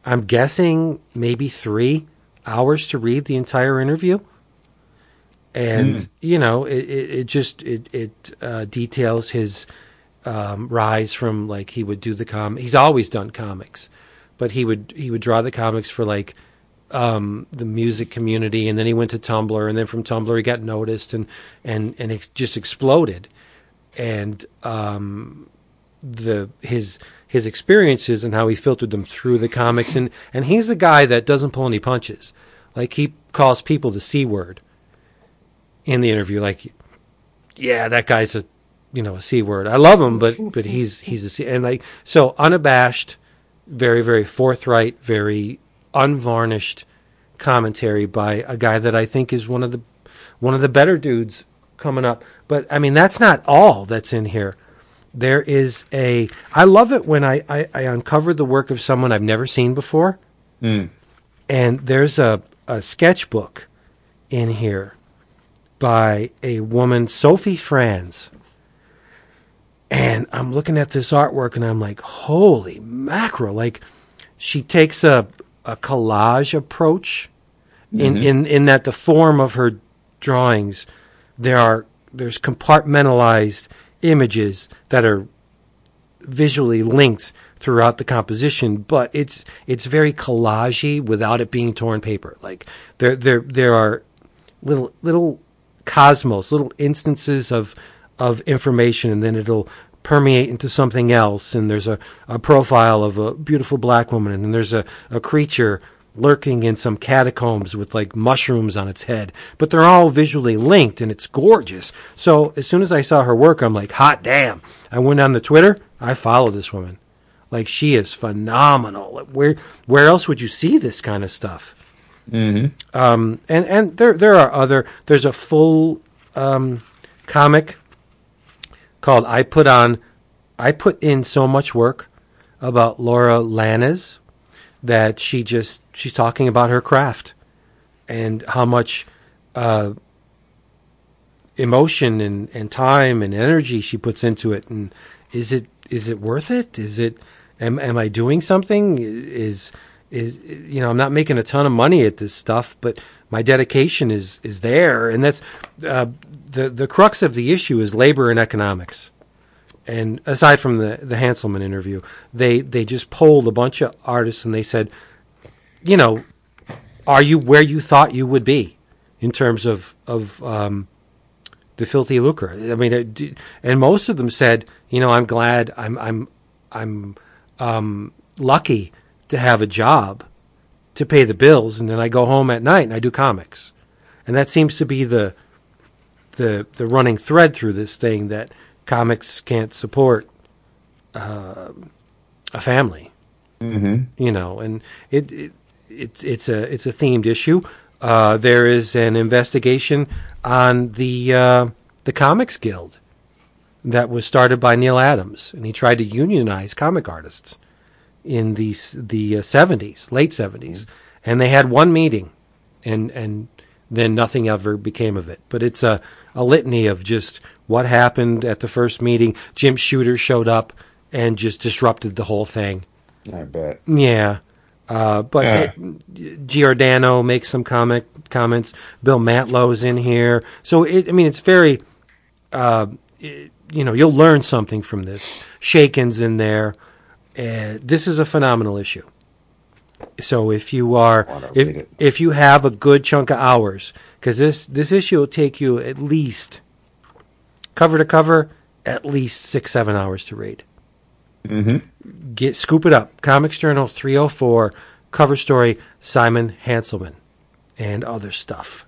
[SPEAKER 2] I'm guessing maybe three hours to read the entire interview. And you know, it, it, it just it it uh, details his um, rise from like he would do the com. He's always done comics, but he would he would draw the comics for like um, the music community, and then he went to Tumblr, and then from Tumblr he got noticed, and and and it just exploded, and um, the his his experiences and how he filtered them through the comics, and and he's a guy that doesn't pull any punches, like he calls people the c word in the interview, like yeah, that guy's a you know a c word. I love him, but but he's he's a c and like so unabashed, very very forthright, very unvarnished commentary by a guy that I think is one of the one of the better dudes coming up. But I mean, that's not all that's in here. There is a. I love it when I I, I uncover the work of someone I've never seen before, hmm. and there's a a sketchbook in here by a woman, Sophie Franz. And I'm looking at this artwork and I'm like, holy mackerel. Like, she takes a, a collage approach in, mm-hmm. in, in that the form of her drawings, there are, there's compartmentalized images that are visually linked throughout the composition, but it's it's very collagey without it being torn paper. Like there there there are little little cosmos, little instances of of information, and then it'll permeate into something else. And there's a, a profile of a beautiful black woman, and then there's a, a creature lurking in some catacombs with like mushrooms on its head. But they're all visually linked, and it's gorgeous. So as soon as I saw her work, I'm like, hot damn! I went on the Twitter. I follow this woman. Like she is phenomenal. Where where else would you see this kind of stuff? Um, and and there there are other. There's a full um, comic called "I Put On." I put in so much work about Laura Lannes that she just she's talking about her craft and how much uh, emotion and, and time and energy she puts into it. And is it is it worth it? Is it am am I doing something? Is is you know I'm not making a ton of money at this stuff, but my dedication is is there, and that's uh, the the crux of the issue is labor and economics. And aside from the the Hanselmann interview, they they just polled a bunch of artists and they said, you know, are you where you thought you would be in terms of of um, the filthy lucre? I mean, it, and most of them said, you know, I'm glad I'm I'm I'm um, lucky to have a job to pay the bills, and then I go home at night and I do comics, and that seems to be the the the running thread through this thing that comics can't support uh, a family, mm-hmm. you know, and it, it it's it's a it's a themed issue. Uh, there is an investigation on the uh, the Comics Guild that was started by Neal Adams, and he tried to unionize comic artists in the the seventies, late seventies, and they had one meeting, and and then nothing ever became of it. But it's a a litany of just what happened at the first meeting. Jim Shooter showed up and just disrupted the whole thing.
[SPEAKER 4] I bet.
[SPEAKER 2] Yeah. Uh, but
[SPEAKER 5] Yeah.
[SPEAKER 2] it- Giordano makes some comic comments. Bill Mantlo's in here, so it, I mean, it's very, uh, it- you know, you'll learn something from this. Chaykin's in there. Uh, this is a phenomenal issue. So if you are, if if you have a good chunk of hours, because this this issue will take you at least cover to cover, at least six seven hours to read get scoop it up. Comics Journal 304 cover story Simon Hanselmann and other stuff.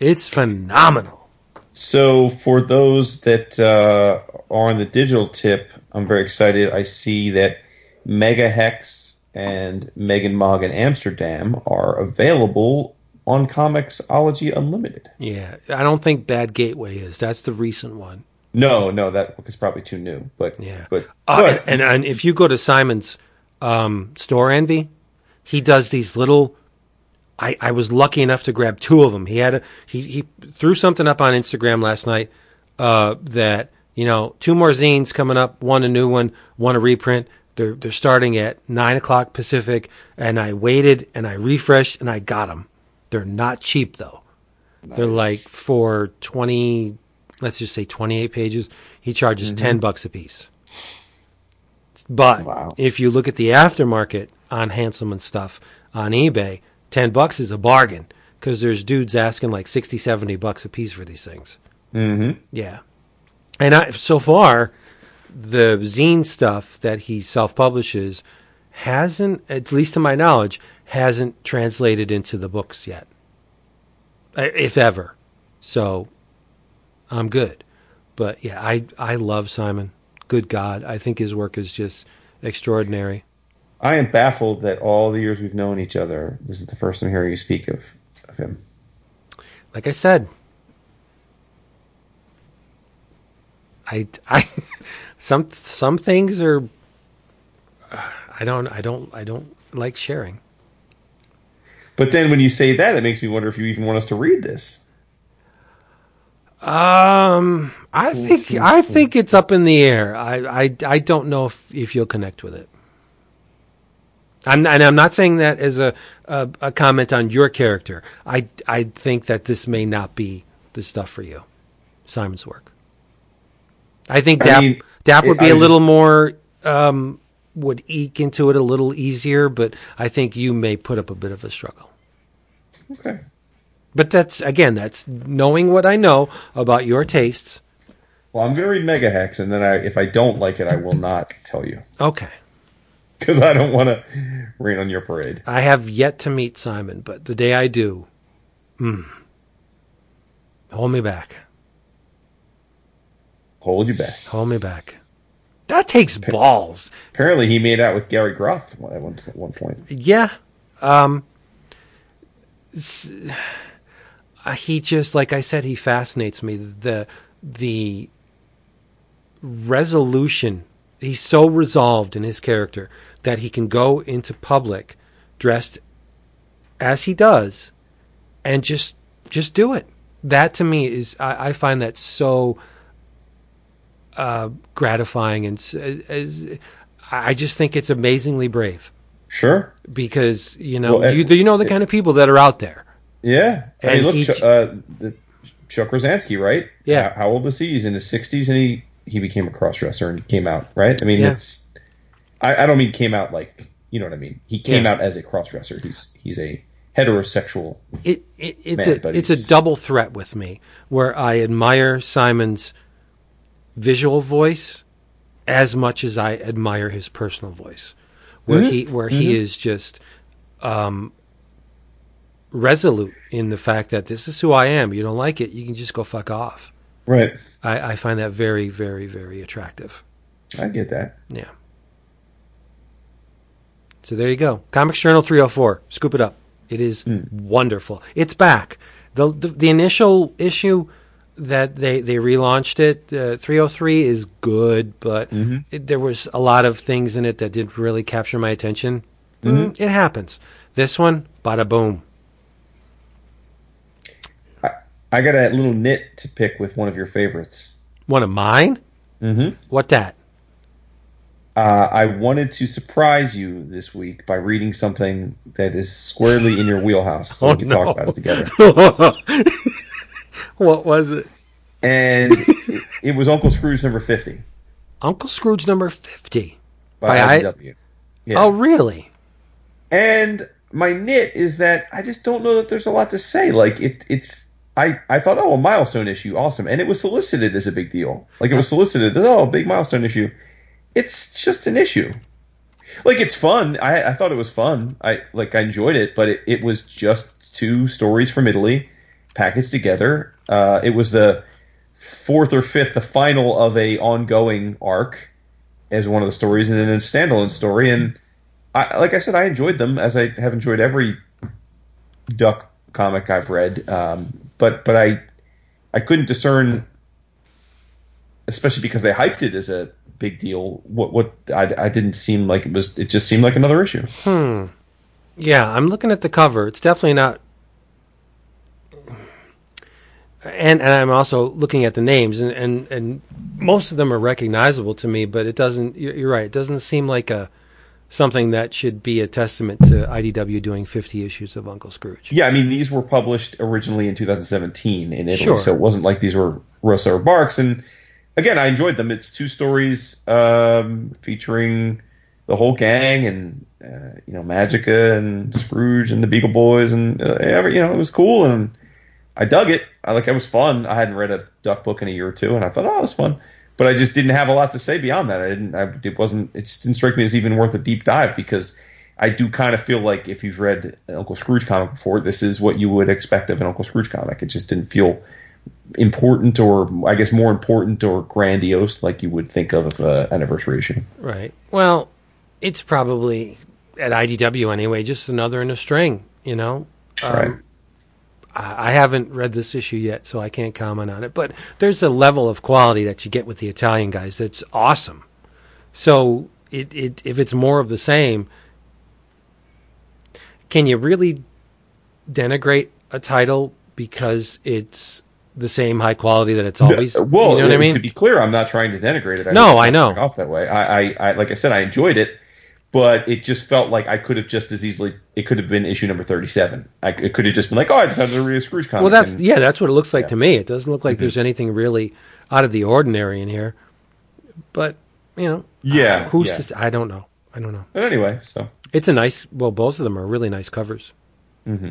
[SPEAKER 2] It's phenomenal.
[SPEAKER 3] So for those that uh, are on the digital tip, I'm very excited. I see that Megahex and Megg and Mogg in Amsterdam are available on Comixology Unlimited.
[SPEAKER 2] Yeah, I don't think Bad Gateway is. That's the recent one.
[SPEAKER 3] No, no, that book is probably too new. But
[SPEAKER 2] Yeah.
[SPEAKER 3] but,
[SPEAKER 2] Uh,
[SPEAKER 3] but
[SPEAKER 2] and, and if you go to Simon's um, Storenvy, he does these little. I, I was lucky enough to grab two of them. He had a he he threw something up on Instagram last night uh, that you know two more zines coming up, one a new one, one a reprint. They're they're starting at nine o'clock Pacific, and I waited and I refreshed and I got them. They're not cheap though. They're like for twenty, let's just say twenty eight pages. He charges ten bucks a piece. But
[SPEAKER 4] Wow.
[SPEAKER 2] if you look at the aftermarket on Hanselmann stuff on eBay, ten bucks is a bargain because there's dudes asking like 60, 70 bucks a piece for these things.
[SPEAKER 3] Mm-hmm.
[SPEAKER 2] Yeah. And I, so far, the zine stuff that he self publishes hasn't, at least to my knowledge, hasn't translated into the books yet, uh, if ever. So I'm good. But yeah, I, I love Simon. Good God. I think his work is just extraordinary.
[SPEAKER 3] I am baffled that all the years we've known each other, this is the first I'm hearing you speak of, of him.
[SPEAKER 2] Like I said, I, I, <laughs> some some things are. I don't. I don't. I don't like sharing.
[SPEAKER 3] But then when you say that, it makes me wonder if you even want us to read this.
[SPEAKER 2] Um, I think I think it's up in the air. I I, I don't know if, if you'll connect with it. I'm and I'm not saying that as a, a a comment on your character. I I think that this may not be the stuff for you, Simon's work. I think
[SPEAKER 3] I
[SPEAKER 2] Dap
[SPEAKER 3] mean,
[SPEAKER 2] Dap would be
[SPEAKER 3] I
[SPEAKER 2] a little more um would eke into it a little easier, but I think you may put up a bit of a struggle.
[SPEAKER 3] Okay.
[SPEAKER 2] But that's again, that's knowing what I know about your tastes.
[SPEAKER 3] Well, I'm very Megahex, and then I, if I don't like it, I will not tell you
[SPEAKER 2] Okay.
[SPEAKER 3] because I don't want to rain on your parade.
[SPEAKER 2] I have yet to meet Simon, but the day I do, hmm, hold me back.
[SPEAKER 3] Hold you back.
[SPEAKER 2] Hold me back. That takes balls.
[SPEAKER 3] Apparently, he made out with Gary Groth at one, at one point.
[SPEAKER 2] Yeah. Um, uh, he just, like I said, he fascinates me. The, the resolution, he's so resolved in his character that he can go into public dressed as he does and just, just do it. That to me is, I, I find that so, uh, gratifying and as, I just think it's amazingly brave
[SPEAKER 3] Sure.
[SPEAKER 2] because you know
[SPEAKER 3] Well,
[SPEAKER 2] you you know the kind of people that are out there.
[SPEAKER 3] Yeah. I mean, look,
[SPEAKER 2] he-
[SPEAKER 3] Ch- uh, the Chuck Rozanski, right?
[SPEAKER 2] Yeah.
[SPEAKER 3] How, how old is he? He's in his 60s, and he he became a crossdresser and came out, right? I mean,
[SPEAKER 2] Yeah.
[SPEAKER 3] it's. I, I don't mean came out like you know what I mean. He came
[SPEAKER 2] Yeah.
[SPEAKER 3] out as a crossdresser. He's he's a heterosexual.
[SPEAKER 2] It, it it's
[SPEAKER 3] Man,
[SPEAKER 2] a it's a double threat with me where I admire Simon's visual voice as much as I admire his personal voice, where
[SPEAKER 3] Mm-hmm.
[SPEAKER 2] he where he is just um, resolute in the fact that this is who I am. You don't like it, you can just go fuck off.
[SPEAKER 3] Right.
[SPEAKER 2] I, I find that very very very attractive.
[SPEAKER 3] I get that.
[SPEAKER 2] Yeah. So there you go. Comics Journal 304. Scoop it up. It is wonderful. It's back. The, the the initial issue that they they relaunched it, uh, 303 is good, but it, there was a lot of things in it that didn't really capture my attention. Mm, it happens. This one, bada boom.
[SPEAKER 3] I got a little nit to pick with one of your favorites.
[SPEAKER 2] One of mine?
[SPEAKER 3] Mm-hmm.
[SPEAKER 2] What that?
[SPEAKER 3] Uh, I wanted to surprise you this week by reading something that is squarely in your wheelhouse, so <laughs>
[SPEAKER 2] Oh,
[SPEAKER 3] we can
[SPEAKER 2] no.
[SPEAKER 3] talk about it together. <laughs>
[SPEAKER 2] what was it?
[SPEAKER 3] And it, it was Uncle Scrooge number fifty
[SPEAKER 2] Uncle Scrooge number 50.
[SPEAKER 3] by
[SPEAKER 2] By I-
[SPEAKER 3] IDW. Yeah.
[SPEAKER 2] Oh, really?
[SPEAKER 3] And my nit is that I just don't know that there's a lot to say. Like it, it's I, I thought, oh, a milestone issue, awesome, and it was solicited as a big deal. Like it was solicited as oh, a big milestone issue. It's just an issue. Like it's fun. I, I thought it was fun. I like I enjoyed it, but it, it was just two stories from Italy packaged together. Uh, it was the fourth or fifth, the final of a ongoing arc as one of the stories, and then a standalone story. And I, like I said, I enjoyed them as I have enjoyed every Duck comic I've read. Um, but but I I couldn't discern, especially because they hyped it as a big deal. What what I, I didn't seem like it was. It just seemed like another issue. Hmm.
[SPEAKER 2] Yeah, I'm looking at the cover. It's definitely not. And and I'm also looking at the names, and and and most of them are recognizable to me, but it doesn't. You're, right. It doesn't seem like a something that should be a testament to IDW doing 50 issues of Uncle Scrooge.
[SPEAKER 3] Yeah, I mean these were published originally in 2017 in Italy,
[SPEAKER 2] Sure.
[SPEAKER 3] so it wasn't like these were Rosa or Barks. And again, I enjoyed them. It's two stories um, featuring the whole gang and uh, you know Magica and Scrooge and the Beagle Boys and uh, every, you know it was cool and I dug it. I like it was fun. I hadn't read a Duck book in a year or two, and I thought, oh, it's fun. But I just didn't have a lot to say beyond that. I didn't. I, it wasn't. It just didn't strike me as even worth a deep dive because I do kind of feel like if you've read an Uncle Scrooge comic before, this is what you would expect of an Uncle Scrooge comic. It just didn't feel important, or I guess more important or grandiose, like you would think of uh, anniversary issue.
[SPEAKER 2] Right. Well, it's probably at IDW anyway, just another in a string. You know. Um,
[SPEAKER 3] Right.
[SPEAKER 2] I haven't read this issue yet, so I can't comment on it. But there's a level of quality that you get with the Italian guys that's awesome. So it, it if it's more of the same, can you really denigrate a title because it's the same high quality that it's always?
[SPEAKER 3] well,
[SPEAKER 2] you know what I mean.
[SPEAKER 3] to be clear, I'm not trying to denigrate it. I
[SPEAKER 2] No, I know.
[SPEAKER 3] Off that way. I, I, I, like I said, I enjoyed it, but it just felt like I could have just as easily. It could have been issue number 37. I, it could have just been like, oh, I decided to read a Scrooge comic.
[SPEAKER 2] Well, that's
[SPEAKER 3] and-
[SPEAKER 2] yeah, that's what it looks like
[SPEAKER 3] Yeah.
[SPEAKER 2] to me. It doesn't look
[SPEAKER 3] Mm-hmm.
[SPEAKER 2] like there's anything really out of the ordinary in here. But you know,
[SPEAKER 3] Yeah,
[SPEAKER 2] uh, who's
[SPEAKER 3] yeah.
[SPEAKER 2] to? s- I don't know. I don't know.
[SPEAKER 3] But anyway, so
[SPEAKER 2] It's a nice. Well, both of them are really nice covers.
[SPEAKER 3] Mm-hmm.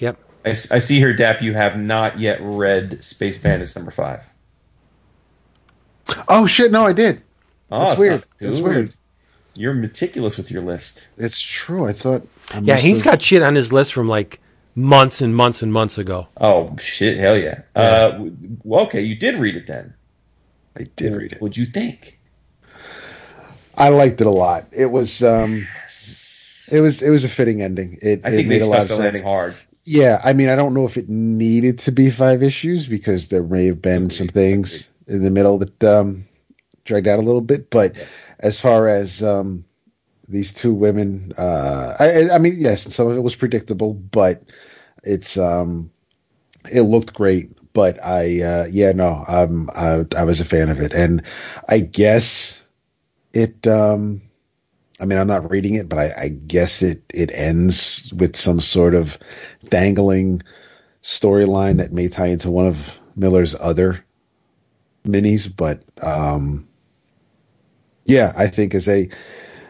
[SPEAKER 2] Yep.
[SPEAKER 3] I see here, Dap, you have not yet read Space Bandits number five.
[SPEAKER 4] Oh shit! No, I did.
[SPEAKER 3] Oh,
[SPEAKER 4] That's
[SPEAKER 3] it's
[SPEAKER 4] weird.
[SPEAKER 3] not-
[SPEAKER 4] That's weird.
[SPEAKER 3] You're meticulous with your list.
[SPEAKER 4] It's true. I thought. I
[SPEAKER 2] Yeah,
[SPEAKER 4] must
[SPEAKER 2] he's
[SPEAKER 4] have-
[SPEAKER 2] got shit on his list from like months and months and months ago.
[SPEAKER 3] Oh shit! Hell yeah. Uh, well, okay, you did read it then.
[SPEAKER 4] I did read it.
[SPEAKER 3] What'd you think?
[SPEAKER 4] I liked it a lot. It was. um It was. It was a fitting ending. It,
[SPEAKER 3] I
[SPEAKER 4] it made
[SPEAKER 3] they
[SPEAKER 4] a lot of
[SPEAKER 3] the
[SPEAKER 4] sense.
[SPEAKER 3] landing hard.
[SPEAKER 4] Yeah, I mean, I don't know if it needed to be five issues because there may have been some things in the middle that um, dragged out a little bit. But as far as um, these two women, uh, I, I- mean, yes, some of it was predictable, but it's um, it looked great. But I, uh, yeah, no, um, I, I was a fan of it, and I guess it. Um, I mean, I'm not reading it, but I, I guess it it ends with some sort of dangling storyline that may tie into one of Millar's other minis. But um, yeah, I think as a,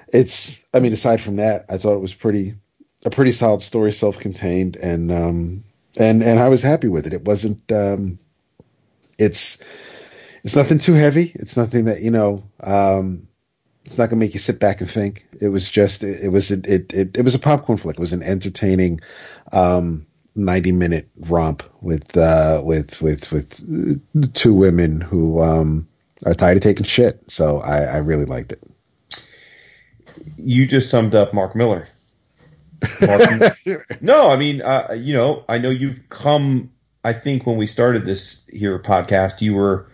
[SPEAKER 4] it's. I mean, aside from that, I thought it was pretty a pretty solid story, self-contained, and um, and and I was happy with it. It wasn't. Um, it's it's nothing too heavy. It's nothing that you know. Um, it's not going to make you sit back and think. It was just it, it was it, it it was a popcorn flick. It was an entertaining um 90 minute romp with uh with with with two women who um are tired of taking shit. So I I really liked it.
[SPEAKER 3] You just summed up Mark Millar. Mark, <laughs> no, I mean, uh, you know, I know you've come. I think when we started this here podcast, you were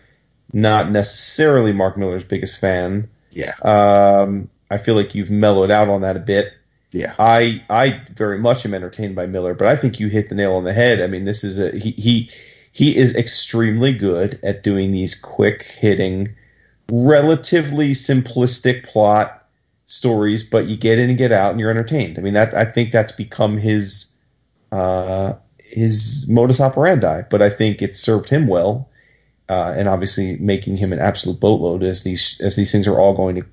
[SPEAKER 3] not necessarily Mark Millar's biggest fan.
[SPEAKER 4] Yeah.
[SPEAKER 3] Um, I feel like you've mellowed out on that a bit.
[SPEAKER 4] Yeah.
[SPEAKER 3] I I very much am entertained by Millar, but I think you hit the nail on the head. I mean, this is a he he he is extremely good at doing these quick hitting, relatively simplistic plot stories, but you get in and get out and you're entertained. I mean, that I think that's become his uh, his modus operandi. But I think it served him well, uh, and obviously making him an absolute boatload as these as these things are all going to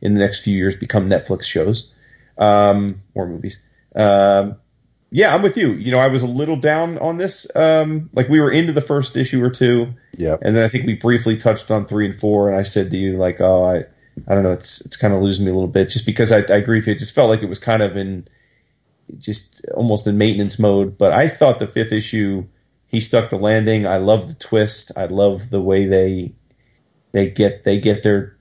[SPEAKER 3] in the next few years become Netflix shows um, or movies. Um, yeah, I'm with you. You know, I was a little down on this. Um, like we were into the first issue or two,
[SPEAKER 4] Yeah.
[SPEAKER 3] and then I think we briefly touched on three and four, and I said to you like, oh, I, I don't know, it's it's kind of losing me a little bit, just because I, I agree with you. It just felt like it was kind of in, just almost in maintenance mode. But I thought the fifth issue, he stuck the landing. I love the twist. I love the way they, they get they get their,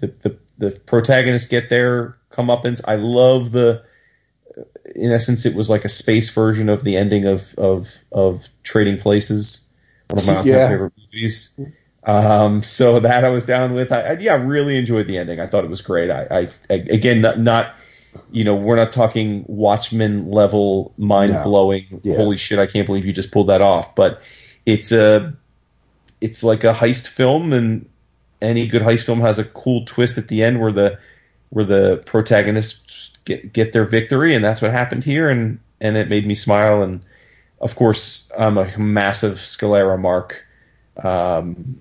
[SPEAKER 3] the the, the protagonists get their comeuppance. I love the. In essence, it was like a space version of the ending of of of Trading Places, one of my
[SPEAKER 4] Yeah.
[SPEAKER 3] favorite movies. Um, so that I was down with. I, I yeah, I really enjoyed the ending. I thought it was great. I, I, I again not, not you know, we're not talking Watchmen level, mind blowing.
[SPEAKER 4] No. Yeah.
[SPEAKER 3] Holy shit! I can't believe you just pulled that off. But it's a, it's like a heist film, and any good heist film has a cool twist at the end where the where the protagonists get get their victory, and that's what happened here, and and it made me smile. And of course, I'm a massive Scalera mark, um,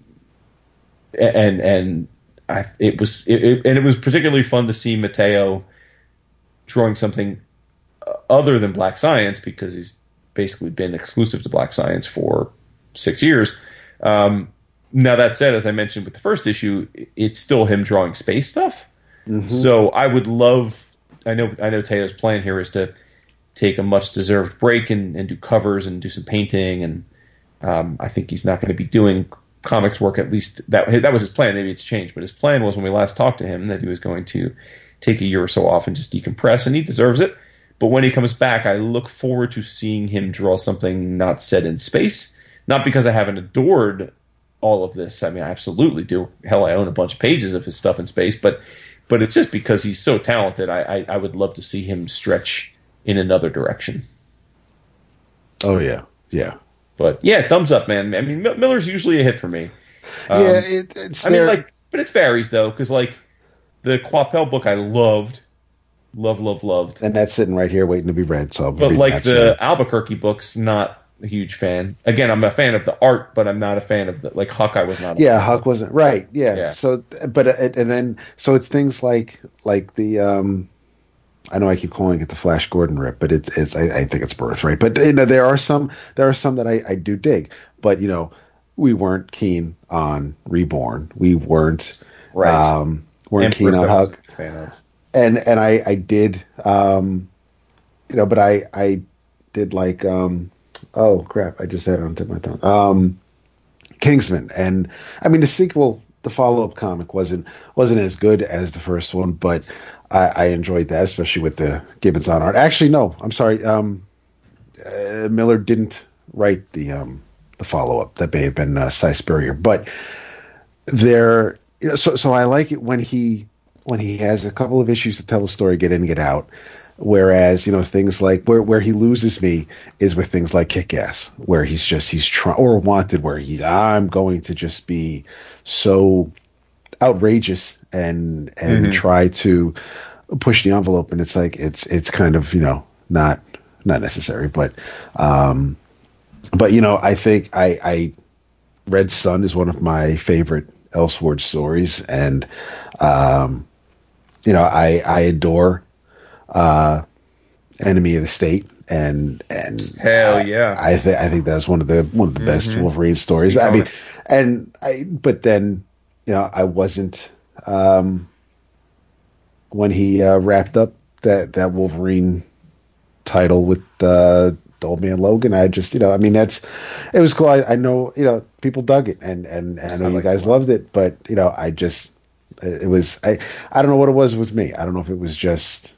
[SPEAKER 3] and and I, it was it, it, and it was particularly fun to see Matteo drawing something other than Black Science because he's basically been exclusive to Black Science for six years. Um, now that said, as I mentioned with the first issue, it's still him drawing space stuff.
[SPEAKER 4] Mm-hmm.
[SPEAKER 3] So I would love. I know. I know. Teo's plan here is to take a much deserved break and, and do covers and do some painting. And um, I think he's not going to be doing comics work. At least that that was his plan. Maybe it's changed, but his plan was when we last talked to him that he was going to take a year or so off and just decompress, and he deserves it. But when he comes back, I look forward to seeing him draw something not set in space. Not because I haven't adored all of this. I mean, I absolutely do. Hell, I own a bunch of pages of his stuff in space, but but it's just because he's so talented. I, I, I would love to see him stretch in another direction.
[SPEAKER 4] Oh yeah, yeah.
[SPEAKER 3] But yeah, thumbs up, man. I mean, Millar's usually a hit for me.
[SPEAKER 4] Um, yeah, it, it's.
[SPEAKER 3] I mean, like, but it varies though, because like the Coipel book, I loved, love, love, loved,
[SPEAKER 4] and that's sitting right here waiting to be read. So,
[SPEAKER 3] but like the soon. Albuquerque books, not a huge fan. Again, I'm a fan of the art, but I'm not a fan of the like Hawkeye was not.
[SPEAKER 4] yeah, Huck wasn't right. Yeah. yeah. So, but and then so it's things like like the um I know I keep calling it the Flash Gordon rip, but it's it's I, I think it's birthright. But you know there are some there are some that I, I do dig, but you know we weren't keen on Reborn. We weren't
[SPEAKER 3] right.
[SPEAKER 4] um, weren't keen on Huck. And and I I did um, you know, but I I did like um, oh crap I just had it on tip of my tongue um, Kingsman and I mean the sequel the follow up comic wasn't wasn't as good as the first one, but I, I, enjoyed that, especially with the Gibbons on art. Actually, no, I'm sorry. Um, uh, Millar didn't write the um, the follow up. That may have been uh, Si Spurrier, but there. You know, so so I like it when he when he has a couple of issues to tell the story, get in, get out. Whereas you know things like where where he loses me is with things like Kick Ass, where he's just he's trying or Wanted, where he's I'm going to just be so outrageous and and mm-hmm. try to push the envelope. And it's like it's it's kind of you know not not necessary. But um but you know i think i i red sun is one of my favorite elseworld stories. And um you know i i adore uh enemy of the state and and
[SPEAKER 3] hell yeah
[SPEAKER 4] i, I think i think that's one of the one of the mm-hmm. best wolverine stories i mean and i but then you know i wasn't um, when he uh, wrapped up that that Wolverine title with uh, the old man Logan. I just you know I mean that's it was cool. I, I know you know people dug it and and, and I know I like you guys loved it, but you know I just it was I I don't know what it was with me. I don't know if it was just.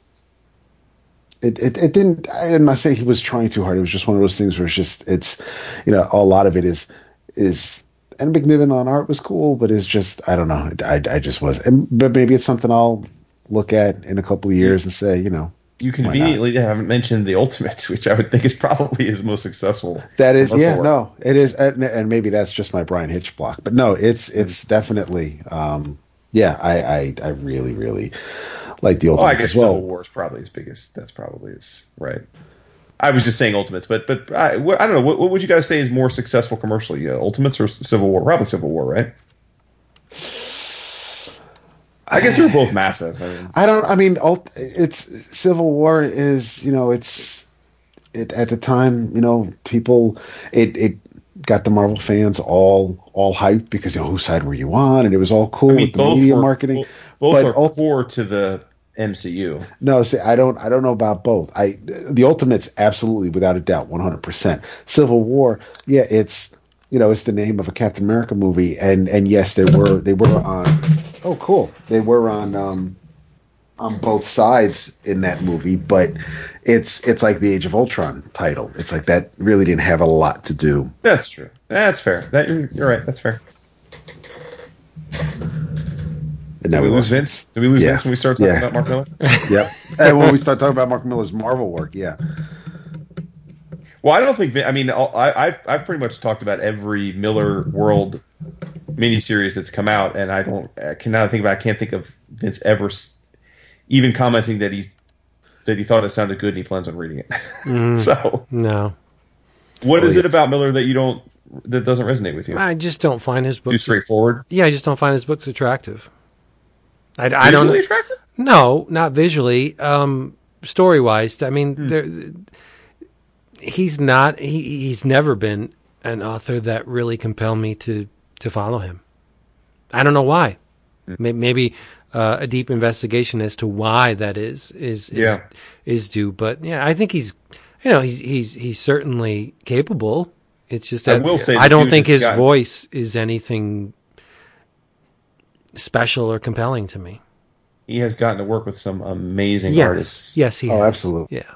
[SPEAKER 4] It, it, it didn't I'm not saying he was trying too hard. It was just one of those things where it's just it's you know a lot of it is is and McNiven on art was cool, but it's just I don't know. I, I just was, and, but maybe it's something I'll look at in a couple of years and say, you know,
[SPEAKER 3] you conveniently haven't mentioned the Ultimates, which I would think is probably his most successful.
[SPEAKER 4] That is, yeah, no, it is, and, and, maybe that's just my Bryan Hitch block, but no, it's it's definitely, um, yeah, I, I I really really like the Ultimates. Oh, I
[SPEAKER 3] guess
[SPEAKER 4] well.
[SPEAKER 3] Civil War is probably his biggest. That's probably his right. I was just saying Ultimates, but but I, I don't know. What, what would you guys say is more successful commercially, uh, Ultimates or Civil War? Probably Civil War, right? I guess they're both massive. I, mean.
[SPEAKER 4] I don't. I mean, it's Civil War is you know it's it at the time you know people it it got the Marvel fans all all hyped because you know whose side were you on and it was all cool I mean, with the media
[SPEAKER 3] were,
[SPEAKER 4] marketing.
[SPEAKER 3] Both but are core to the MCU.
[SPEAKER 4] No, see, I don't, I don't know about both. I, the Ultimates, absolutely, without a doubt, one hundred percent. Civil War, yeah, it's, you know, it's the name of a Captain America movie, and and yes, they were, they were on. Oh, cool. They were on, um, on both sides in that movie, but it's it's like the Age of Ultron title. It's like that really didn't have a lot to do.
[SPEAKER 3] That's true. That's fair. That you're, you're right. That's fair.
[SPEAKER 4] It
[SPEAKER 3] Did we
[SPEAKER 4] never
[SPEAKER 3] lose
[SPEAKER 4] lost.
[SPEAKER 3] Vince? Did we lose
[SPEAKER 4] Yeah.
[SPEAKER 3] Vince when we start talking
[SPEAKER 4] Yeah.
[SPEAKER 3] about Mark Millar? <laughs>
[SPEAKER 4] Yep. and when we start talking about Mark Millar's Marvel work, yeah.
[SPEAKER 3] Well, I don't think. I mean, I, I've I've pretty much talked about every Millarworld miniseries that's come out, and I don't. I can now think about. I can't think of Vince ever even commenting that he's that he thought it sounded good and he plans on reading it. Mm. <laughs> so,
[SPEAKER 2] No,
[SPEAKER 3] what is it about Millar that you don't that doesn't resonate with you?
[SPEAKER 2] I just don't find his
[SPEAKER 3] Too
[SPEAKER 2] books.
[SPEAKER 3] straightforward.
[SPEAKER 2] Yeah, I just don't find his books attractive. I, I don't.
[SPEAKER 3] Attractive?
[SPEAKER 2] No, not visually. Um, story wise, I mean,
[SPEAKER 3] Hmm.
[SPEAKER 2] there, he's not. He he's never been an author that really compelled me to to follow him. I don't know why.
[SPEAKER 3] Hmm.
[SPEAKER 2] Maybe uh, a deep investigation as to why that is is is,
[SPEAKER 3] Yeah.
[SPEAKER 2] is due. But yeah, I think he's you know he's he's he's certainly capable. It's just
[SPEAKER 3] I
[SPEAKER 2] that
[SPEAKER 3] say
[SPEAKER 2] I don't think his voice is anything special or compelling to me.
[SPEAKER 3] He has gotten to work with some amazing
[SPEAKER 2] Yes,
[SPEAKER 3] artists.
[SPEAKER 2] yes, he.
[SPEAKER 4] Oh,
[SPEAKER 2] has.
[SPEAKER 4] absolutely.
[SPEAKER 2] Yeah.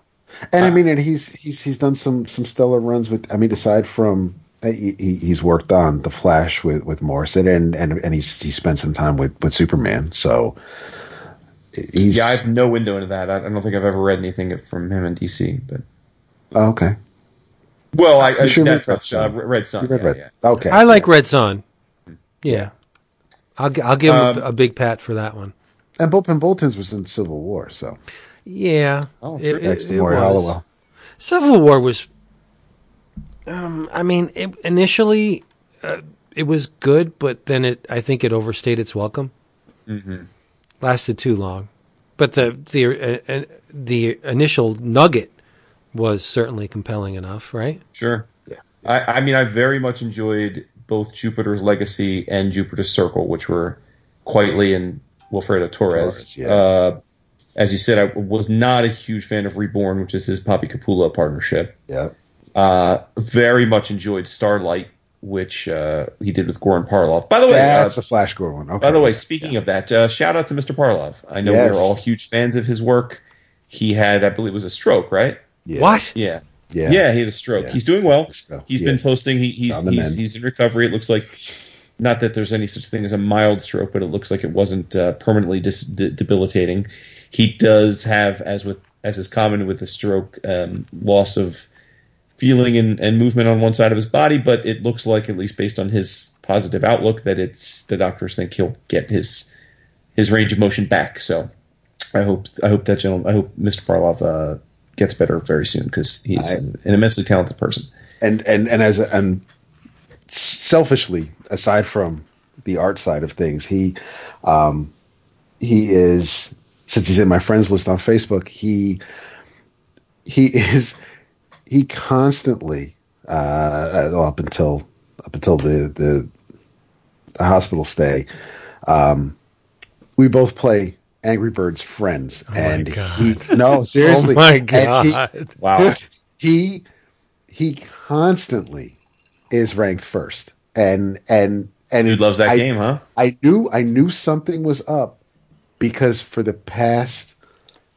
[SPEAKER 4] And I mean, and he's he's he's done some some stellar runs with. I mean, aside from uh, he, he- he's worked on the Flash with with Morrison, and and and he's he spent some time with with Superman. So he's
[SPEAKER 3] Yeah, I have no window into that. I, I don't think I've ever read anything from him in DC. But
[SPEAKER 4] oh, okay.
[SPEAKER 3] well, I, I
[SPEAKER 4] You should read
[SPEAKER 3] that's
[SPEAKER 4] Red
[SPEAKER 3] uh,
[SPEAKER 4] Sun.
[SPEAKER 3] Red Sun.
[SPEAKER 4] You read
[SPEAKER 3] yeah,
[SPEAKER 4] Red.
[SPEAKER 3] yeah.
[SPEAKER 4] Okay,
[SPEAKER 2] I like Red Sun. Yeah. I'll I'll give him
[SPEAKER 3] Um,
[SPEAKER 2] a, a big pat for that one.
[SPEAKER 4] and Bullpen Bulletins was in Civil War, so
[SPEAKER 2] Yeah.
[SPEAKER 3] Oh,
[SPEAKER 2] it-
[SPEAKER 3] sure.
[SPEAKER 2] it-
[SPEAKER 4] next to
[SPEAKER 2] it
[SPEAKER 4] Maury. Hollowell.
[SPEAKER 2] Civil War was. Um, I mean, it, initially, uh, it was good, but then it. I think it overstayed its welcome. Mm-hmm. Lasted too long, but the the uh, uh, the initial nugget was certainly compelling enough, right?
[SPEAKER 3] Sure.
[SPEAKER 4] Yeah.
[SPEAKER 3] I, I mean, I very much enjoyed both Jupiter's Legacy and Jupiter's Circle, which were Quitely and Wilfredo Torres.
[SPEAKER 4] Torres, yeah.
[SPEAKER 3] uh, as you said, I was not a huge fan of Reborn, which is his Poppy Capullo partnership.
[SPEAKER 4] Yeah,
[SPEAKER 3] Uh, very much enjoyed Starlight, which uh, he did with Goran Parlov. By the way, uh,
[SPEAKER 4] that's a Flash Gore one. Okay.
[SPEAKER 3] by the way, speaking of that, uh, shout out to Mr. Parlov. I know
[SPEAKER 4] Yes.
[SPEAKER 3] we're all huge fans of his work. He had, I believe, it was a stroke, right?
[SPEAKER 4] yeah.
[SPEAKER 2] What?
[SPEAKER 3] Yeah.
[SPEAKER 4] Yeah,
[SPEAKER 3] Yeah, he had a stroke.
[SPEAKER 4] Yeah.
[SPEAKER 3] He's doing well. He's
[SPEAKER 4] he
[SPEAKER 3] been posting. He, he's he's, he's in recovery. It looks like not that there's any such thing as a mild stroke, but it looks like it wasn't uh, permanently dis- de- debilitating. He does have, as with as is common with a stroke, um, loss of feeling and, and movement on one side of his body. But it looks like, at least based on his positive outlook, that it's the doctors think he'll get his his range of motion back. So I hope I hope that gentleman, I hope Mr. Parlov uh, gets better very soon because he's
[SPEAKER 4] I-
[SPEAKER 3] an, an immensely talented person.
[SPEAKER 4] and and and as a, and selfishly, aside from the art side of things, he um, he is since he's in my friends list on Facebook. He he is he constantly uh, uh, up until up until the the, the hospital stay. Um, we both play Angry Birds friends, and
[SPEAKER 2] God.
[SPEAKER 4] he no seriously.
[SPEAKER 2] Oh my
[SPEAKER 4] And he-
[SPEAKER 2] god! <laughs>
[SPEAKER 3] Oh wow.
[SPEAKER 4] Dude, <laughs> he he constantly is ranked first, and and and
[SPEAKER 3] Dude loves that
[SPEAKER 4] I,
[SPEAKER 3] game, huh?
[SPEAKER 4] I knew I knew something was up because for the past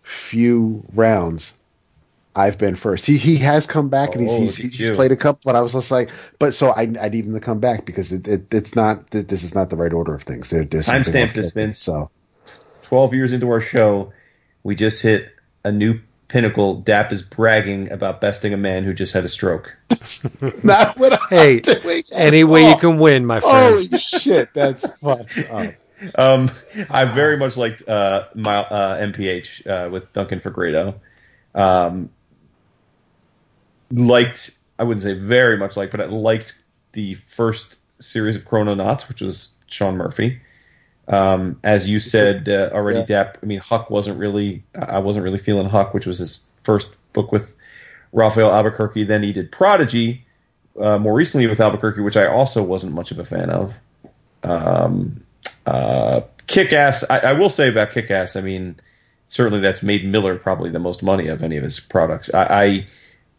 [SPEAKER 4] few rounds, I've been first. He he has come back and he's
[SPEAKER 3] Oh,
[SPEAKER 4] he's,
[SPEAKER 3] look
[SPEAKER 4] he's played a couple, but I was just like, but so I I need him to come back because it, it it's not th- this is not the right order of things. There, there's something
[SPEAKER 3] Timestamp
[SPEAKER 4] else
[SPEAKER 3] this,
[SPEAKER 4] cooking.
[SPEAKER 3] Vince.
[SPEAKER 4] So
[SPEAKER 3] 12 years into our show, we just hit a new pinnacle. Dap is bragging about besting a man who just had a stroke. <laughs>
[SPEAKER 4] not what I'm
[SPEAKER 2] Hey,
[SPEAKER 4] doing.
[SPEAKER 2] any way
[SPEAKER 4] Oh,
[SPEAKER 2] you can win, my friend.
[SPEAKER 4] Holy shit, that's <laughs> fucked up.
[SPEAKER 3] Um, I very much liked uh, my uh, MPH uh, with Duncan Fegredo. Um, liked, I wouldn't say very much liked, but I liked the first series of Chrononauts, which was Sean Murphy. Um, as you said uh, already,
[SPEAKER 4] Yeah.
[SPEAKER 3] Dap. I mean, Huck wasn't really. I wasn't really feeling Huck, which was his first book with Rafael Albuquerque. Then he did Prodigy, uh, more recently with Albuquerque, which I also wasn't much of a fan of. Um, uh, Kick Ass. I, I will say about Kick Ass. I mean, certainly that's made Millar probably the most money of any of his products. I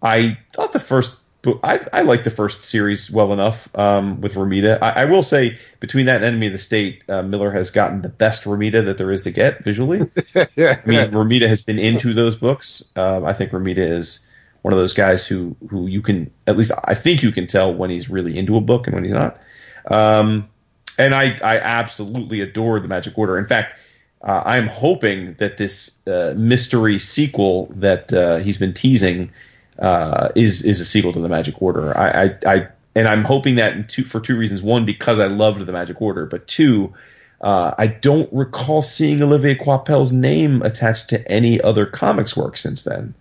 [SPEAKER 3] I, I thought the first book. I, I liked the first series well enough um, with Romita. I, I will say between that and Enemy of the State, uh, Millar has gotten the best Romita that there is to get visually.
[SPEAKER 4] yeah. <laughs>
[SPEAKER 3] I mean, Romita has been into those books. Um, I think Romita is one of those guys who who you can at least I think you can tell when he's really into a book and when he's not. Um, and I I absolutely adore the Magic Order. In fact, uh, I'm hoping that this uh, mystery sequel that uh, he's been teasing uh, is is a sequel to the Magic Order. I, I, I and I'm hoping that two, for two reasons. One, because I loved the Magic Order, but two, uh, I don't recall seeing Olivier Coipel's name attached to any other comics work since then.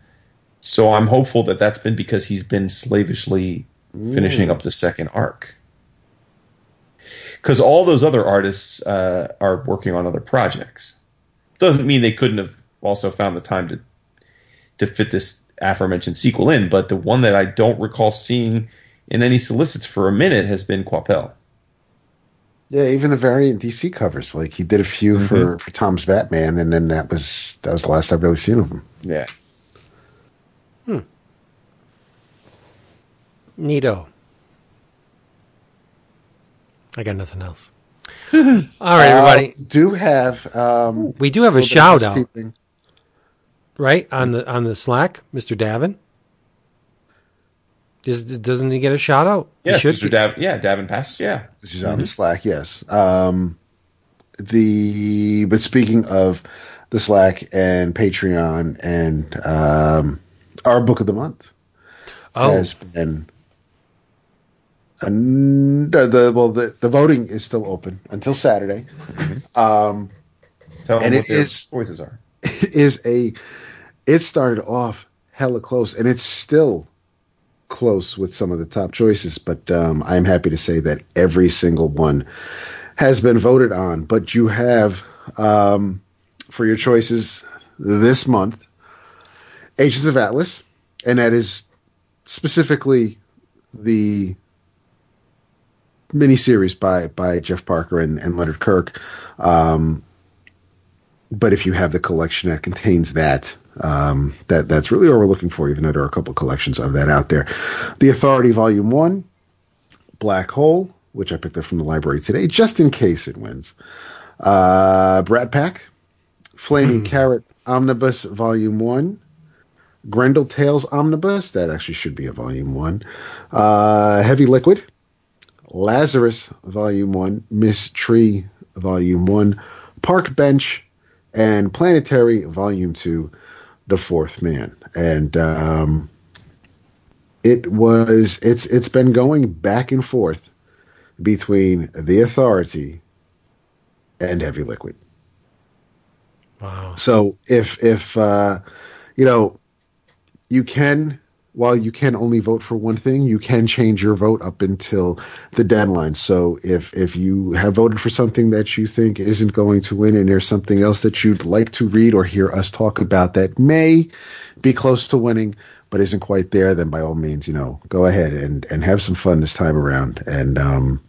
[SPEAKER 3] So I'm hopeful that that's been because he's been slavishly finishing up the second arc. Because all those other artists uh, are working on other projects. Doesn't mean they couldn't have also found the time to to fit this aforementioned sequel in, but the one that I don't recall seeing in any solicits for a minute has been Coipel.
[SPEAKER 4] Yeah, even the variant DC covers. Like he did a few
[SPEAKER 3] Mm-hmm.
[SPEAKER 4] for for Tom's Batman, and then that was that was the last I've really seen of him.
[SPEAKER 3] Yeah. Hmm.
[SPEAKER 2] Neato. I got nothing else. <laughs> All right, everybody.
[SPEAKER 4] Uh, do have um,
[SPEAKER 2] We do have a
[SPEAKER 4] little bit of
[SPEAKER 2] shout out.
[SPEAKER 4] housekeeping.
[SPEAKER 2] Right on the on the Slack, Mr. Davin. Is, doesn't he get a shout out? He
[SPEAKER 3] Yes,
[SPEAKER 2] should
[SPEAKER 3] Mr.
[SPEAKER 2] get-
[SPEAKER 3] Dav- yeah, Davin Pass. Yeah.
[SPEAKER 4] This is on the Slack, yes. Um, the but speaking of the Slack and Patreon and um, our book of the month
[SPEAKER 2] Oh,
[SPEAKER 4] has been. And the, the well the, the voting is still open until Saturday. Um,
[SPEAKER 3] Tell them
[SPEAKER 4] And
[SPEAKER 3] what
[SPEAKER 4] it
[SPEAKER 3] their
[SPEAKER 4] is-
[SPEAKER 3] voices are.
[SPEAKER 4] It <laughs> is a it started off hella close and it's still close with some of the top choices but um, i'm happy to say that every single one has been voted on. But you have um, for your choices this month ages of atlas and that is specifically the miniseries by by jeff parker and, and leonard kirk. Um, but if you have the collection that contains that, um, that that's really what we're looking for. Even though there are a couple collections of that out there, the Authority Volume One, Black Hole, which I picked up from the library today, just in case it wins. Uh, Brat Pack, Flaming Carrot Omnibus Volume One, Grendel Tales Omnibus, that actually should be a Volume One. Uh, Heavy Liquid, Lazarus Volume One, Ms. Tree Volume One, Park Bench, and Planetary Volume Two, The Fourth Man, and um, it was it's it's been going back and forth between the Authority and Heavy Liquid.
[SPEAKER 2] wow.
[SPEAKER 4] So if if uh, you know you can while you can only vote for one thing, you can change your vote up until the deadline. So if if you have voted for something that you think isn't going to win and there's something else that you'd like to read or hear us talk about that may be close to winning but isn't quite there, then by all means, you know, go ahead and and have some fun this time around. And um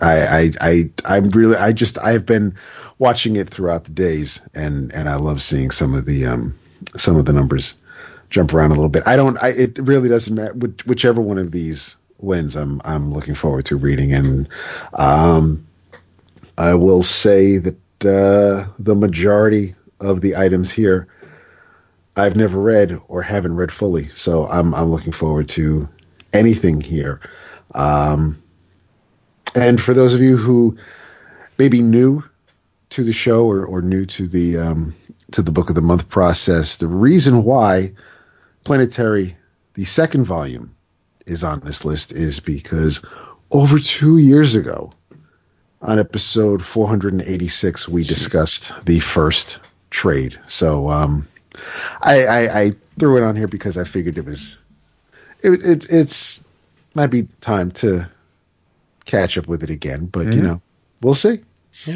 [SPEAKER 4] I, I, I, I'm really, I just, I've been watching it throughout the days, and and I love seeing some of the, um, some of the numbers jump around a little bit. I don't, I, it really doesn't matter. Which, whichever one of these wins, I'm, I'm looking forward to reading, and um, I will say that uh, the majority of the items here, I've never read or haven't read fully, so I'm, I'm looking forward to anything here. Um, and for those of you who may be new to the show or, or new to the um, to the book of the month process, the reason why Planetary, the second volume, is on this list is because over two years ago, on episode 486, we discussed the first trade. So um, I, I, I threw it on here because I figured it was it, it it's might be time to catch up with it again, but you know, we'll see.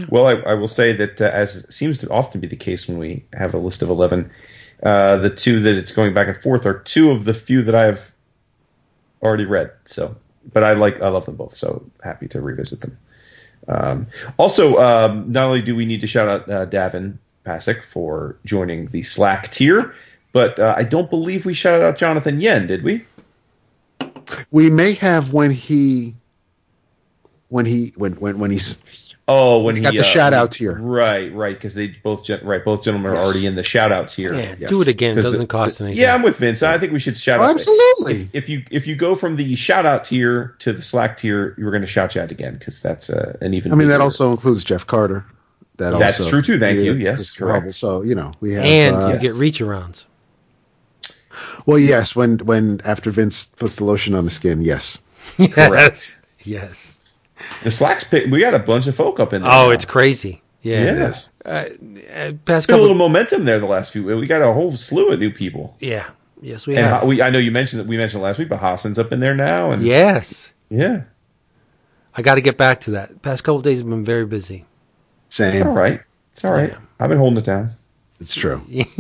[SPEAKER 3] Well, I, I will say that uh, as seems to often be the case when we have a list of eleven, uh, the two that it's going back and forth are two of the few that I've already read. So, but I like I love them both. So happy to revisit them. Um, also, um, not only do we need to shout out uh, Davin Pasick for joining the Slack tier, but uh, I don't believe we shouted out Jonathan Yen, did we?
[SPEAKER 4] We may have when he when he when when when he's
[SPEAKER 3] Oh, when
[SPEAKER 4] He's
[SPEAKER 3] he
[SPEAKER 4] got the
[SPEAKER 3] uh,
[SPEAKER 4] shout out tier.
[SPEAKER 3] Right, right, because they both right both gentlemen are
[SPEAKER 4] Yes.
[SPEAKER 3] already in the shout out tier.
[SPEAKER 2] Yeah,
[SPEAKER 4] Yes.
[SPEAKER 2] do it again.
[SPEAKER 3] 'Cause
[SPEAKER 2] Doesn't
[SPEAKER 3] the-
[SPEAKER 2] cost anything.
[SPEAKER 3] Yeah, I'm with Vince. I think we should shout
[SPEAKER 4] Oh,
[SPEAKER 3] out.
[SPEAKER 4] absolutely.
[SPEAKER 3] If you if you go from the shout out tier to the Slack tier, you're going to shout out again because that's uh, an even.
[SPEAKER 4] I mean, that
[SPEAKER 3] bigger-
[SPEAKER 4] also includes Jeff Carter. That
[SPEAKER 3] That's
[SPEAKER 4] also,
[SPEAKER 3] true, too. Thank you. Yes,
[SPEAKER 4] is
[SPEAKER 3] correct.
[SPEAKER 4] horrible. So you know we have.
[SPEAKER 2] and
[SPEAKER 4] uh,
[SPEAKER 2] you get reach arounds.
[SPEAKER 4] well, yes. When when after Vince puts the lotion on the skin, yes. <laughs>
[SPEAKER 2] Yes. Yes.
[SPEAKER 3] The Slack's pick. We got a bunch of folk up in there.
[SPEAKER 2] Oh,
[SPEAKER 3] now.
[SPEAKER 2] it's crazy. Yeah.
[SPEAKER 3] Yeah.
[SPEAKER 4] Yes.
[SPEAKER 2] Uh, uh, past
[SPEAKER 3] There's a
[SPEAKER 2] couple.
[SPEAKER 3] little momentum there the last few. We got a whole slew of new people.
[SPEAKER 2] yeah. Yes, we
[SPEAKER 3] And
[SPEAKER 2] have.
[SPEAKER 3] We, I know you mentioned that we mentioned last week, but Hassan's up in there now, and
[SPEAKER 2] yes.
[SPEAKER 3] yeah,
[SPEAKER 2] I got to get back to that. Past couple days have been very busy.
[SPEAKER 4] Same.
[SPEAKER 3] it's all right. It's all right.
[SPEAKER 2] Yeah.
[SPEAKER 3] I've been holding it down.
[SPEAKER 4] It's true. <laughs>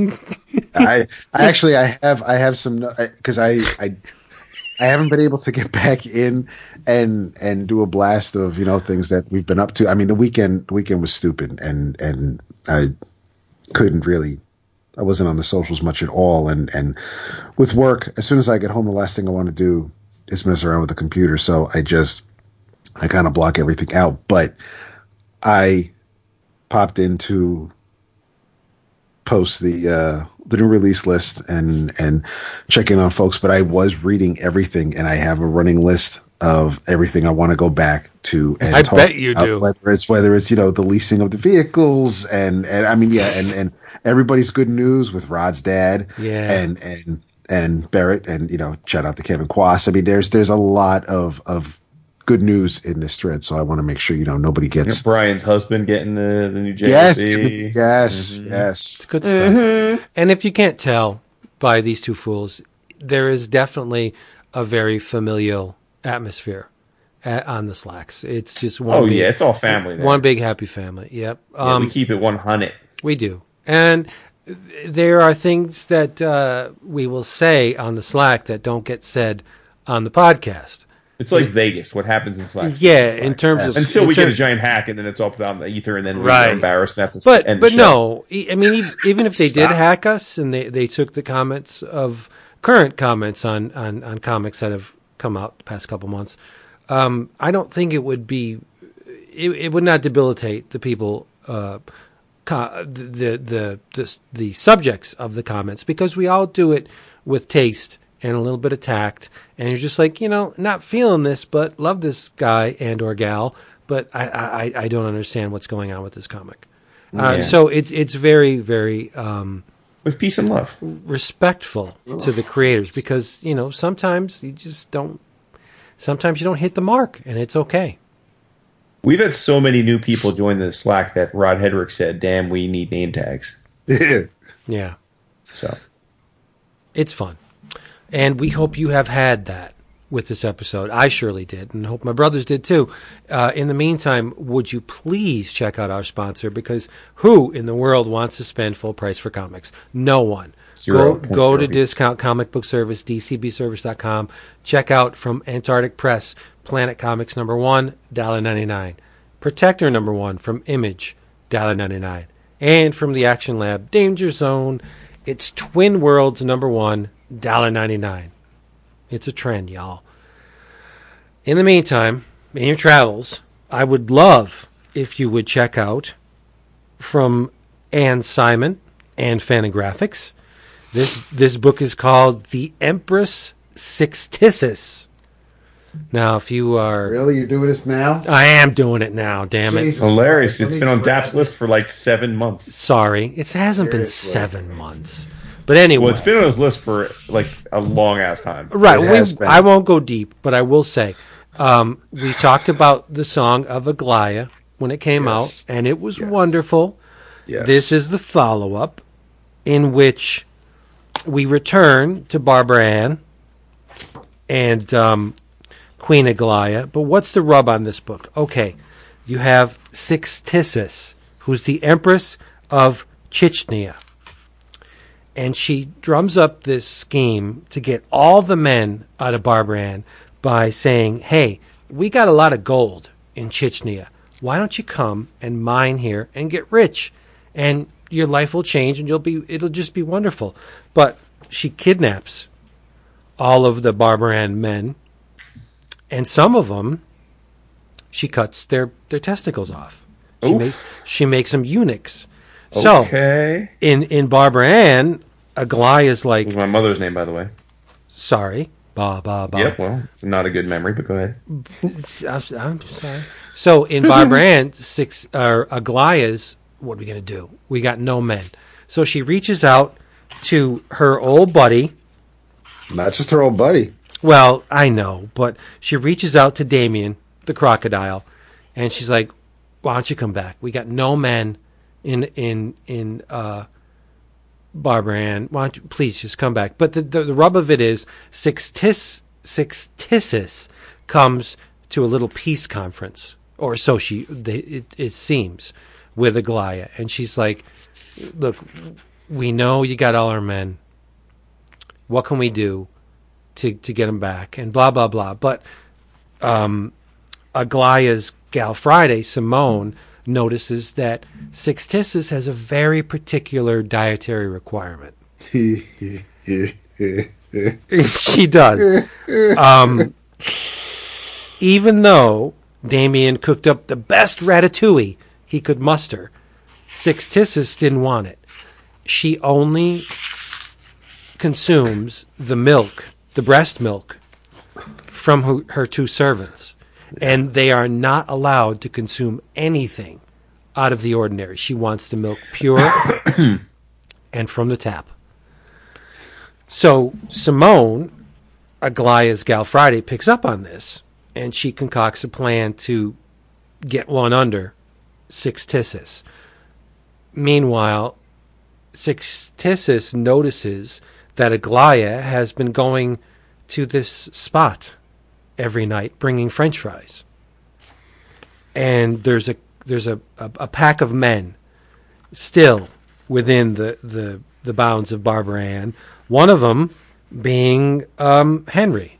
[SPEAKER 4] I, I actually I have I have some because I I I haven't been able to get <laughs> back in and and do a blast of you know things that we've been up to. I mean the weekend the weekend was stupid and and I couldn't really I wasn't on the socials much at all. And and with work as soon as I get home the last thing I want to do is mess around with the computer. So I just I kind of block everything out. But I popped into post the uh the new release list and and checking on folks but i was reading everything and i have a running list of everything i want to go back to and
[SPEAKER 2] I
[SPEAKER 4] talk
[SPEAKER 2] bet you
[SPEAKER 4] about,
[SPEAKER 2] do.
[SPEAKER 4] whether it's whether it's you know the leasing of the vehicles and and i mean yeah and and everybody's good news with rod's dad
[SPEAKER 2] Yeah.
[SPEAKER 4] and and and barrett and you know shout out to kevin quas i mean there's there's a lot of of good news in this thread so i want to make sure you know nobody gets
[SPEAKER 3] Brian's husband getting the the new JLB.
[SPEAKER 4] yes Timothy, yes yes
[SPEAKER 2] It's good stuff. And if you can't tell by these two fools, there is definitely a very familial atmosphere at, on the slacks. It's just one.
[SPEAKER 3] Oh
[SPEAKER 2] big,
[SPEAKER 3] yeah, it's all family. There.
[SPEAKER 2] one big happy family. Yep.
[SPEAKER 3] Yeah,
[SPEAKER 2] Um,
[SPEAKER 3] we keep it one hundred.
[SPEAKER 2] We do. And there are things that uh, we will say on the Slack that don't get said on the podcast.
[SPEAKER 3] It's like Vegas. What happens in Slack?
[SPEAKER 2] Yeah,
[SPEAKER 3] stays in Slack.
[SPEAKER 2] terms of
[SPEAKER 3] until we get a giant hack and then it's all put out in the ether and then we're embarrassed and have to
[SPEAKER 2] But
[SPEAKER 3] end the
[SPEAKER 2] but no, I mean even if they did hack us and they, they took the comments of current comments on, on, on comics that have come out the past couple months, um, I don't think it would be it, it would not debilitate the people uh, co- the, the the the subjects of the comments because we all do it with taste and a little bit of tact and you're just like you know not feeling this but love this guy and or gal but I I, I don't understand what's going on with this comic. Uh, So it's it's very very um,
[SPEAKER 3] with peace and love.
[SPEAKER 2] respectful to the creators because you know sometimes you just don't sometimes you don't hit the mark and it's okay.
[SPEAKER 3] We've had so many new people join the Slack that Rod Hedrick said, "Damn, we need name tags." <laughs>
[SPEAKER 2] Yeah.
[SPEAKER 3] So
[SPEAKER 2] it's fun. And we hope you have had that with this episode. I surely did, and hope my brothers did too. Uh, in the meantime, would you please check out our sponsor? Because who in the world wants to spend full price for comics? No one.
[SPEAKER 3] Zero
[SPEAKER 2] Go, go to. Discount Comic Book Service, dcbservice.com. Check out from Antarctic Press, Planet Comics number one, $1.99. Protector number one from Image, $1.99. And from the Action Lab, Danger Zone, it's Twin Worlds number one, $1.99. It's a trend, y'all. In the meantime, in your travels, I would love if you would check out from Anne Simon and Fantagraphics. This this book is called The Empress Sixtissus. Now, if you are,
[SPEAKER 4] really you're doing this now
[SPEAKER 2] I am doing it now. Damn it!
[SPEAKER 4] Jesus
[SPEAKER 3] hilarious.
[SPEAKER 4] Christ, let
[SPEAKER 3] It's been on
[SPEAKER 4] grab
[SPEAKER 3] DAP's list for like seven months.
[SPEAKER 2] Sorry, it hasn't been seven months. But anyway,
[SPEAKER 3] Well, it's been on his list for like a long ass time.
[SPEAKER 2] Right. We. I won't go deep, but I will say um, we talked about the song of Aglaia when it came
[SPEAKER 4] Yes.
[SPEAKER 2] out, and it was
[SPEAKER 4] Yes.
[SPEAKER 2] wonderful.
[SPEAKER 4] Yes.
[SPEAKER 2] This is the follow up in which we return to Barbara Ann and um, Queen Aglaia. But what's the rub on this book? Okay, you have Sixtissus, who's the Empress of Chechnya and she drums up this scheme to get all the men out of Barbara Ann by saying, "Hey, we got a lot of gold in Chechnya. Why don't you come and mine here and get rich, and your life will change and you'll be it'll just be wonderful." But she kidnaps all of the Barbara Ann men, and some of them she cuts their their testicles off. She, make, she makes them eunuchs. So
[SPEAKER 3] okay.
[SPEAKER 2] in in Barbara Ann, Aglaia is like,
[SPEAKER 3] was my mother's name, by the way.
[SPEAKER 2] sorry, ba ba ba.
[SPEAKER 3] Yep. Well, it's not a good memory, but go ahead.
[SPEAKER 2] I'm, I'm sorry. So in Barbara <laughs> Ann, six uh, Aglaia's, what are we gonna do? We got no men. So she reaches out to her old buddy.
[SPEAKER 5] Not just her old buddy.
[SPEAKER 2] Well, I know, but she reaches out to Damien, the crocodile, and she's like, "Why don't you come back? We got no men in in in uh, Barbara Ann. Why don't you please just come back?" But the the, the rub of it is Sixtis Sixtissus comes to a little peace conference, or so she they, it, it seems, with Aglaia, and she's like, "Look, we know you got all our men. What can we do?" to to get them back and blah blah blah. But um, Aglaia's gal Friday Simone notices that Sixtissus has a very particular dietary requirement. <laughs> she does. Um, even though Damien cooked up the best ratatouille he could muster, Sixtissus didn't want it. She only consumes the milk, the breast milk, from her, her two servants. And they are not allowed to consume anything out of the ordinary. She wants the milk pure <coughs> and from the tap. So Simone, Aglaia's gal Friday, picks up on this and she concocts a plan to get one under Sixtissus. Meanwhile, Sixtissus notices that Aglaia has been going to this spot every night bringing french fries. And there's a there's a, a, a pack of men still within the, the, the bounds of Barbara Ann. One of them being um, Henry,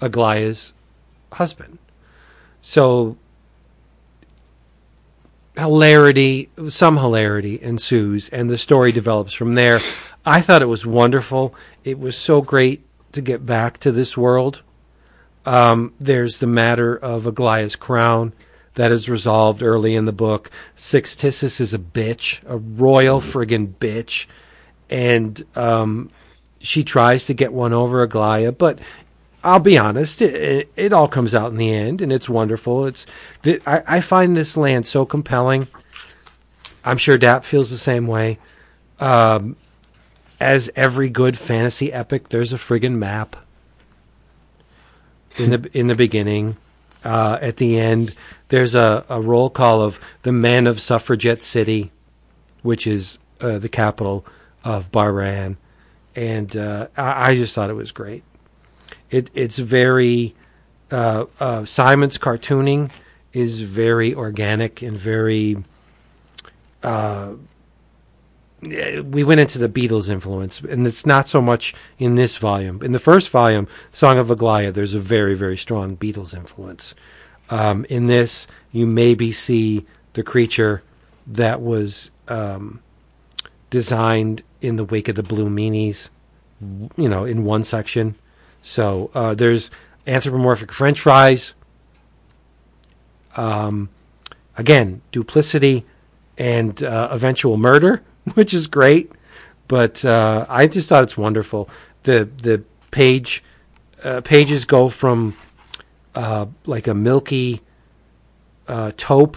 [SPEAKER 2] Aglaia's husband. So hilarity, some hilarity ensues, and the story develops from there. I thought it was wonderful. It was so great to get back to this world. Um, there's the matter of Aglaia's crown that is resolved early in the book. Sixtissus is a bitch, a royal friggin' bitch, and um, she tries to get one over Aglaia, but I'll be honest, it, it, it all comes out in the end, and it's wonderful. It's I, I find this land so compelling. I'm sure Dap feels the same way. Um, as every good fantasy epic, there's a friggin' map in the in the beginning. Uh, at the end, there's a, a roll call of the men of Suffragette City, which is uh, the capital of Bahrain, and uh, I, I just thought it was great. It it's very uh, uh, Simon's cartooning is very organic and very. Uh, we went into the Beatles influence, and it's not so much in this volume. In the first volume, Song of Aglaia, there's a very very strong Beatles influence. Um, in this, you maybe see the creature that was um, designed in the wake of the Blue Meanies, you know, in one section. So uh, there's anthropomorphic French fries. Um, again, duplicity and uh, eventual murder, <laughs> which is great. But uh, I just thought it's wonderful. The the page uh, pages go from uh, like a milky uh, taupe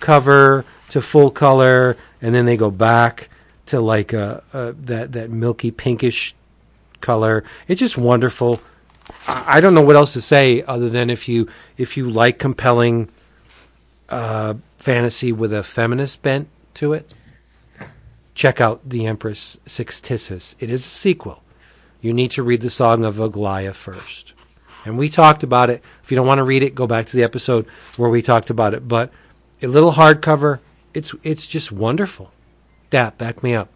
[SPEAKER 2] cover to full color, and then they go back to like a, a that that milky pinkish color. It's just wonderful. I I don't know what else to say other than if you if you like compelling uh, fantasy with a feminist bent to it, check out The Empress Sixtissus. It is a sequel. You need to read the Song of Aglaia first. And we talked about it. If you don't want to read it, go back to the episode where we talked about it. But a little hardcover, it's it's just wonderful. Dap, back me up.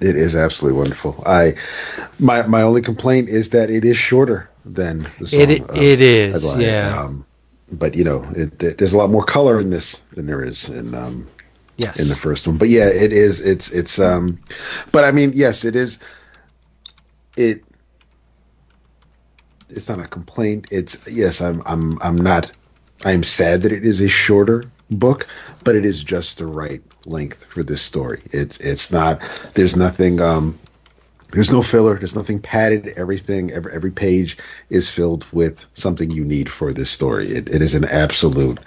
[SPEAKER 5] It is absolutely wonderful. I my my only complaint is that it is shorter than the song.
[SPEAKER 2] It-
[SPEAKER 5] of
[SPEAKER 2] it is, yeah.
[SPEAKER 5] Um, but you know, it, it, there's a lot more color in this than there is in um,
[SPEAKER 2] Yes.
[SPEAKER 5] in the first one. But yeah, it is. It's it's. Um, but I mean, yes, it is. It. It's not a complaint. It's yes. I'm I'm I'm not. I'm sad that it is a shorter
[SPEAKER 4] book, but it is just the right length for this story. It's it's not. There's nothing. Um, there's no filler. There's nothing padded. Everything, every, every page is filled with something you need for this story. It, it is an absolute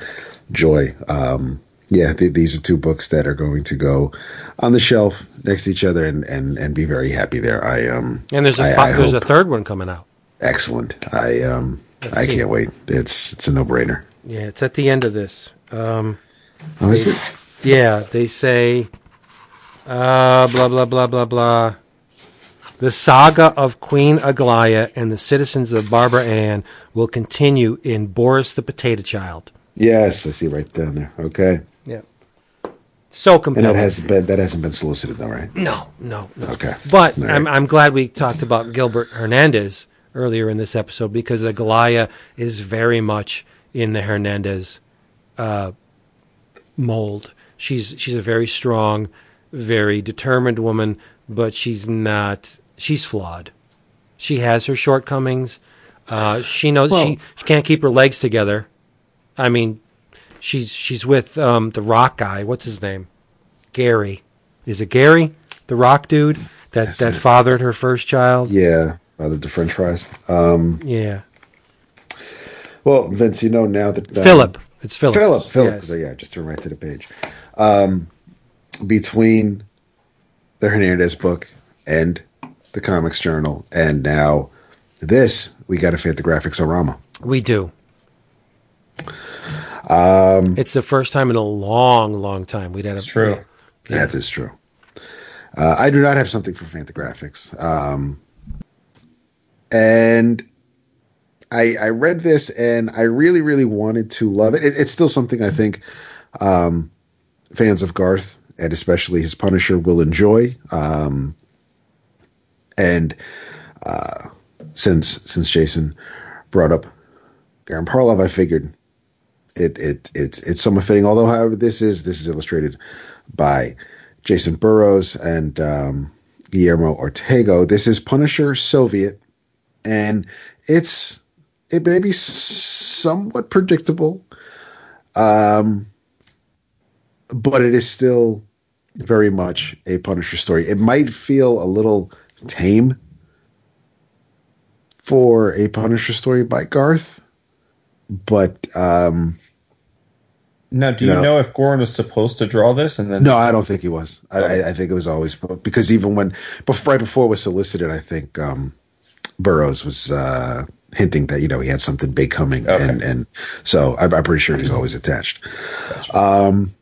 [SPEAKER 4] joy. Um, yeah, th- these are two books that are going to go on the shelf next to each other and, and, and be very happy there. I um
[SPEAKER 2] And there's a
[SPEAKER 4] I- I
[SPEAKER 2] there's a third one coming out.
[SPEAKER 4] excellent. I um I
[SPEAKER 2] see.
[SPEAKER 4] can't wait. It's it's a no brainer.
[SPEAKER 2] Yeah, it's at the end of this. Um,
[SPEAKER 4] Oh, is it?
[SPEAKER 2] yeah, they say, uh, blah blah blah blah blah. The saga of Queen Aglaia and the citizens of Barbara Ann will continue in Boris the Potato Child.
[SPEAKER 4] Yes, I see right down there. Okay,
[SPEAKER 2] Yeah. So
[SPEAKER 4] and
[SPEAKER 2] compelling.
[SPEAKER 4] that hasn't been that hasn't been solicited though, right?
[SPEAKER 2] No, no, no.
[SPEAKER 4] Okay.
[SPEAKER 2] But
[SPEAKER 4] All right.
[SPEAKER 2] I'm, I'm glad we talked about Gilbert Hernandez earlier in this episode because Aglaia is very much in the Hernandez uh, mold. She's she's a very strong, very determined woman, but she's not. She's flawed. She has her shortcomings. Uh, she knows
[SPEAKER 4] Well-
[SPEAKER 2] she, she can't keep her legs together. I mean, she's she's with um, the rock guy. What's his name? Gary. Is it Gary, the rock dude that that fathered her first child?
[SPEAKER 4] Yeah, other the French fries. Um,
[SPEAKER 2] Yeah.
[SPEAKER 4] well, Vince, you know now that um,
[SPEAKER 2] Philip. It's Philip.
[SPEAKER 4] Philip, Philip.
[SPEAKER 2] Yes.
[SPEAKER 4] So yeah, just turn right to the page. Um, between the Hernandez book and the Comics Journal, and now this, we got a Fantagraphics Orama.
[SPEAKER 2] We do. Um, it's the first time in a long, long time we'd had a.
[SPEAKER 3] It's true.
[SPEAKER 4] That is true. Uh, I do not have something for Fantagraphics. Um, and I, I read this and I really, really wanted to love it. it it's still something I think um, fans of Garth and especially his Punisher will enjoy. Um, and uh, since since Jason brought up Goran Parlov, I figured it it it's it's somewhat fitting. Although, however, this is this is illustrated by Jacen Burrows and um, Guillermo Ortego. This is Punisher Soviet, and it's it may be somewhat predictable, um, but it is still very much a Punisher story. It might feel a little tame for a Punisher story by Garth, but um,
[SPEAKER 3] Now, do you
[SPEAKER 4] No.
[SPEAKER 3] know if Goran was supposed to draw this and then?
[SPEAKER 4] No, I don't think he was. I, I, think it was always because even when, before, right before it was solicited, I think um, Burrows was uh, hinting that you know he had something big coming,
[SPEAKER 3] Okay.
[SPEAKER 4] and and so I'm, I'm pretty sure he's always attached. Um,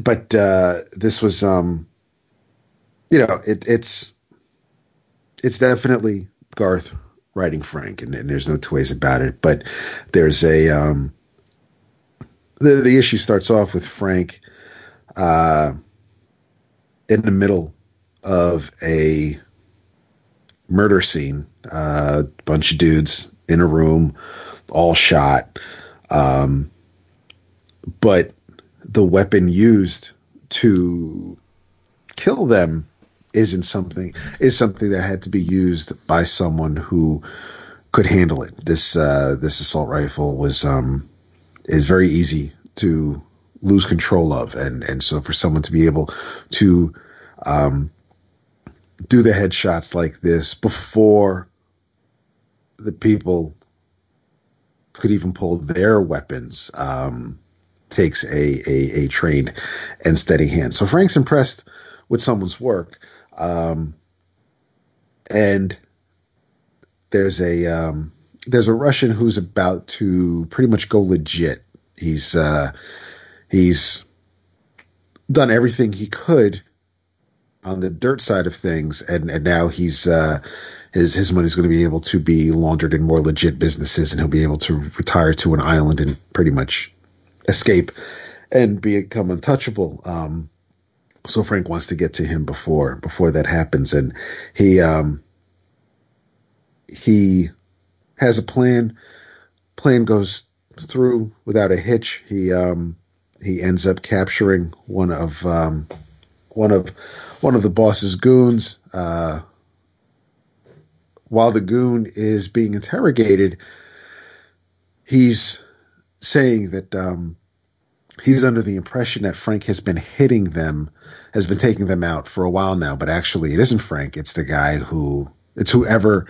[SPEAKER 4] but uh, this was, um, you know, it, it's it's definitely Garth writing Frank, and, and there's no two ways about it. But there's a um, the the issue starts off with Frank uh, in the middle of a murder scene. A uh, bunch of dudes in a room, all shot. Um, but the weapon used to kill them isn't something is something that had to be used by someone who could handle it. This uh, this assault rifle was um, is very easy to lose control of, and and so for someone to be able to um, do the headshots like this before the people could even pull their weapons um, takes a, a a trained and steady hand. So Frank's impressed with someone's work, um, and there's a um, there's a Russian who's about to pretty much go legit. He's uh, he's done everything he could on the dirt side of things, and and now he's uh, his his money's going to be able to be laundered in more legit businesses, and he'll be able to retire to an island and pretty much escape and become untouchable. Um, so Frank wants to get to him before before that happens, and he um, he has a plan. Plan goes through without a hitch. He um, he ends up capturing one of um, one of one of the boss's goons. Uh, while the goon is being interrogated, he's saying that um, he's under the impression that Frank has been hitting them, has been taking them out for a while now, but actually it isn't Frank. It's the guy who, it's whoever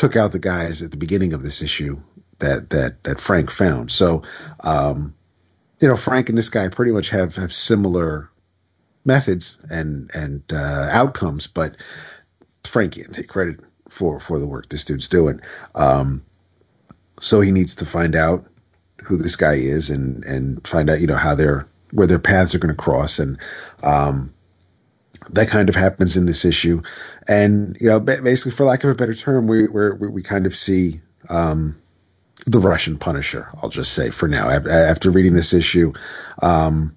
[SPEAKER 4] took out the guys at the beginning of this issue that, that, that Frank found. So, um, you know, Frank and this guy pretty much have, have similar methods and, and, uh, outcomes, but Frank can't take credit for, for the work this dude's doing. Um, so he needs to find out who this guy is and and find out you know how their where their paths are going to cross and um, that kind of happens in this issue and you know basically for lack of a better term we we we kind of see um, the Russian Punisher I'll just say for now after reading this issue um,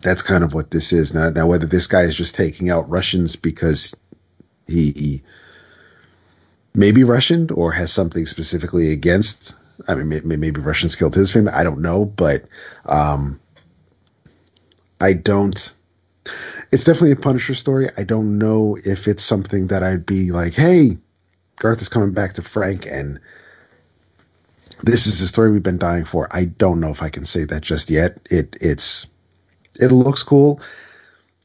[SPEAKER 4] that's kind of what this is now now whether this guy is just taking out Russians because he, he maybe Russian or has something specifically against I mean, maybe Russians killed his family. I don't know, but um, I don't. It's definitely a Punisher story. I don't know if it's something that I'd be like, "Hey, Garth is coming back to Frank, and this is the story we've been dying for." I don't know if I can say that just yet. It it's it looks cool.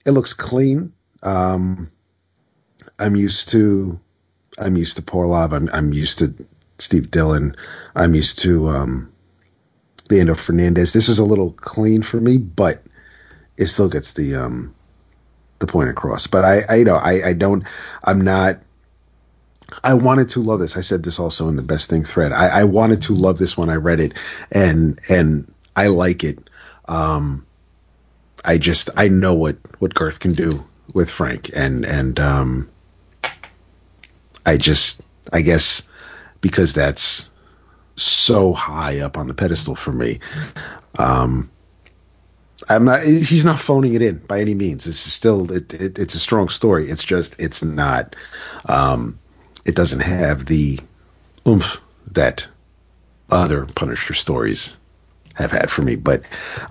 [SPEAKER 4] It looks clean. Um, I'm used to I'm used to Parlov. I'm I'm used to Steve Dillon. I'm used to um, Leandro Fernandez. This is a little clean for me, but it still gets the um, the point across. But I, I you know, I, I don't. I'm not. I wanted to love this. I said this also in the best thing thread. I, I wanted to love this when I read it, and and I like it. Um, I just I know what what Garth can do with Frank, and and um, I just I guess because that's so high up on the pedestal for me. Um, I'm not. He's not phoning it in by any means. It's still. It, it, it's a strong story. It's just. It's not. Um, it doesn't have the oomph that other Punisher stories have had for me. But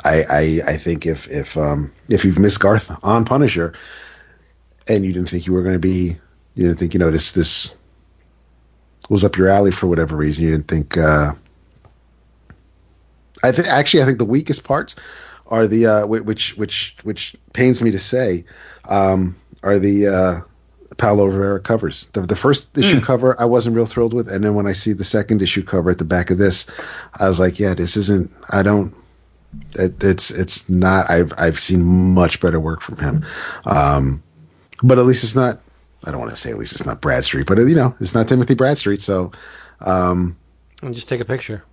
[SPEAKER 4] I, I, I think if if um, if you've missed Garth on Punisher, and you didn't think you were going to be, you didn't think you know this this was up your alley for whatever reason. You didn't think. Uh, I think actually, I think the weakest parts are the uh, which which which pains me to say um, are the uh, Paolo Rivera covers. The, the first issue mm. cover I wasn't real thrilled with, and then when I see the second issue cover at the back of this, I was like, yeah, this isn't. I don't. It, it's it's not. I've I've seen much better work from him, um, but at least it's not I don't want to say at least it's not Bradstreet, but you know, it's not Timothy Bradstreet. So, um,
[SPEAKER 2] and just take a picture.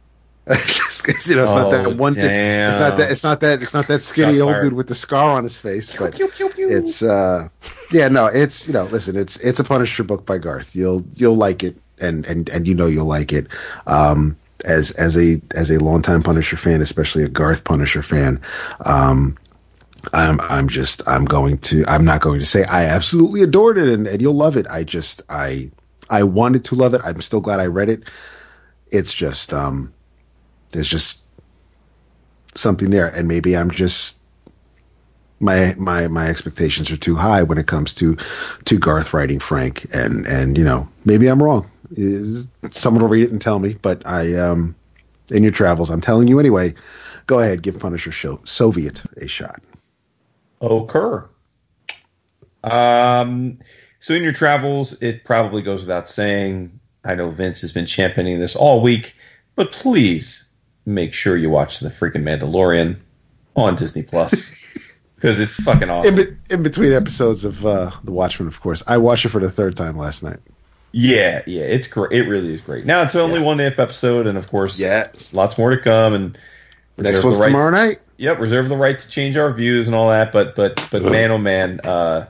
[SPEAKER 2] <laughs>
[SPEAKER 4] just you know, it's oh, not that oh, one. Damn. It's not that. It's not that. It's not that skinny old dude with the scar on his face. But pew, pew, pew, it's uh, yeah, no, it's you know, listen, it's it's a Punisher book by Garth. You'll you'll like it, and and and you know you'll like it. Um, as as a as a longtime Punisher fan, especially a Garth Punisher fan, um, I'm I'm just I'm going to I'm not going to say I absolutely adored it and, and you'll love it. I just I I wanted to love it. I'm still glad I read it. It's just um there's just something there and maybe I'm just my my my expectations are too high when it comes to to Garth writing Frank and and you know maybe I'm wrong. Someone will read it and tell me, but I um in your travels I'm telling you anyway. Go ahead, give Punisher show Soviet a shot
[SPEAKER 3] occur. Um, so in your travels, it probably goes without saying. I know Vince has been championing this all week, but please make sure you watch the freaking Mandalorian on Disney Plus <laughs> because it's fucking awesome.
[SPEAKER 4] In, be- in, between episodes of uh, The Watchmen, of course, I watched it for the third time last night.
[SPEAKER 3] Yeah, yeah, it's great. It really is great. Now it's only yeah. one episode, and of course,
[SPEAKER 4] yeah,
[SPEAKER 3] lots more to come. And
[SPEAKER 4] next one's right- tomorrow night.
[SPEAKER 3] Yep, reserve the right to change our views and all that. But but but man, oh man, uh,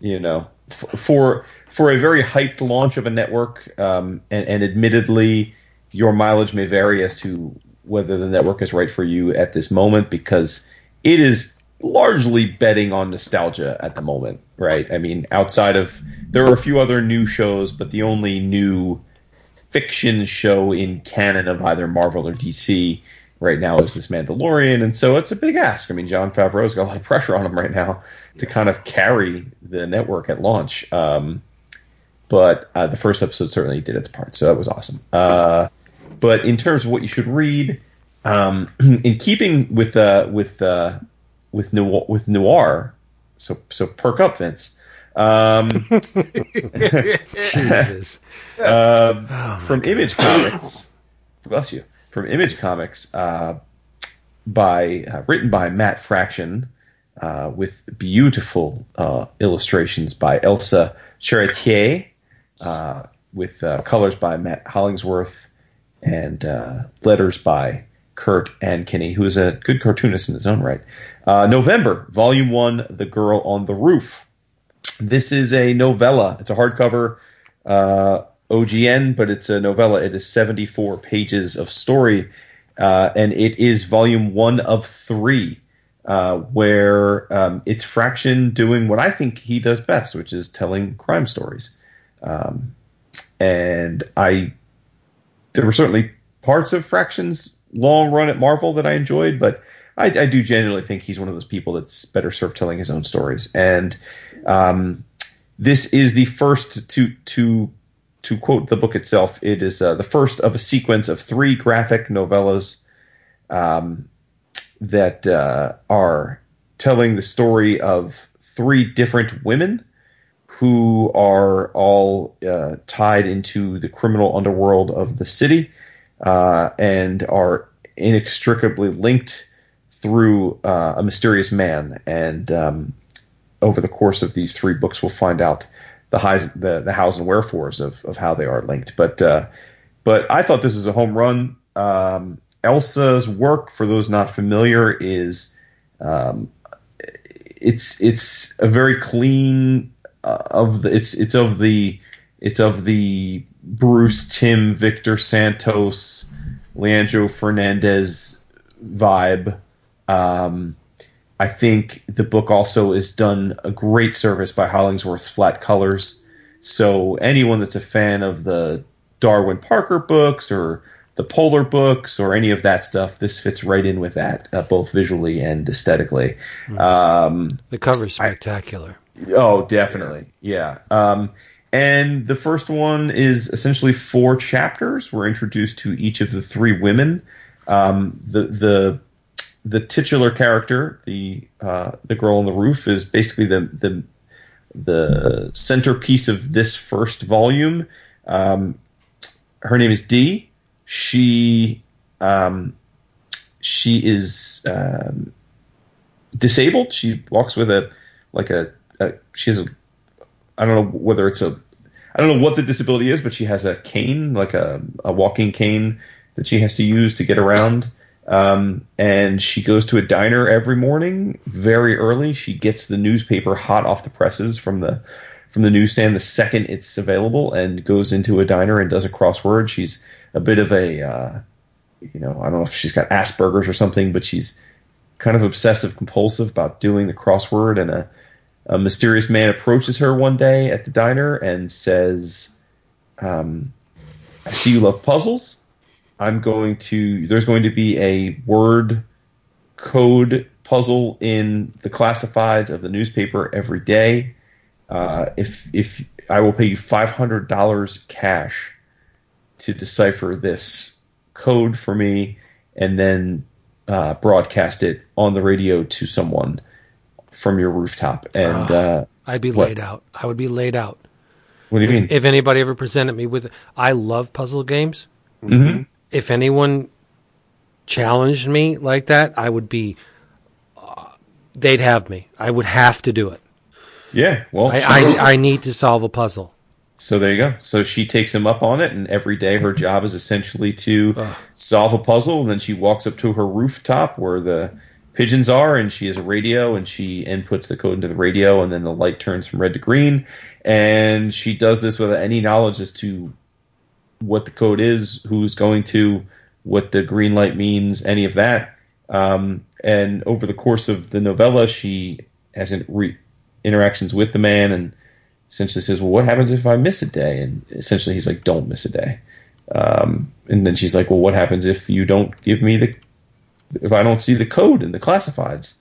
[SPEAKER 3] you know, f- for for a very hyped launch of a network, um, and, and admittedly, your mileage may vary as to whether the network is right for you at this moment because it is largely betting on nostalgia at the moment, right? I mean, outside of there are a few other new shows, but the only new fiction show in canon of either Marvel or DC right now is this Mandalorian, and so it's a big ask. I mean, Jon Favreau's got a lot of <laughs> pressure on him right now to kind of carry the network at launch. Um, but uh, the first episode certainly did its part, so that was awesome. Uh, but in terms of what you should read, Um, <clears throat> in keeping with uh, with uh, with noir, with noir, so so perk up, Vince. Um,
[SPEAKER 2] Jesus.
[SPEAKER 3] um, <laughs>
[SPEAKER 2] Oh,
[SPEAKER 3] from Image Comics, bless you. From Image Comics, uh, by uh, written by Matt Fraction, uh, with beautiful uh, illustrations by Elsa Charretier, uh, with uh, colors by Matt Hollingsworth, and uh, letters by Kurt Ankeny, who is a good cartoonist in his own right. Uh, November, Volume One, The Girl on the Roof. This is a novella. It's a hardcover uh, OGN, but it's a novella. It is 74 pages of story, uh, and it is volume one of three, uh, where um, it's Fraction doing what I think he does best, which is telling crime stories. Um, and I, there were certainly parts of Fraction's long run at Marvel that I enjoyed, but I, I do genuinely think he's one of those people that's better served telling his own stories. And um, this is the first to to to quote the book itself. It is uh, the first of a sequence of three graphic novellas um, that uh, are telling the story of three different women who are all uh, tied into the criminal underworld of the city uh, and are inextricably linked through uh, a mysterious man. And um, over the course of these three books, we'll find out the highs, the, the hows and wherefores of, of how they are linked. But uh, but I thought this was a home run. Um, Elsa's work, for those not familiar, is um, it's it's a very clean uh, of the it's it's of the it's of the Bruce Timm Victor Santos Leandro Fernandez vibe. Um, I think the book also is done a great service by Hollingsworth's flat colors. So anyone that's a fan of the Darwyn Parker books or the Polar books or any of that stuff, this fits right in with that, uh, both visually and esthetically. Um,
[SPEAKER 2] The cover's spectacular.
[SPEAKER 3] Oh, definitely. Yeah. Um, and the first one is essentially four chapters. We're introduced to each of the three women. Um, the the the titular character, the uh, the girl on the roof, is basically the the the centerpiece of this first volume. Um, her name is Dee. She um, she is um, disabled. She walks with a like a, a she has a I don't know whether it's a I don't know what the disability is, but she has a cane, like a, a walking cane that she has to use to get around. Um, and she goes to a diner every morning very early. She gets the newspaper hot off the presses from the from the newsstand the second it's available, and goes into a diner and does a crossword. She's a bit of a uh, you know I don't know if she's got Asperger's or something, but she's kind of obsessive compulsive about doing the crossword. And a, a mysterious man approaches her one day at the diner and says, um, "I see you love puzzles." I'm going to. There's going to be a word code puzzle in the classifieds of the newspaper every day. Uh, if if I will pay you five hundred dollars cash to decipher this code for me, and then uh, broadcast it on the radio to someone from your rooftop. And uh,
[SPEAKER 2] I'd be
[SPEAKER 3] What?
[SPEAKER 2] laid out. I would be laid out.
[SPEAKER 3] what do you mean?
[SPEAKER 2] If anybody ever presented me with, I love puzzle games.
[SPEAKER 3] Mhm.
[SPEAKER 2] If anyone challenged me like that, I would be. Uh, they'd have me. I would have to do it.
[SPEAKER 3] Yeah. Well,
[SPEAKER 2] I, I I need to solve a puzzle.
[SPEAKER 3] So there you go. So she takes him up on it, and every day her job is essentially to
[SPEAKER 2] Ugh.
[SPEAKER 3] solve a puzzle. And then she walks up to her rooftop where the pigeons are, and she has a radio, and she inputs the code into the radio, and then the light turns from red to green. And she does this without any knowledge as to what the code is, who's going to, what the green light means, any of that. Um, and over the course of the novella, she has re- interactions with the man and essentially says, "Well, what happens if I miss a day?" And essentially, he's like, "Don't miss a day." Um, and then she's like, "Well, what happens if you don't give me the if I don't see the code in the classifieds?"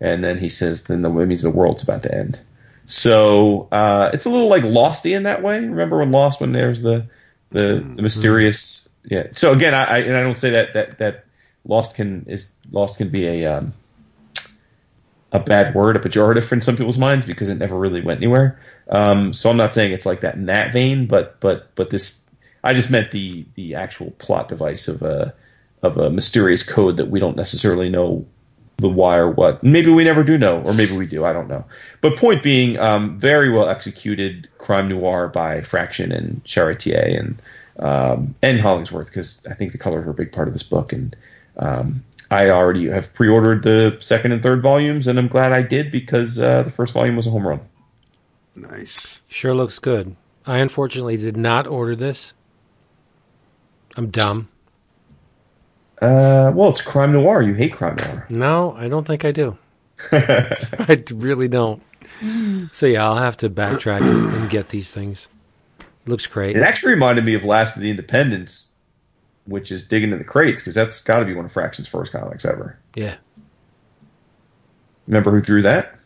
[SPEAKER 3] And then he says, "Then the, it means the world's about to end." So uh, it's a little like Losty in that way. Remember when Lost when there's the the, the mysterious yeah. So again, I, I and I don't say that that that lost can is lost can be a um, a bad word, a pejorative in some people's minds because it never really went anywhere. Um, so I'm not saying it's like that in that vein, but but but this I just meant the the actual plot device of a of a mysterious code that we don't necessarily know the why or what. Maybe we never do know, or maybe we do. I don't know. But point being, um, very well executed crime noir by Fraction and Charretier and um, and Hollingsworth because I think the colors are a big part of this book. And um, I already have pre-ordered the second and third volumes, and I'm glad I did because uh, the first volume was a home run.
[SPEAKER 5] Nice.
[SPEAKER 2] Sure looks good. I unfortunately did not order this. I'm dumb.
[SPEAKER 3] Uh, well, it's crime noir. You hate crime noir.
[SPEAKER 2] No, I don't think I do. <laughs> I really don't. So yeah, I'll have to backtrack and, get these things. Looks great.
[SPEAKER 3] It actually reminded me of Last of the Independents, which is digging in the crates because that's got to be one of Fraction's first comics ever.
[SPEAKER 2] Yeah.
[SPEAKER 3] Remember who drew that?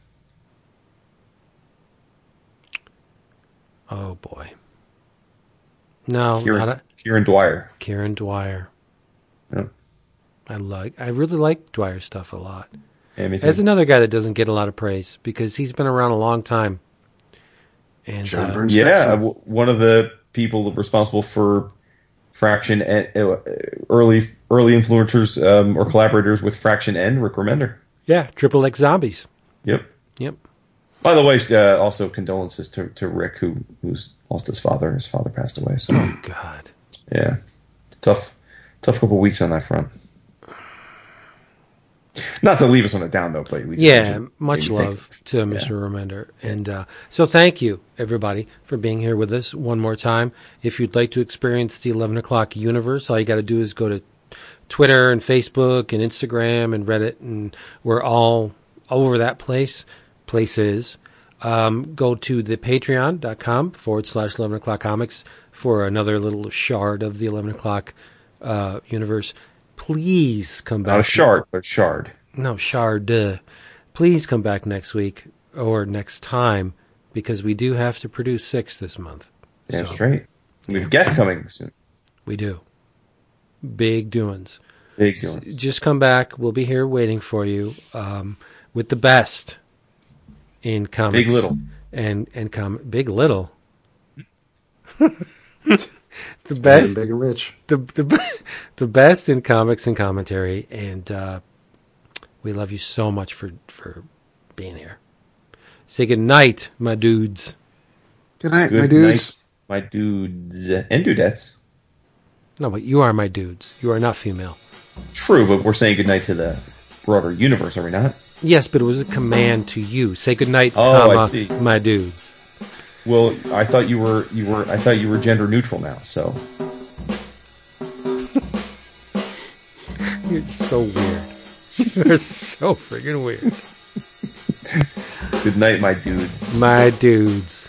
[SPEAKER 2] Oh boy. No,
[SPEAKER 3] Kieron,
[SPEAKER 2] not a,
[SPEAKER 3] Kieron Dwyer.
[SPEAKER 2] Kieron Dwyer.
[SPEAKER 3] Yep.
[SPEAKER 2] I like. I really like Dwyer stuff a lot.
[SPEAKER 3] Yeah, me too.
[SPEAKER 2] There's another guy that doesn't get a lot of praise because he's been around a long time. And
[SPEAKER 5] John
[SPEAKER 2] uh,
[SPEAKER 3] yeah, w- one of the people responsible for Fraction and uh, early early influencers um, or collaborators with Fraction and Rick Remender.
[SPEAKER 2] yeah, Triple X Zombies.
[SPEAKER 3] Yep.
[SPEAKER 2] Yep.
[SPEAKER 3] By the way, uh, also condolences to, to Rick, who who's lost his father. His father passed away. So
[SPEAKER 2] Oh God.
[SPEAKER 3] yeah, tough tough couple weeks on that front. Not to leave us on a down note, but we just
[SPEAKER 2] Yeah, much love
[SPEAKER 3] think-
[SPEAKER 2] to
[SPEAKER 3] yeah.
[SPEAKER 2] Mr. Remender. And uh, so thank you, everybody, for being here with us one more time. If you'd like to experience the 11 o'clock universe, all you got to do is go to Twitter and Facebook and Instagram and Reddit, and we're all over that place. Places. Um, go to the patreon.com forward slash 11 o'clock comics for another little shard of the 11 o'clock uh, universe. Please come back.
[SPEAKER 3] Not a shard, but a shard.
[SPEAKER 2] No, Shard. Please come back next week or next time because we do have to produce six this month.
[SPEAKER 3] Yeah,
[SPEAKER 2] So,
[SPEAKER 3] straight. We have guests coming soon.
[SPEAKER 2] We do. Big doings.
[SPEAKER 3] Big
[SPEAKER 2] S-
[SPEAKER 3] doings.
[SPEAKER 2] Just come back. We'll be here waiting for you um, with the best in comics.
[SPEAKER 3] Big little.
[SPEAKER 2] And, and com- Big Little. <laughs> the
[SPEAKER 5] Big
[SPEAKER 2] best.
[SPEAKER 5] big and rich.
[SPEAKER 2] the the <laughs> the best in comics and commentary, and uh, we love you so much for for being here. Say good night, my dudes.
[SPEAKER 5] Good night,
[SPEAKER 3] Good
[SPEAKER 5] my dudes.
[SPEAKER 3] night, my dudes and dudettes.
[SPEAKER 2] No, but you are my dudes. You are not female.
[SPEAKER 3] True, but we're saying goodnight to the broader universe, are we not?
[SPEAKER 2] Yes, but it was a command to you. Say good night,
[SPEAKER 3] Oh,
[SPEAKER 2] comma, my dudes.
[SPEAKER 3] Well, I thought you were you were I thought you were gender neutral now. So <laughs>
[SPEAKER 2] You're so weird. You're so freaking weird.
[SPEAKER 3] good night, my dudes.
[SPEAKER 2] My dudes.